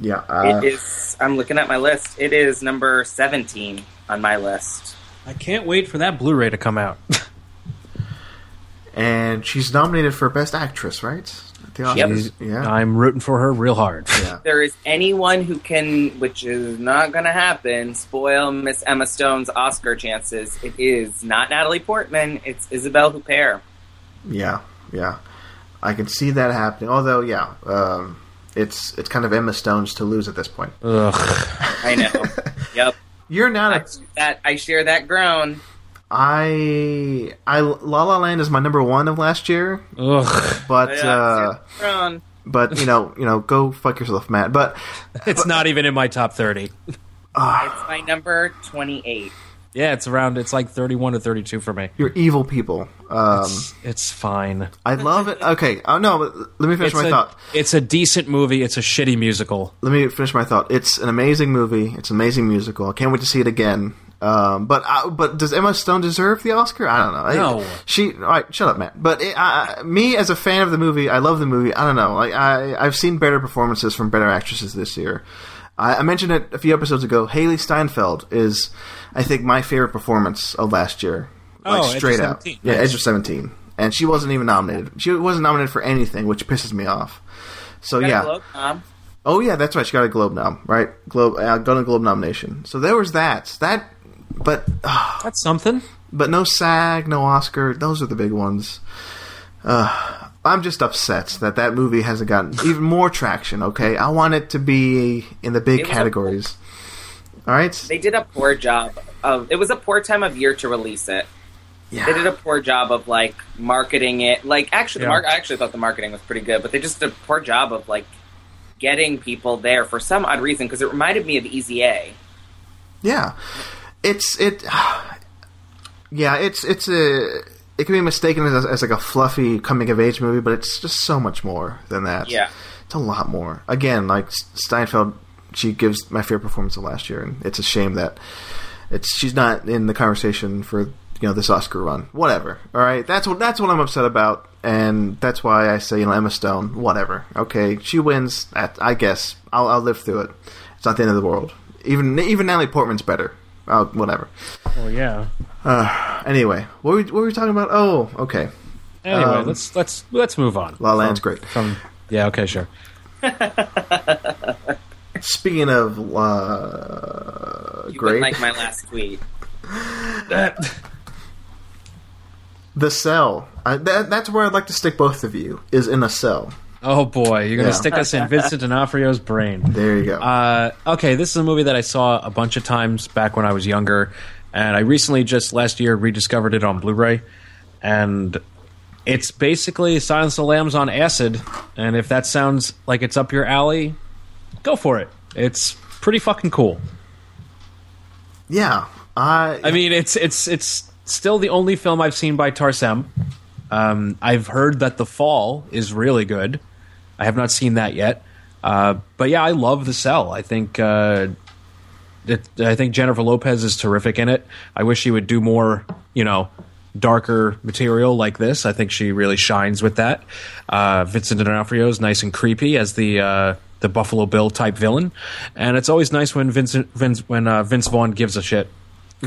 Yeah. Uh, it is I'm looking at my list. It is number 17 on my list. I can't wait for that Blu-ray to come out. and she's nominated for best actress, right? At the Yep. Yeah. I'm rooting for her real hard. yeah. there is anyone who can, which is not going to happen, spoil Miss Emma Stone's Oscar chances, it is not Natalie Portman. It's Isabelle Huppert. Yeah, yeah, I can see that happening. Although, yeah, um, it's it's kind of Emma Stone's to lose at this point. Ugh. I know. yep. You're not I, a that I share that groan. I I La La Land is my number one of last year, Ugh. but Yeah, uh, that but you know you know go fuck yourself, Matt. But It's not even in my top 30. It's my number twenty-eight. Yeah, it's around. It's like 31 to 32 for me. you're evil people. Um, It's fine. I love it. Okay, oh no, let me finish It's my a, thought. it's a decent movie. It's a shitty musical. Let me finish my thought. It's an amazing movie. It's an amazing musical. I can't wait to see it again. Um, but uh, but does Emma Stone deserve the Oscar? I don't know. No. she. All right, shut up, Matt. But it, I, I- me as a fan of the movie, I love the movie. I don't know. Like I I've seen better performances from better actresses this year. I, I mentioned it a few episodes ago. Hailee Steinfeld is, I think, my favorite performance of last year. Like Oh, Edge straight out. 17. Yeah, Nice. Edge of Seventeen, and she wasn't even nominated. She wasn't nominated for anything, which pisses me off. So yeah. Oh yeah, that's right. She got a Globe nom, right? Globe, uh, got a Globe nomination. So there was that. That but uh, That's something. but no SAG, no Oscar. Those are the big ones. Uh, I'm just upset that that movie hasn't gotten even more traction. Okay, I want it to be in the big It was a- categories. All right. They did a poor job of. It was a poor time of year to release it. Yeah. They did a poor job of like marketing it. Like actually, Yeah. the mar- I actually thought the marketing was pretty good, but they just did a poor job of like getting people there for some odd reason because it reminded me of Easy A. Yeah, it's it. Yeah, it's it's a. It can be mistaken as, as like a fluffy coming of age movie, but it's just so much more than that. Yeah. it's a lot more. Again, like Steinfeld, she gives my favorite performance of last year, and it's a shame that it's she's not in the conversation for you know this Oscar run. Whatever. All right, that's what that's what I'm upset about, and that's why I say you know Emma Stone. Whatever. Okay, she wins. At, I guess I'll, I'll live through it. It's not the end of the world. Even even Natalie Portman's better. Oh, whatever. Well, yeah. Anyway, what were we, what were we talking about? Oh, okay. Anyway, Um, let's let's let's move on. La La Land's From- great. From yeah, okay, sure. Speaking of uh, You great, like my last tweet. that the cell. Uh, that, that's where I'd like to stick both of you. Is in a cell. Oh boy, you're gonna Yeah. stick us in Vincent D'Onofrio's brain. There you go. Uh, okay, this is a movie that I saw a bunch of times back when I was younger, and I recently just last year rediscovered it on Blu-ray, and it's basically Silence of the Lambs on acid. And if that sounds like it's up your alley, go for it. It's pretty fucking cool. yeah. I. I mean, it's it's it's still the only film I've seen by Tarsem. Um, I've heard that The Fall is really good. I have not seen that yet, uh, but yeah, I love The Cell. I think uh, it, I think Jennifer Lopez is terrific in it. I wish she would do more, you know, darker material like this. I think she really shines with that. Uh, Vincent D'Onofrio is nice and creepy as the uh, the Buffalo Bill type villain, and it's always nice when Vincent Vince when uh, Vince Vaughn gives a shit.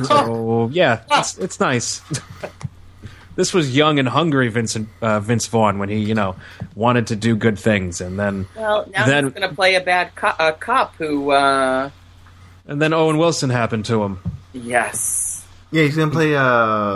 So yeah, it's, it's nice. this was young and hungry Vincent uh, Vince Vaughn when he you know wanted to do good things, and then Well, now Then- he's going to play a bad co- a cop who. uh and then Owen Wilson happened to him. Yes. yeah, he's gonna play uh,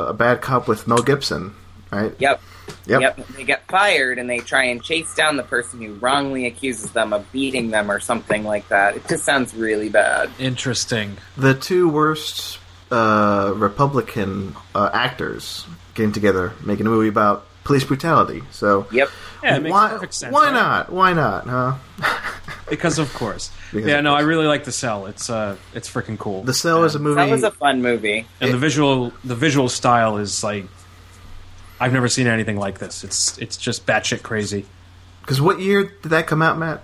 a bad cop with Mel Gibson, right? Yep. Yep. They get fired and they try and chase down the person who wrongly accuses them of beating them or something like that. It just sounds really bad. Interesting. The two worst uh, Republican uh, actors getting together, making a movie about police brutality. So Yep. Yeah, it makes why, perfect sense. why right? not? Why not? Huh? Because of course. Because yeah, of no, course. I really like the cell. It's uh, it's freaking cool. The Cell is a movie. That was a fun movie. and the visual the visual style is like I've never seen anything like this. It's it's just batshit crazy. Because what year did that come out, Matt?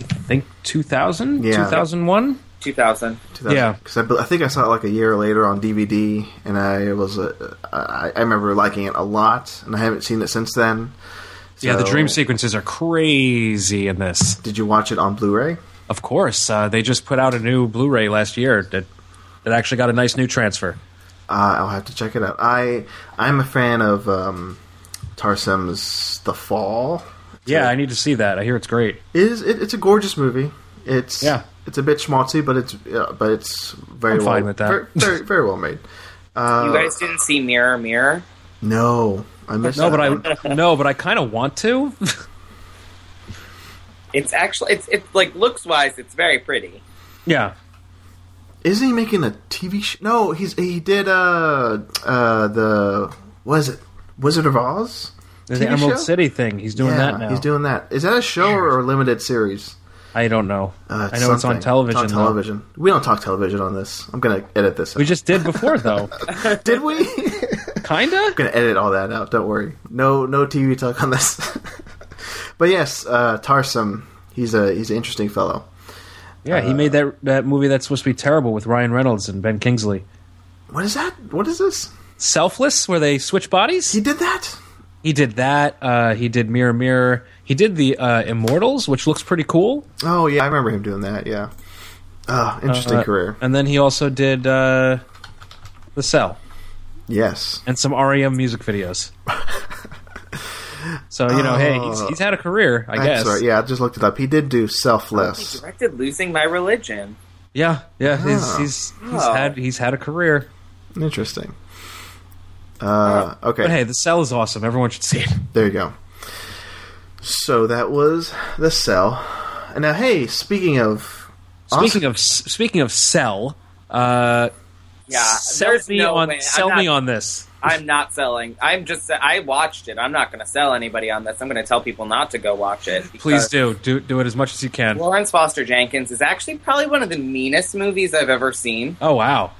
I think 2000, Yeah. 2001. 2000. 2000. Yeah. because I, I think I saw it like a year later on DVD, and I was uh, I, I remember liking it a lot, and I haven't seen it since then. Yeah, the dream sequences are crazy in this. Did you watch it on Blu-ray? Of course, uh, they just put out a new Blu-ray last year that that actually got a nice new transfer. Uh, I'll have to check it out. I I'm a fan of um, Tarsem's The Fall. Yeah, I need to see that. I hear it's great. It is it, it's a gorgeous movie. It's Yeah. It's a bit schmaltzy, but it's yeah, but it's very I'm well fine with that. Very very, very well made. Uh, you guys didn't see Mirror Mirror? No, I missed No, that but one. I no, but I kind of want to. It's actually it's it's like looks wise, it's very pretty. yeah, Isn't he making a TV show? No, he's he did uh uh the what is it Wizard of Oz? the TV Emerald show? City thing. He's doing yeah, that now. he's doing that. Is that a show or a limited series? I don't know. Uh, I know it's on television. It's on television. We don't talk television on this. I'm gonna edit this. We just did before though. did we? Kinda. I'm gonna edit all that out. Don't worry. No, no TV talk on this. but yes, uh, Tarsem. He's a he's an interesting fellow. Yeah, he made that that movie that's supposed to be terrible with Ryan Reynolds and Ben Kingsley. What is that? What is this? Selfless, where they switch bodies. He did that. He did that. Uh, he did Mirror Mirror. He did the uh, Immortals, which looks pretty cool. Oh yeah, I remember him doing that. Yeah. Oh, interesting Uh, career. And then he also did uh, The Cell Yes. and some REM music videos. so you know, hey, he's, he's had a career, I That's guess. right. Yeah, I just looked it up. He did do Selfless. He Selfless. directed Losing My Religion. Yeah, yeah. He's Oh. he's he's Oh. had he's had a career. Interesting. Uh, okay, But hey, the cell is awesome. Everyone should see it. there you go. So that was the cell. And now, hey, speaking of Speaking of speaking of cell, uh, Yeah, sell me no on way. Sell not- me on this. I'm not selling. I'm just. I watched it. I'm not going to sell anybody on this. I'm going to tell people not to go watch it. Please do do do it as much as you can. Florence Foster Jenkins is actually probably one of the meanest movies I've ever seen. Oh wow.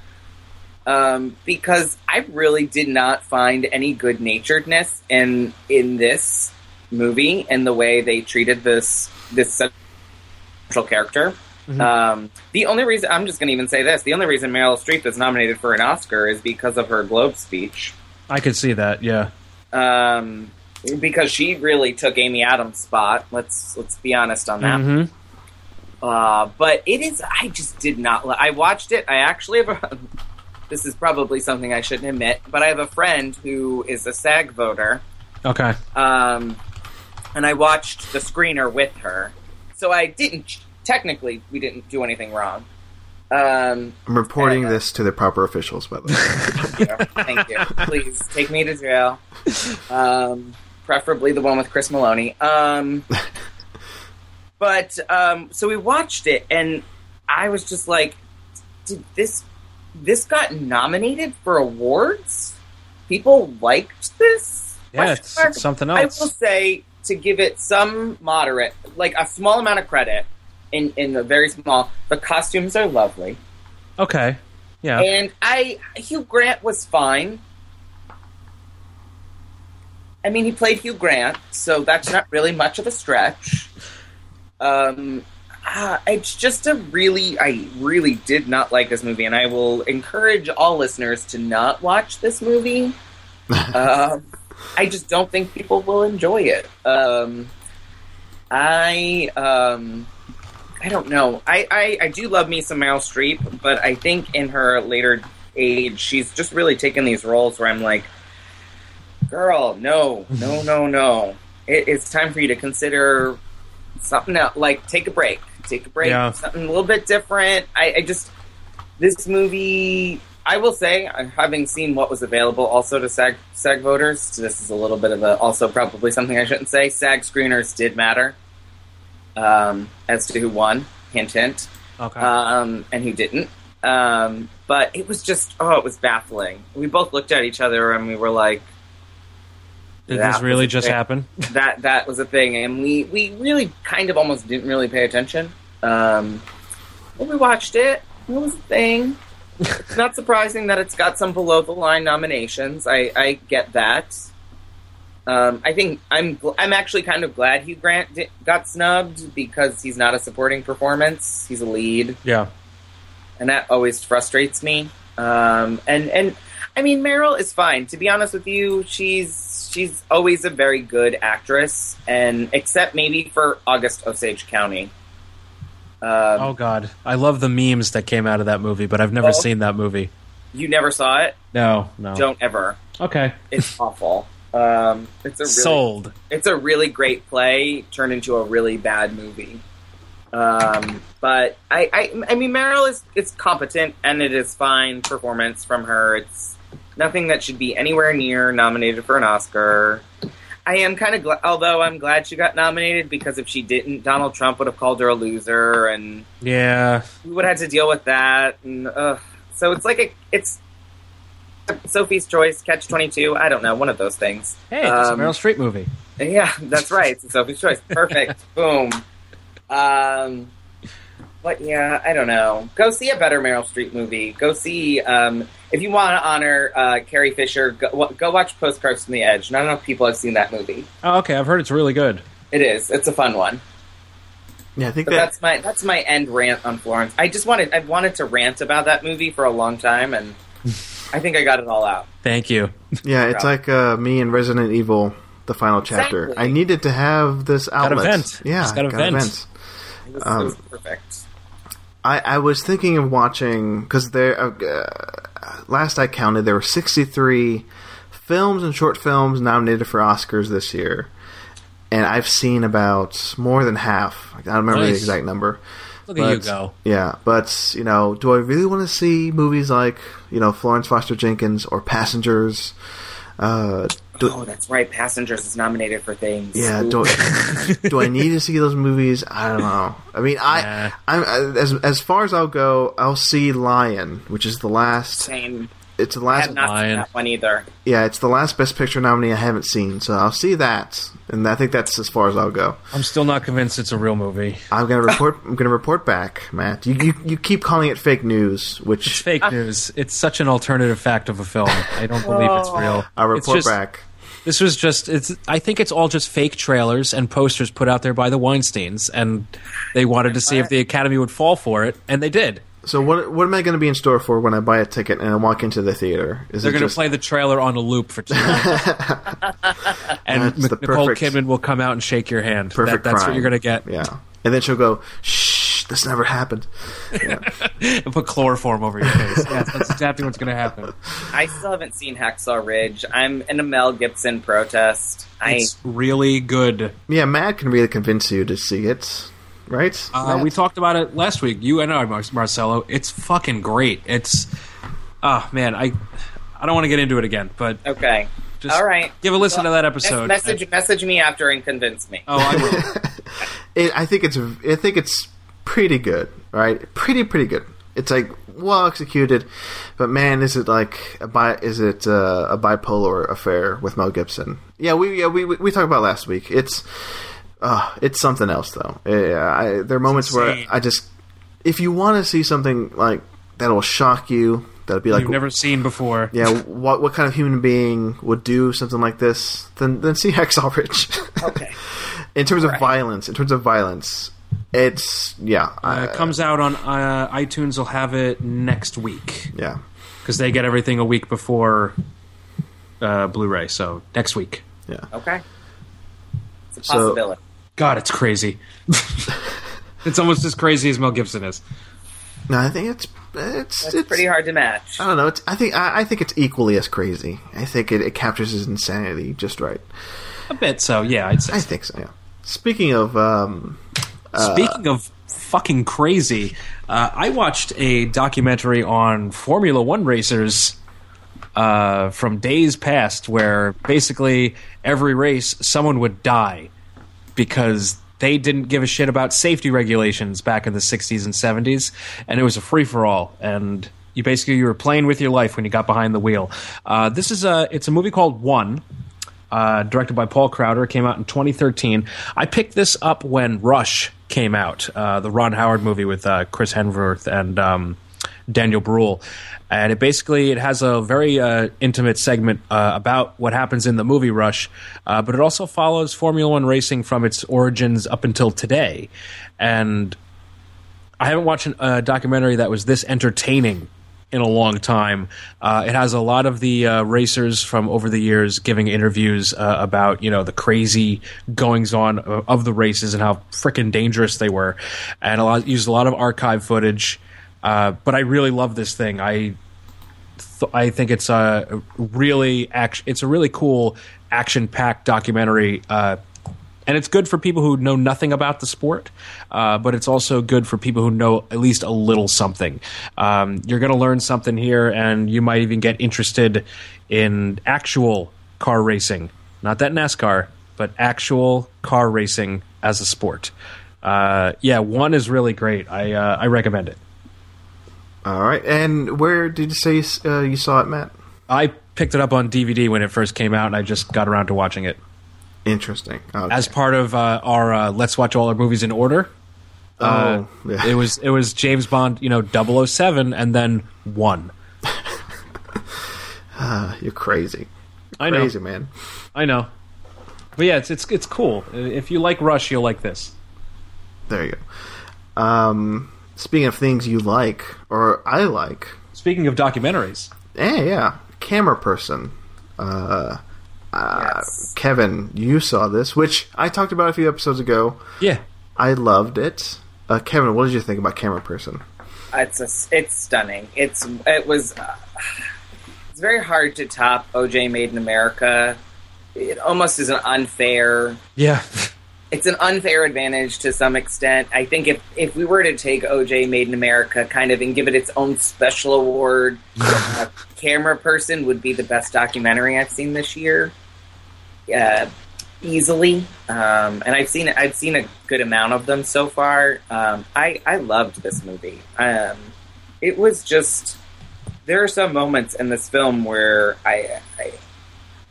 Um, because I really did not find any good naturedness in in this movie and the way they treated this this central character. Um, the only reason I'm just going to even say this: the only reason Meryl Streep is nominated for an Oscar is because of her Globe speech. I could see that. Yeah. um, because she really took Amy Adams' spot. Let's let's be honest on that. hmm Uh, but it is. I just did not. li- I watched it. I actually have. A, this is probably something I shouldn't admit, but I have a friend who is a SAG voter, Okay. um, and I watched the screener with her. So I didn't. Technically, we didn't do anything wrong. Um, I'm reporting Uh, this to the proper officials, by the way. Yeah, Thank you. Please take me to jail. Um, preferably the one with Chris Meloni. Um, but um, so we watched it, and I was just like, "Did this? This got nominated for awards? People liked this? Yeah, it's something I will say to give it some moderate, like a small amount of credit. In in the very small, the costumes are lovely. Okay. Yeah. And I Hugh Grant was fine. I mean, he played Hugh Grant, so that's not really much of a stretch. Um, uh, it's just a really, I really did not like this movie, and I will encourage all listeners to not watch this movie. um, I just don't think people will enjoy it. Um, I, um, I don't know. I, I, I do love me some Meryl Streep, but I think in her later age, she's just really taken these roles where I'm like, girl, no, no, no, no. It, it's time for you to consider something else. Like, take a break. Take a break. Yeah. Something a little bit different. I, I just, this movie, I will say, uh, having seen what was available also to SAG, SAG voters, so this is a little bit of a, also probably something I shouldn't say, SAG screeners did matter um, as to who won. Hint, hint Okay. um, and who didn't. Um, but it was just, oh, it was baffling. We both looked at each other and we were like, Did that this really just thing. happen? that that was a thing, and we we really kind of almost didn't really pay attention. Um, we watched it. It was a thing. it's not surprising that it's got some below the line nominations. I I get that. Um, I think I'm I'm actually kind of glad Hugh Grant di- got snubbed because he's not a supporting performance. He's a lead Yeah. and that always frustrates me. Um, and and I mean, Meryl is fine. To be honest with you, she's she's always a very good actress, and except maybe for August Osage County. Um, Oh God, I love the memes that came out of that movie, but I've never Oh. seen that movie. You never saw it? No, no. Don't ever. Okay. It's awful. Um, it's a really Sold. it's a really great play turned into a really bad movie. Um, but I, I, I mean, Meryl is it's competent and it is fine performance from her. It's nothing that should be anywhere near nominated for an Oscar. I am kind of glad, although I'm glad she got nominated because if she didn't, Donald Trump would have called her a loser, and Yeah. we would have had to deal with that. And uh, so it's like a, it's Sophie's Choice, Catch Twenty Two. I don't know, one of those things. Hey, it's a Um, Meryl Streep movie. Yeah, that's right. It's Sophie's Choice. Perfect. Boom. Um, but yeah, I don't know. Go see a better Meryl Streep movie. Go see um, if you want to honor uh, Carrie Fisher. Go, go watch Postcards from the Edge. Not enough people have seen that movie. Oh, okay. I've heard it's really good. It is. It's a fun one. Yeah, I think that that's my that's my end rant on Florence. I just wanted I wanted to rant about that movie for a long time, and I think I got it all out. Thank you. yeah, it's like uh, me and Resident Evil, the final chapter. Exactly. I needed to have this outlet. vent. Yeah, Just gotta gotta vent. vent. It was, Um, perfect. I, I was thinking of watching because there. Uh, last I counted, there were sixty-three films and short films nominated for Oscars this year, and I've seen about more than half. I don't remember the exact number. Look at you go. Yeah, but you know, do I really want to see movies like you know Florence Foster Jenkins or Passengers? Uh, do, Oh, that's right. Passengers is nominated for things. yeah, do, do I need to see those movies? I don't know. I mean, I, Nah. I'm as as far as I'll go, I'll see Lion, which is the last. Same. It's the I last. have not Lion. seen that one either. Yeah, it's the last Best Picture nominee I haven't seen, so I'll see that, and I think that's as far as I'll go. I'm still not convinced it's a real movie. I'm gonna report. I'm gonna report back, Matt. You, you you keep calling it fake news, It's which fake uh. news. It's such an alternative fact of a film. I don't believe it's real. I'll It's report just- back. This was just. It's. I think it's all just fake trailers and posters put out there by the Weinstein's, and they wanted to see if the Academy would fall for it, and they did. So what what am I going to be in store for when I buy a ticket and I walk into the theater? Is They're going to just play the trailer on a loop for two hours. and Nicole perfect- Kidman will come out and shake your hand. perfect That- that's what you're going to get. Yeah, and then she'll go, "Shh, this never happened." And put chloroform over your face. yeah, that's exactly what's going to happen. I still haven't seen Hacksaw Ridge. I'm in a Mel Gibson protest. I It's really good. Yeah, Matt can really convince you to see it, right? Uh, we talked about it last week. You and I, Mar- Marcelo. It's fucking great. It's, oh man, I, I don't want to get into it again, but okay. just All right. give a listen Well, to that episode. Message message me after and convince me. oh, I will. It, I think it's I think it's pretty good, right? Pretty pretty good. It's like well executed, but man, is it like a bi- is it uh, a bipolar affair with Mel Gibson? Yeah, we yeah we we, we talked about last week. It's uh, it's something else though. Yeah, I, there are moments where. I just if you want to see something like that will shock you, that'll be like You've never seen before. yeah, what what kind of human being would do something like this? Then then see Hacksaw Ridge. Okay. in terms of Right. violence, in terms of violence, it's yeah, Uh, it comes out on uh, iTunes. Will have it next week yeah. because they get everything a week before uh, Blu-ray. So next week. Yeah. Okay. It's a So- possibility. God, it's crazy. it's almost as crazy as Mel Gibson is. No, I think it's it's That's it's pretty hard to match. I don't know. It's I think I, I think it's equally as crazy. I think it, it captures his insanity just right. A bit. So yeah, I'd say. I think so. Yeah. Speaking of um, Speaking of fucking crazy, uh, I watched a documentary on Formula One racers uh, from days past, where basically every race someone would die because they didn't give a shit about safety regulations back in the 60s and 70s, and it was a free for all. And you basically you were playing with your life when you got behind the wheel. Uh, this is a it's a movie called One uh, directed by Paul Crowder, came out in 2013. I picked this up when Rush came out, uh, the Ron Howard movie with uh, Chris Hemsworth and um, Daniel Bruhl. And it basically it has a very uh, intimate segment uh, about what happens in the movie Rush, uh, but it also follows Formula One racing from its origins up until today. And I haven't watched a documentary that was this entertaining in a long time. Uh, it has a lot of the uh, racers from over the years giving interviews uh, about you know the crazy goings on of, of the races and how freaking dangerous they were, and a lot used a lot of archive footage. Uh, but I really love this thing. I th- I think it's a really action. It's a really cool action packed documentary. And it's good for people who know nothing about the sport, uh, but it's also good for people who know at least a little something. Um, you're going to learn something here, and you might even get interested in actual car racing, not that NASCAR, but actual car racing as a sport. Uh, yeah, one is really great. I uh, I recommend it. all right. And where did you say uh, you saw it, Matt? I picked it up on DVD when it first came out, and I just got around to watching it Interesting. Okay. as part of uh, our uh, "Let's Watch All Our Movies in Order." Uh, oh, yeah. it was it was James Bond, you know, 007 and then one. You're crazy. I know, Crazy man. I know, but yeah, it's it's it's cool. If you like Rush, you'll like this. There you go. Um, speaking of things you like or I like, Speaking of documentaries, yeah, yeah, camera person. Uh, uh, Yes. Kevin, you saw this, which I talked about a few episodes ago. yeah, I loved it. Uh, Kevin, what did you think about camera person? It's a, it's stunning. It's it was uh, it's very hard to top OJ Made in America. It almost is an unfair. yeah, it's an unfair advantage to some extent. I think if if we were to take OJ Made in America kind of and give it its own special award, a camera person would be the best documentary I've seen this year. Uh, easily, um, and I've seen I've seen a good amount of them so far. Um, I I loved this movie. Um, it was just there are some moments in this film where I, I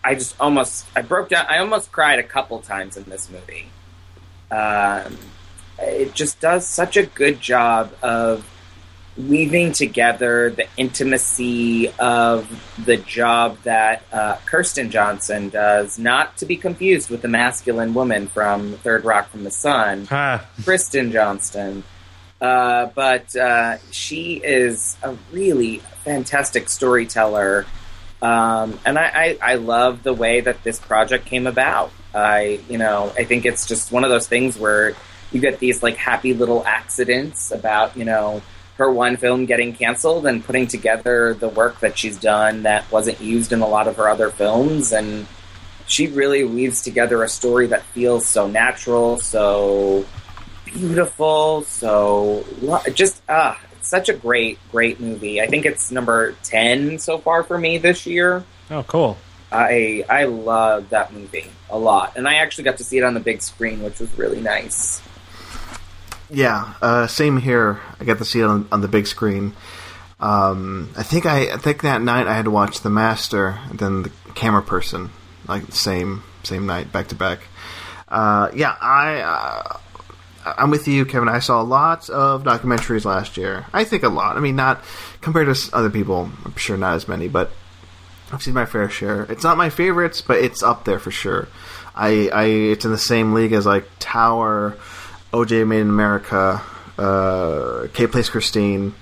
I just almost I broke down. I almost cried a couple times in this movie. Um, it just does such a good job of weaving together the intimacy of the job that uh, Kirsten Johnson does, not to be confused with the masculine woman from Third Rock from the Sun, Ah, Kristen Johnston. Uh, but uh, she is a really fantastic storyteller. Um, and I, I, I love the way that this project came about. I, you know, I think it's just one of those things where you get these like happy little accidents about, you know, her one film getting canceled and putting together the work that she's done that wasn't used in a lot of her other films. And she really weaves together a story that feels so natural, so beautiful, so lo- just ah, it's such a great, great movie. I think it's number ten so far for me this year. oh, cool. I I love that movie a lot, and I actually got to see it on the big screen, which was really nice. Yeah, uh, same here. I got to see it on, on the big screen. Um, I think I, I think that night I had to watch The Master and then The Cameraperson, like same same night, back to back. Uh, yeah, I uh, I'm with you, Kevin. I saw lots of documentaries last year. I think a lot. I mean, not compared to other people. I'm sure not as many, but I've seen my fair share. It's not my favorites, but it's up there for sure. I, I it's in the same league as like Tower, OJ Made in America, uh, Kate Plays Christine.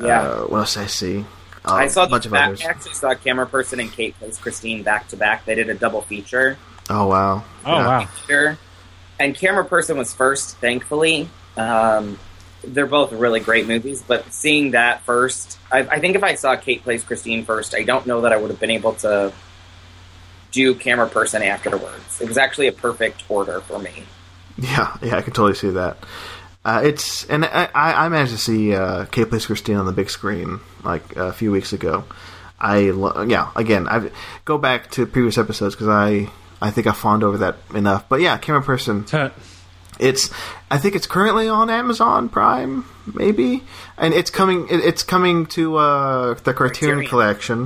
Yeah. Uh, what else did I see? Uh, I saw a bunch the of back, others. I actually saw Cameraperson and Kate plays Christine back to back. They did a double feature. Oh wow! Oh, Yeah. wow. Sure. And Cameraperson was first, thankfully. Um, they're both really great movies, but seeing that first, I, I think if I saw Kate Plays Christine first, I don't know that I would have been able to do Cameraperson afterwards. It was actually a perfect order for me. Yeah, yeah, I can totally see that. Uh, it's and I, I I managed to see uh, Kate Plays Christine on the big screen like a few weeks ago. I lo- yeah again I go back to previous episodes because I I think I fawned over that enough. But yeah, Cameraperson It's I think it's currently on Amazon Prime, maybe, and it's coming. It, it's coming to uh, the Criterion, Criterion. Collection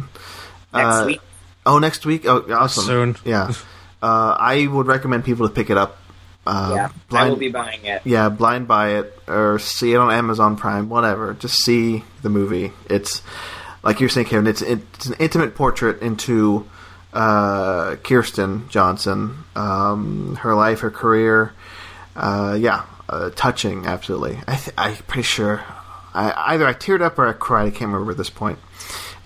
Next Uh, week, Oh, next week. Oh, awesome! Soon. yeah. Uh, I would recommend people to pick it up. Uh, yeah, I blind, will be buying it. yeah, blind buy it or see it on Amazon Prime, whatever. Just see the movie. It's like you're saying, Kevin. It's it's an intimate portrait into uh, Kirsten Johnson, um, her life, her career. Uh, yeah, uh, touching. Absolutely. I th- I'm pretty sure. I either I teared up or I cried. I can't remember at this point.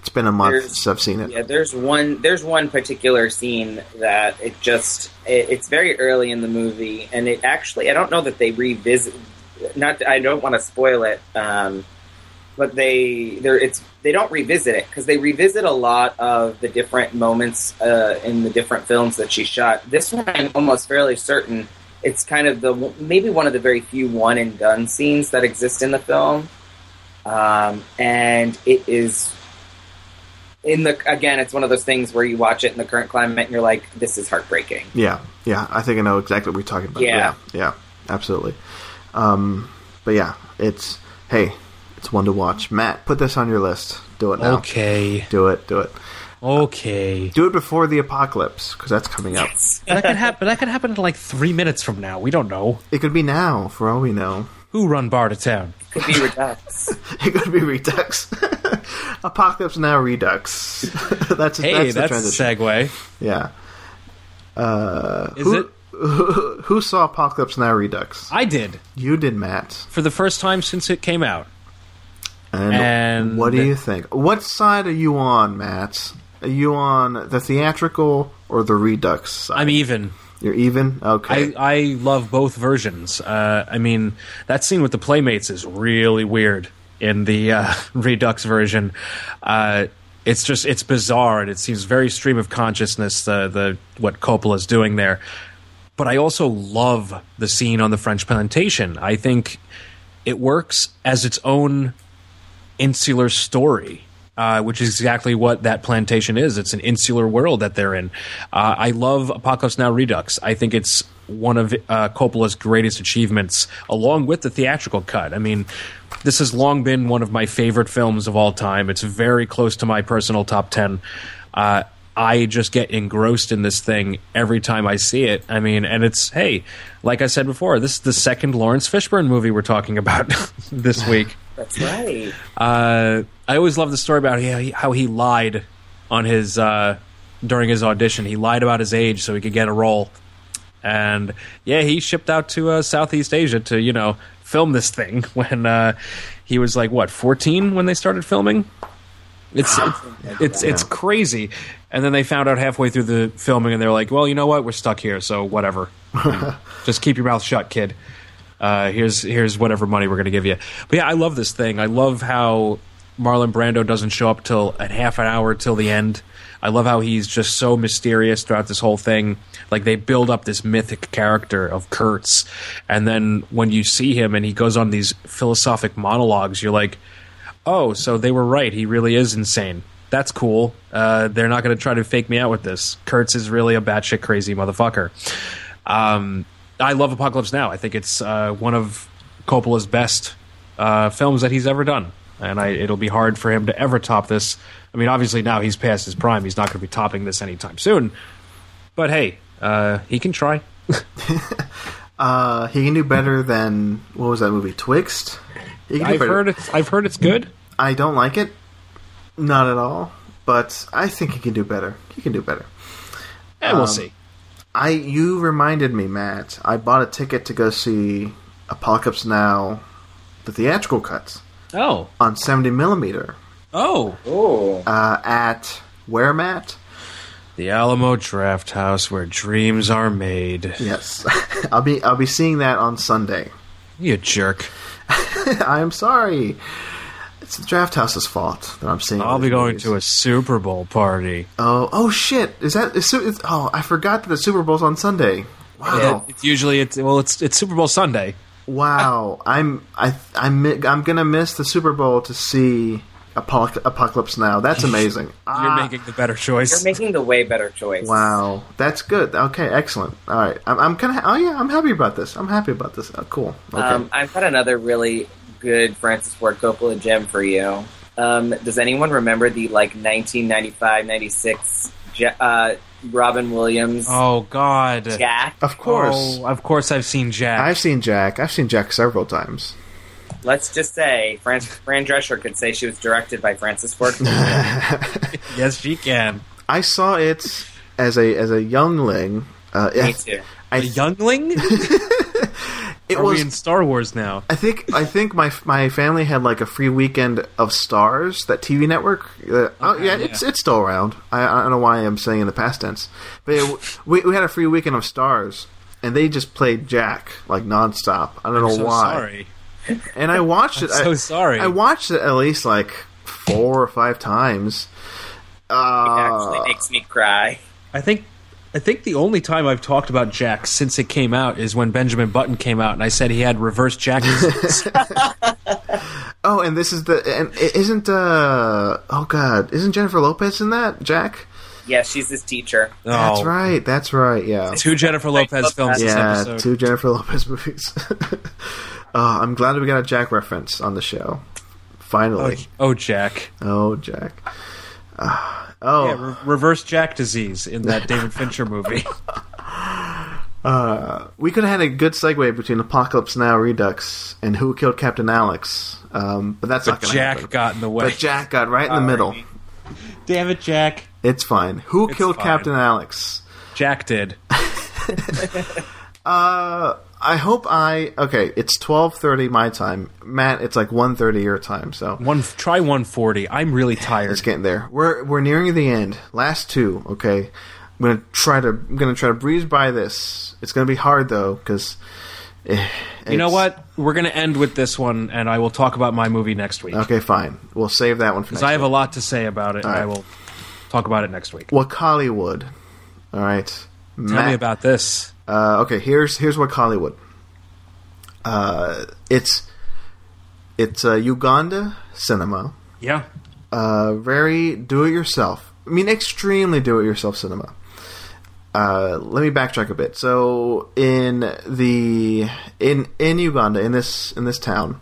It's been a month There's- since I've seen it. Yeah, there's one. There's one particular scene that it just. It, it's very early in the movie, and it actually. I don't know that they revisit. Not. I don't want to spoil it. Um, but they there it's they don't revisit it because they revisit a lot of the different moments uh, in the different films that she shot. This one, I'm almost fairly certain it's kind of the maybe one of the very few one and done scenes that exist in the film, um, and it is in the again, it's one of those things where you watch it in the current climate and you're like, this is heartbreaking. Yeah, yeah. I think I know exactly what you're talking about. Yeah. yeah, yeah, absolutely. Um, but yeah, it's hey, it's one to watch. Matt, put this on your list. Do it now. Okay. Do it. Do it. Okay. Do it before the apocalypse because that's coming up. that could happen. That could happen in like three minutes from now. We don't know. It could be now, for all we know. Who run bar to town? Could be Redux. It could be Redux. Apocalypse now Redux. that's Hey, that's the that's, a transition. segue. yeah. Uh, Is who, it? Who saw Apocalypse Now Redux? I did You did, Matt. for the first time since it came out. And, And- what do you think? What side are you on, Matt? Are you on the theatrical or the Redux side? I'm even. You're even? Okay. I, I love both versions. Uh, I mean, that scene with the Playmates is really weird in the uh, Redux version. Uh, it's just it's bizarre and it seems very stream of consciousness. The the what Coppola's doing there. but I also love the scene on the French plantation. I think it works as its own insular story. Uh, which is exactly what that plantation is. It's an insular world that they're in. Uh, I love Apocalypse Now Redux. I think it's one of uh, Coppola's greatest achievements, along with the theatrical cut. I mean, this has long been one of my favorite films of all time. It's very close to my personal top 10. Uh, I just get engrossed in this thing every time I see it. I mean, and it's, hey, like I said before, this is the second Laurence Fishburne movie we're talking about this week. That's right. Uh, I always love the story about how he, how he lied on his uh, during his audition. He lied about his age so he could get a role. And yeah, he shipped out to uh, Southeast Asia to you know film this thing when uh, he was like what fourteen when they started filming. It's it's it's, it's crazy. And then they found out halfway through the filming, and they're like, "Well, you know what? We're stuck here, so whatever. Just keep your mouth shut, kid." uh, here's here's whatever money we're going to give you. But yeah, I love this thing. I love how Marlon Brando doesn't show up till a half an hour till the end. I love how he's just so mysterious throughout this whole thing. Like they build up this mythic character of Kurtz, and then when you see him and he goes on these philosophic monologues, you're like, oh, so they were right. He really is insane. That's cool. Uh, they're not going to try to fake me out with this. Kurtz is really a batshit crazy motherfucker. Um, I love Apocalypse Now. I think it's uh, one of Coppola's best uh, films that he's ever done, and I, it'll be hard for him to ever top this. I mean, obviously now he's past his prime; he's not going to be topping this anytime soon. But hey, uh, he can try. Uh, he can do better than what was that movie, Twixt? He can I've heard it's. I've heard it's good. I don't like it, not at all. But I think he can do better. He can do better. And we'll Um, see. I you reminded me, Matt. I bought a ticket to go see Apocalypse Now, the theatrical cuts Oh, on seventy millimeter oh, Oh, uh, at where, Matt? the Alamo Drafthouse where dreams are made. Yes, I'll be I'll be seeing that on Sunday. You jerk. I am sorry. It's the Drafthouse's fault that I'm seeing. I'll be going movies. to a Super Bowl party. Oh, oh shit! Is that? Is, is, oh, I forgot that the Super Bowl's on Sunday. Wow, It's usually it's well, it's it's Super Bowl Sunday. wow. I'm I I'm I'm gonna miss the Super Bowl to see Apocalypse Now. That's amazing. You're Ah, making the better choice. you're making the way better choice. Wow, that's good. Okay, excellent. All right, I'm, I'm kind of. Oh yeah, I'm happy about this. I'm happy about this. Oh, cool. Okay. Um, I've got another really good Francis Ford Coppola gem for you. Um, does anyone remember the like 1995-96 Je- uh, Robin Williams oh God. Jack? of course, Oh, of course, I've seen Jack. I've seen Jack. I've seen Jack several times. Let's just say Fran, Fran Drescher could say she was directed by Francis Ford. Yes, she can. I saw it as a as a youngling. Uh, Me too. I, A youngling? it Are was we in Star Wars now? I think I think my my family had like a free weekend of Starz, that TV network. Uh, oh yeah, it's it's still around. I, I don't know why I'm saying in the past tense, but it, we we had a free weekend of Starz, and they just played Jack like nonstop. I don't know so why. sorry. And I watched it. I'm so I, sorry. I watched it at least like four or five times. It Uh, actually makes me cry. I think I think the only time I've talked about Jack since it came out is when Benjamin Button came out, and I said he had reverse Jack disease. oh, and this is the and i- isn't uh oh god isn't Jennifer Lopez in that Jack? Yeah, she's his teacher. That's Oh. right. That's right. Yeah. Two Jennifer Lopez films this Yeah, episode. two Jennifer Lopez movies. uh, I'm glad we got a Jack reference on the show. oh, Finally. oh, Jack. Oh, Jack. Uh, oh, Yeah, re- reverse Jack disease in that David Fincher movie. uh, we could have had a good segue between Apocalypse Now, Redux, and Who Killed Captain Alex. Um, but that's not going to Jack happen. got in the way. But Jack got right in the middle. Damn it, Jack. It's fine. Who It's killed fine. Captain Alex? Jack did. Uh, I hope I okay. It's twelve thirty my time, Matt. It's like one thirty your time. So One try 140. I'm really tired. It's getting there. We're we're nearing the end. Last two. Okay, I'm gonna try to I'm gonna try to breeze by this. It's gonna be hard though because eh, You know what? We're going to end with this one, and I will talk about my movie next week. Okay, fine. We'll save that one for next. Because I have a lot to say about it, and All I will talk about it next week. Wakaliwood? All right. Tell me about this. Uh, okay, here's here's Wakaliwood. Uh, it's it's uh, Uganda cinema. Yeah. Uh, very do-it-yourself. I mean, extremely do-it-yourself cinema. Uh, let me backtrack a bit. So in the in in Uganda in this in this town,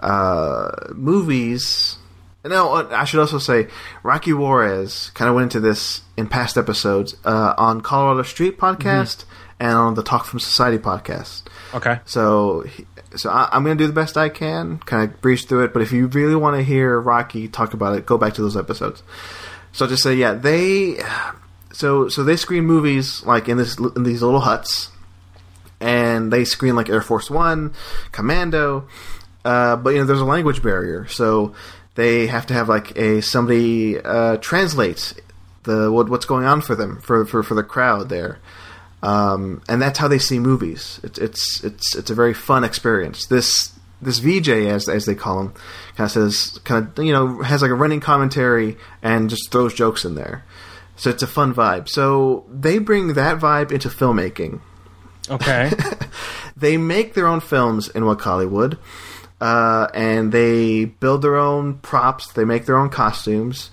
uh, movies. No, uh, I should also say Rocky Juarez kind of went into this in past episodes uh, on Colorado Street podcast and on the Talk Film Society podcast. Okay. So, so I, I'm going to do the best I can, kind of breeze through it. But if you really want to hear Rocky talk about it, go back to those episodes. So just say, yeah, they, so so they screen movies like in this in these little huts, and they screen like Air Force One, Commando, uh, but you know there's a language barrier, so they have to have like a somebody uh, translate the what, what's going on for them for for, for the crowd there um, and that's how they see movies. It's it's it's it's a very fun experience. This this VJ as as they call him kind of says kind of you know has like a running commentary and just throws jokes in there. So it's a fun vibe. So they bring that vibe into filmmaking. Okay. They make their own films in Wakaliwood, uh, and they build their own props. They make their own costumes.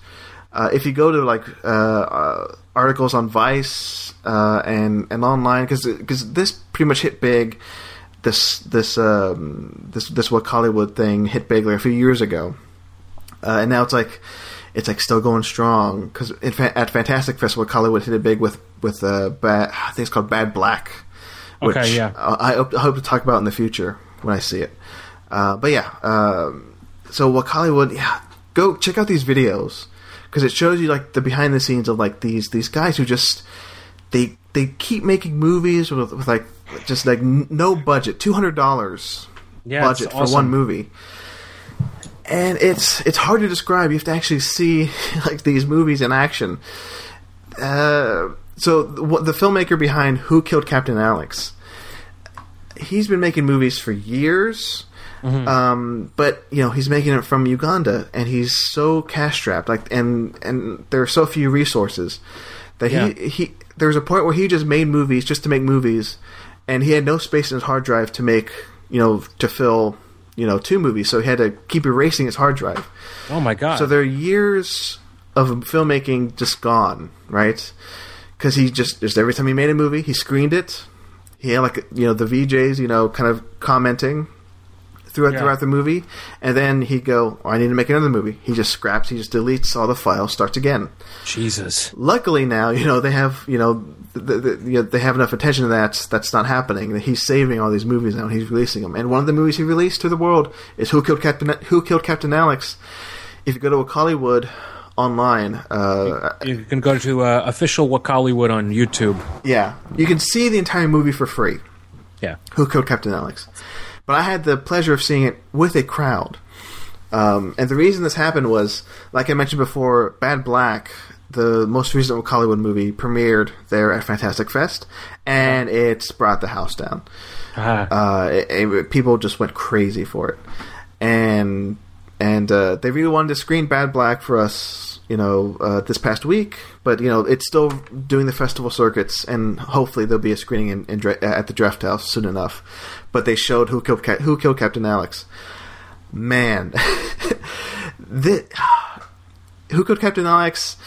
Uh, if you go to like uh, uh, articles on Vice uh, and and online, because because this pretty much hit big. This this um, this this Wakaliwood thing hit big like a few years ago, uh, and now it's like it's like still going strong because at Fantastic Festival, Hollywood hit it big with with uh, bad, I think it's called Bad Black. Which Okay, yeah. I, I hope, I hope to talk about in the future when I see it. Uh, but yeah, um, so Wakaliwood, yeah, go check out these videos because it shows you like the behind the scenes of like these these guys who just they they keep making movies with, with like just like n- no budget, two hundred dollars Yeah, budget for one movie. And it's it's hard to describe. You have to actually see like these movies in action. Uh, so the, what- the filmmaker behind Who Killed Captain Alex, he's been making movies for years. Um, but you know he's making it from Uganda, and he's so cash strapped. Like, and and there are so few resources that Yeah. he he. There was a point where he just made movies just to make movies, and he had no space in his hard drive to make you know to fill you know two movies. So he had to keep erasing his hard drive. oh my god. So there are years of filmmaking just gone, right? Because he just just every time he made a movie, he screened it. He had like you know the VJs, you know, kind of commenting throughout Yeah. throughout the movie, and then he'd go, oh, "I need to make another movie." He just scraps, he just deletes all the files, starts again. Jesus. Luckily now, you know they have you know, the, the, you know they have enough attention to that. That's not happening. That He's saving all these movies now, and he's releasing them. And one of the movies he released to the world is Who Killed Captain Who Killed Captain Alex. If you go to Hollywood online, uh, You can go to uh, official Wakaliwood on YouTube. yeah, you can see the entire movie for free. Yeah. Who Killed Captain Alex? But I had the pleasure of seeing it with a crowd. Um, and the reason this happened was, like I mentioned before, Bad Black, the most recent Hollywood movie, premiered there at Fantastic Fest, and it's brought the house down. Ah. Uh, it, it- people just went crazy for it, and and uh, they really wanted to screen Bad Black for us, you know, uh, this past week. But you know, it's still doing the festival circuits, and hopefully there'll be a screening in, in at the Drafthouse soon enough. But they showed who killed Ca- who killed Captain Alex. Man, the, who killed Captain Alex?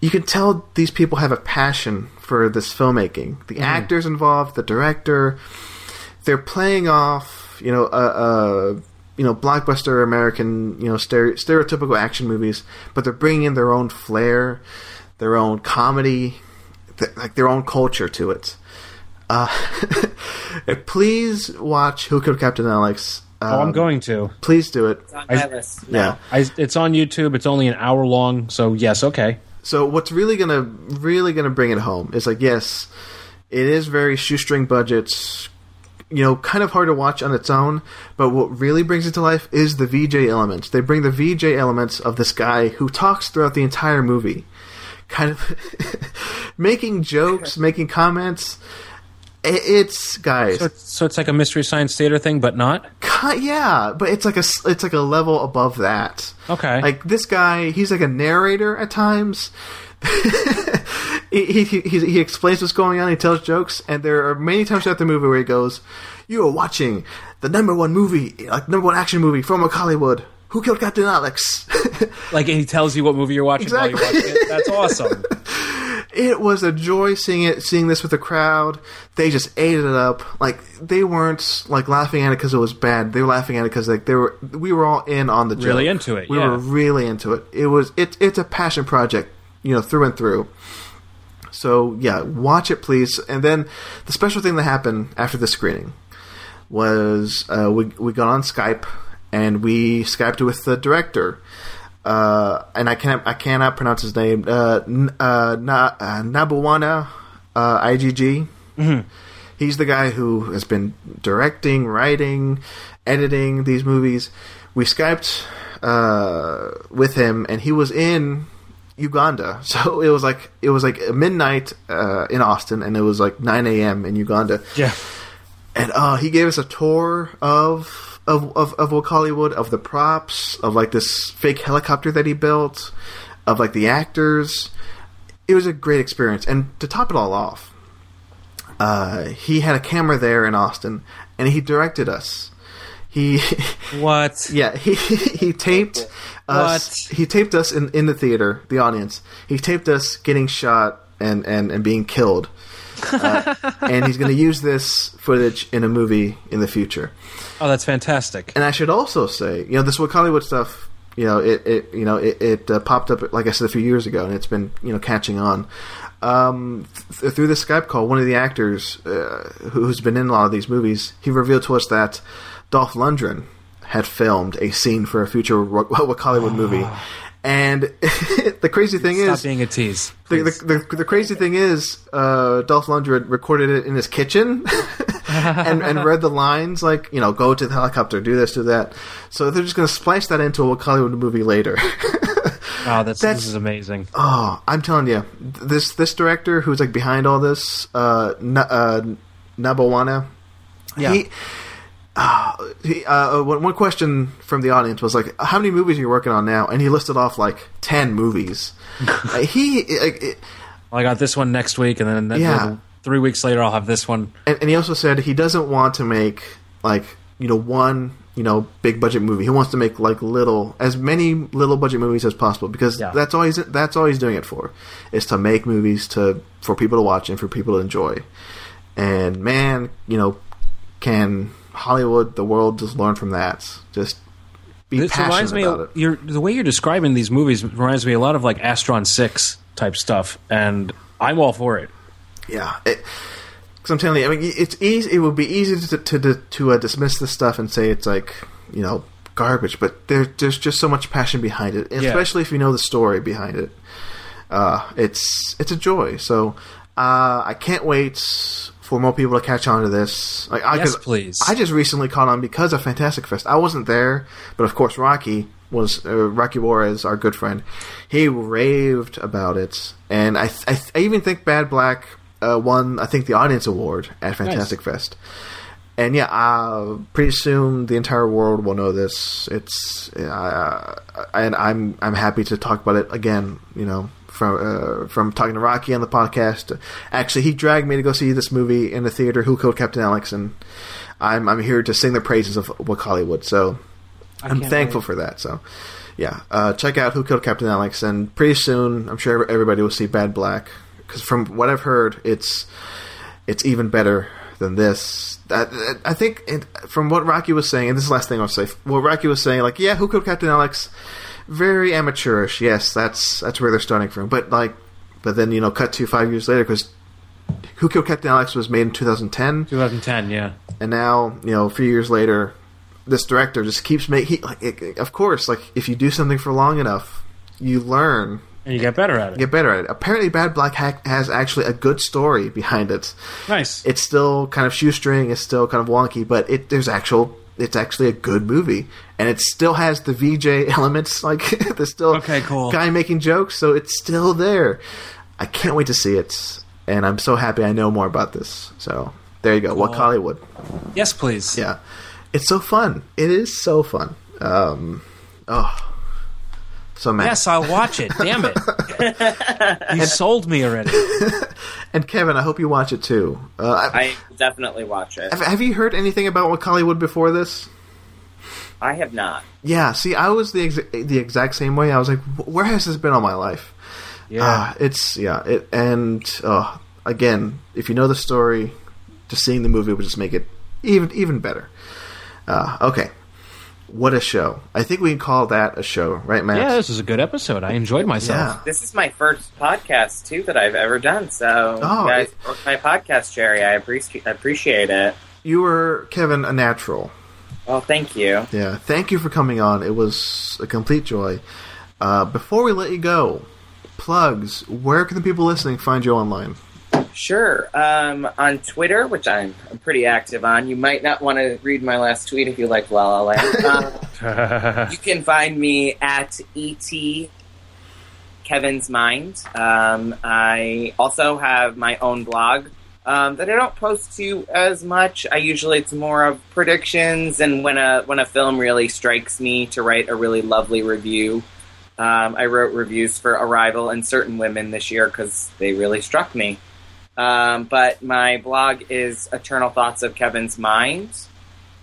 You can tell these people have a passion for this filmmaking. The actors involved, the director, they're playing off, you know, a, a you know blockbuster American, you know, stere- stereotypical action movies, but they're bringing in their own flair, their own comedy, th- like their own culture to it. Uh, please watch Who Killed Captain Alex. oh, I'm Um, going to. Please do it. It's on I- my list. Yeah. I, it's on YouTube. It's only an hour long, so yes, okay. So what's really gonna really gonna bring it home is like yes, it is very shoestring budgets, you know, kind of hard to watch on its own. But what really brings it to life is the VJ elements. They bring the VJ elements of this guy who talks throughout the entire movie, kind of making jokes, making comments. It's guys, So, it's- so it's like a mystery science theater thing, but not. yeah, but it's like a it's like a level above that. Okay. Like this guy, he's like a narrator at times. he, he, he, he explains what's going on. He tells jokes, and there are many times throughout the movie where he goes, "You are watching the number one movie, like number one action movie from a Hollywood. Who killed Captain Alex?" Like and he tells you what movie you're watching while Exactly. you're watching it. That's awesome. it was a joy seeing it, seeing this with the crowd. They just ate it up. Like they weren't like laughing at it because it was bad. They were laughing at it because like they were. We were all in on the joke. Really into it, We yeah. were really into it. It was. It, it's a passion project, you know, through and through. So yeah, watch it please. And then the special thing that happened after the screening was uh, we we got on Skype and we skyped with the director. Uh, and I can't I cannot pronounce his name. Uh, N- uh, Na- uh, Nabuwana uh, IGG. He's the guy who has been directing, writing, editing these movies. We skyped uh, with him, and he was in Uganda. So it was like it was like midnight uh, in Austin, and it was like 9 a.m. in Uganda Yeah. and uh, he gave us a tour of of of of Wakaliwood, of the props, of like this fake helicopter that he built, of like the actors. It was a great experience, and to top it all off, uh, he had a camera there in Austin, and he directed us. He What? yeah he he taped us. What? He taped us in in the theater, the audience. He taped us getting shot and and and being killed. Uh, and he's going to use this footage in a movie in the future. Oh, that's fantastic. And I should also say, you know, this Wakaliwood stuff, you know, it, it you know, it, it uh, popped up, like I said, a few years ago, and it's been, you know, catching on. Um, th- through the Skype call, one of the actors uh, who's been in a lot of these movies, he revealed to us that Dolph Lundgren had filmed a scene for a future Hollywood movie. And the crazy thing is. Stop is, being a tease. the, the, the, the crazy thing is, uh, Dolph Lundgren recorded it in his kitchen and, and read the lines like, you know, go to the helicopter, do this, do that. So they're just going to splice that into a Hollywood movie later. oh, that's, that's- this is amazing. oh, I'm telling you, this this director who's like behind all this, uh, Na- uh, Nabawana, Yeah. he. Uh, he, uh, one, one question from the audience was like, "How many movies are you working on now?" And he listed off like ten movies. Uh, he, like, it- Well, I got this one next week, and then, then Yeah. three weeks later, I'll have this one. and, and he also said he doesn't want to make like you know one you know big budget movie. He wants to make like little as many little budget movies as possible because Yeah. that's all he's that's all he's doing it for is to make movies to for people to watch and for people to enjoy. And man, you know, can Hollywood, the world, just learn from that? Just be This passionate reminds me about of it. you're, the way you're describing these movies reminds me a lot of like Astron Six type stuff, and I'm all for it. Yeah, because I'm telling you, I mean, it's easy. It would be easy to to to, to uh, dismiss this stuff and say it's like you know garbage, but there, there's just so much passion behind it, Yeah. especially if you know the story behind it. Uh, it's it's a joy. So uh, I can't wait for more people to catch on to this. Like, I, Yes, please. I just recently caught on because of Fantastic Fest. I wasn't there, but of course Rocky was uh, Rocky Juarez, our good friend. He raved about it, and I I, I even think Bad Black uh, won I think the audience award at Fantastic Fest. And yeah, uh, pretty soon the entire world will know this. It's uh, and I'm I'm happy to talk about it again. You know, from uh, from talking to Rocky on the podcast. Actually, he dragged me to go see this movie in the theater. Who killed Captain Alex? And I'm I'm here to sing the praises of Wakaliwood. So I'm thankful for that. So yeah, uh, check out Who Killed Captain Alex, and pretty soon I'm sure everybody will see Bad Black because from what I've heard, it's it's even better than this. I, I think it, from what Rocky was saying, and this is the last thing I'll say. What Rocky was saying, like, yeah, Who Killed Captain Alex, very amateurish. Yes, that's that's where they're starting from. But like, but then you know, cut to five years later because Who Killed Captain Alex was made in 2010 2010, yeah. and now you know a few years later this director just keeps making like it, of course like if you do something for long enough you learn And you get better at it. get better at it apparently bad black hack has actually a good story behind it Nice. it's still kind of shoestring it's still kind of wonky but it there's actual it's actually a good movie and it still has the vj elements like there's still Okay, cool. guy making jokes so it's still there i can't wait to see it and i'm so happy i know more about this so there you go what Cool. hollywood yes, please. yeah, it's so fun. It is so fun. Um, oh, So Matt Yes, I'll watch it. Damn it! you sold me already. and Kevin, I hope you watch it too. Uh, I, I definitely watch it. have, have you heard anything about Wakaliwood before this? I have not. Yeah, see, I was the exa- the exact same way. I was like, where has this been all my life? Yeah. Ah, it's yeah, it and uh, again, if you know the story, just seeing the movie would just make it even even better. Uh, okay, what a show! I think we can call that a show, right, Matt? yeah, this is a good episode. I enjoyed myself. Yeah. This is my first podcast too that I've ever done. So Oh, guys it- my podcast, Jerry. I appreciate I appreciate it. You were Kevin, a natural. Well, thank you. Yeah, thank you for coming on. It was a complete joy. Uh, before we let you go, plugs. Where can the people listening find you online? Sure. Um, on Twitter, which I'm, I'm pretty active on, you might not want to read my last tweet if you like La La Land. Um, you can find me at et Kevin's Mind. Um, I also have my own blog um, that I don't post to as much. I usually it's more of predictions and when a when a film really strikes me to write a really lovely review. Um, I wrote reviews for Arrival and Certain Women this year because they really struck me. Um, but my blog is Eternal Thoughts of Kevin's Mind.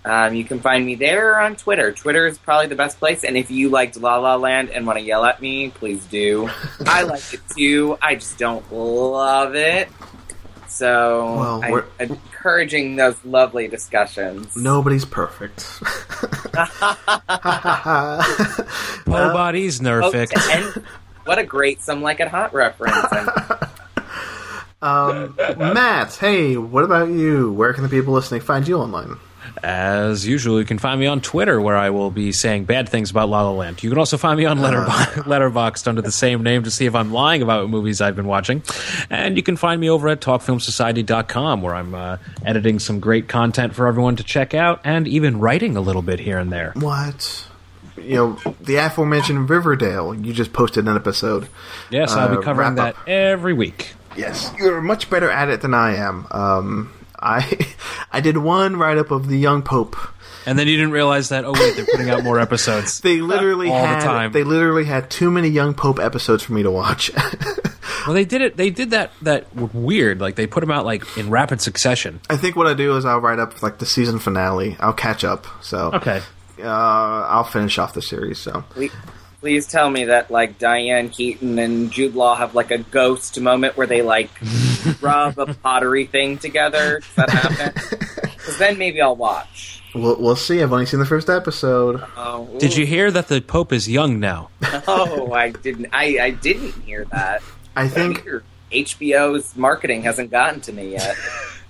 Um, you can find me there or on Twitter. Twitter is probably the best place. And if you liked La La Land and want to yell at me, please do. I like it too. I just don't love it. So Well, I, we're- I'm encouraging those lovely discussions. Nobody's perfect. Poe bodies, Oh, Nerfic. and what a great Some Like It Hot reference. Um, Matt, hey, what about you? Where can the people listening find you online? As usual, you can find me on Twitter, where I will be saying bad things about La La Land. You can also find me on Letterbo- Letterboxd under the same name to see if I'm lying about movies I've been watching. And you can find me over at TalkFilmSociety.com, where I'm uh, editing some great content for everyone to check out, and even writing a little bit here and there. What? You know, the aforementioned Riverdale, you just posted an episode. Yes, I'll Uh, be covering wrap that every week. Yes, you're much better at it than I am. Um, I I did one write up of the young pope. And then you didn't realize that. Oh wait, they're putting out more episodes. They literally All the time. they literally had too many young pope episodes for me to watch. Well, they did it. They did that. That weird. Like they put them out like in rapid succession. I think what I do is I'll write up like the season finale. I'll catch up. So Okay. uh, I'll finish off the series. So please, please tell me that like Diane Keaton and Jude Law have like a ghost moment where they like rub a pottery thing together. Does that happen? Because then maybe I'll watch. we'll we'll see. I've only seen the first episode. Oh, Did you hear that the Pope is young now? Oh, I didn't. I, I didn't hear that. I think Weird. HBO's marketing hasn't gotten to me yet.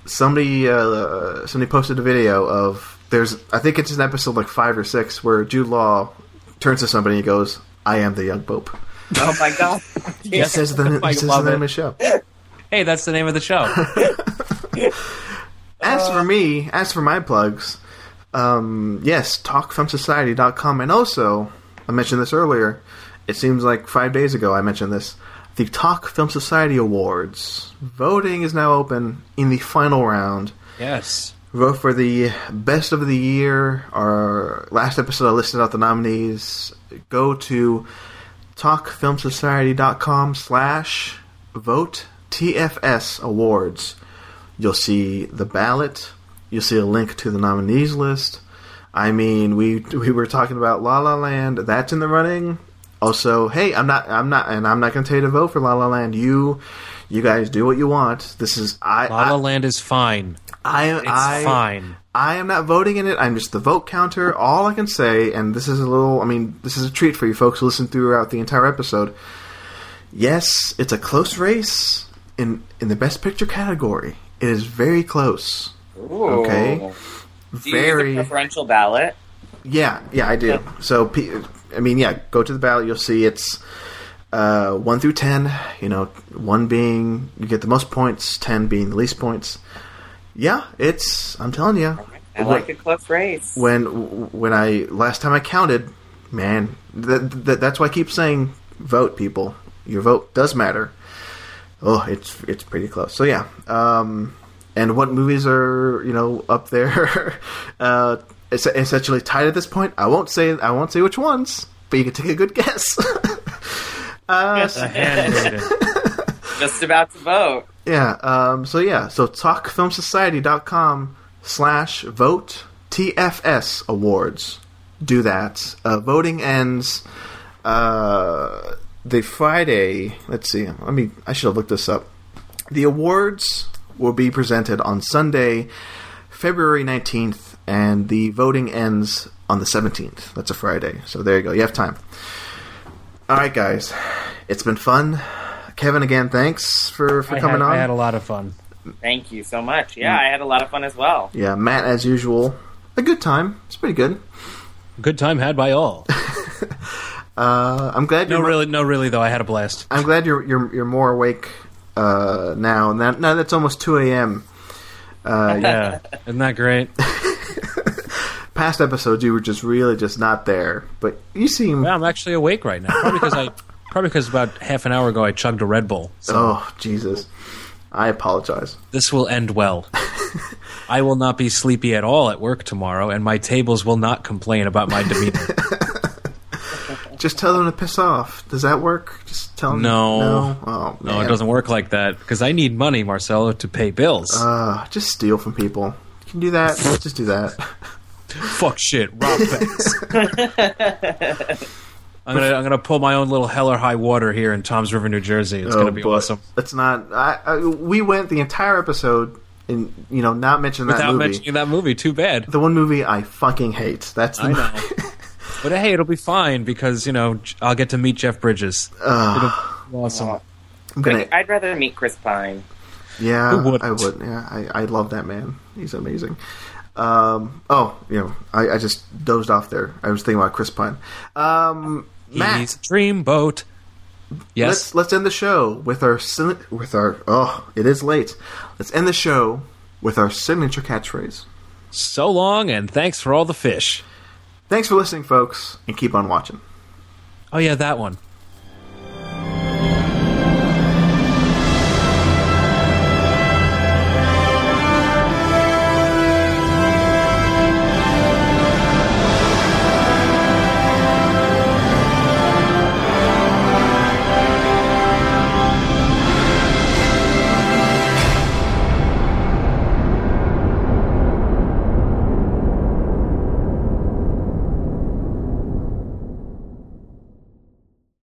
somebody uh, somebody posted a video of there's I think it's an episode like five or six where Jude Law turns to somebody and goes, "I am the young pope." Oh my god! He says the, he says the name it. of the show. Hey, that's the name of the show. As for me, as for my plugs, um, yes, talkfilmsociety.com. And also, I mentioned this earlier, it seems like five days ago I mentioned this. The Talk Film Society Awards. Voting is now open in the final round. yes. Vote for the best of the year. Our last episode I listed out the nominees. Go to talkfilmsociety.com slash vote TFS awards. You'll see the ballot. You'll see a link to the nominees list. I mean, we we were talking about La La Land. That's in the running. Also, hey, I'm not I'm not and I'm not going to tell you to vote for La La Land. You you guys do what you want. This is I La La I Land is fine. I, It's I fine. I am not voting in it. I'm just the vote counter. All I can say, and this is a little, I mean, this is a treat for you folks who listen throughout the entire episode. Yes, it's a close race in in the best picture category. It is very close. Ooh. Okay. Do you Very, use a preferential ballot? yeah, yeah, I do. So, I mean, yeah, go to the ballot. You'll see it's uh, one through ten. You know, one being you get the most points, ten being the least points. Yeah, it's. I'm telling you. I like a close race. when when I last time I counted, man, that, that that's why I keep saying vote, people. Your vote does matter. Oh, it's it's pretty close. So yeah, um, and what movies are you know up there? uh, es- essentially tied at this point. I won't say I won't say which ones. but you can take a good guess. uh, A hand. Just about to vote. Yeah. Um, so yeah. So talkfilmsociety.com slash vote TFS awards. Do that. Uh, voting ends uh, the Friday. Let's see. Let me. I should have looked this up. The awards will be presented on Sunday, February nineteenth, and the voting ends on the seventeenth. That's a Friday. So there you go. You have time. All right, guys. It's been fun. Kevin, again, thanks for, for I coming had, on. I had a lot of fun. Thank you so much. Yeah, I had a lot of fun as well. Yeah, Matt, as usual, a good time. It's pretty good. Good time had by all. Uh, I'm glad No, you're. really, no, really though. I had a blast. I'm glad you're you're you're more awake uh, now. Now, now that's almost 2 a.m. Uh, Yeah, isn't that great? past episodes, you were just really just not there, but you seem. Yeah, I'm actually awake right now. Probably because I, probably because about half an hour ago I chugged a Red Bull. So Oh Jesus! I apologize. this will end well. I will not be sleepy at all at work tomorrow, and my tables will not complain about my demeanor. Just tell them to piss off. Does that work? Just tell them. No. No. Oh No, it doesn't work like that because I need money, Marcelo, to pay bills. Uh, just steal from people. You can do that. Let's just do that. Fuck shit, rob banks. I'm gonna I'm gonna pull my own little hell or high water here in Tom's River, New Jersey. It's gonna oh, be awesome. It's not. I, I, we went the entire episode and you know not mention that Without movie. mentioning that movie, too bad. the one movie I fucking hate. That's the I know. but hey, it'll be fine because you know I'll get to meet Jeff Bridges. It'll be awesome. I'm gonna. I'd rather meet Chris Pine. Yeah, Who wouldn't? I would. Yeah, I, I love that man. He's amazing. Um, oh, you know, I, I just dozed off there. I was thinking about Chris Pine. Um, Matt, He's dreamboat. Yes. let's let's end the show with our with our. Oh, it is late. Let's end the show with our signature catchphrase. So long, and thanks for all the fish. Thanks for listening, folks, and keep on watching. Oh yeah, that one.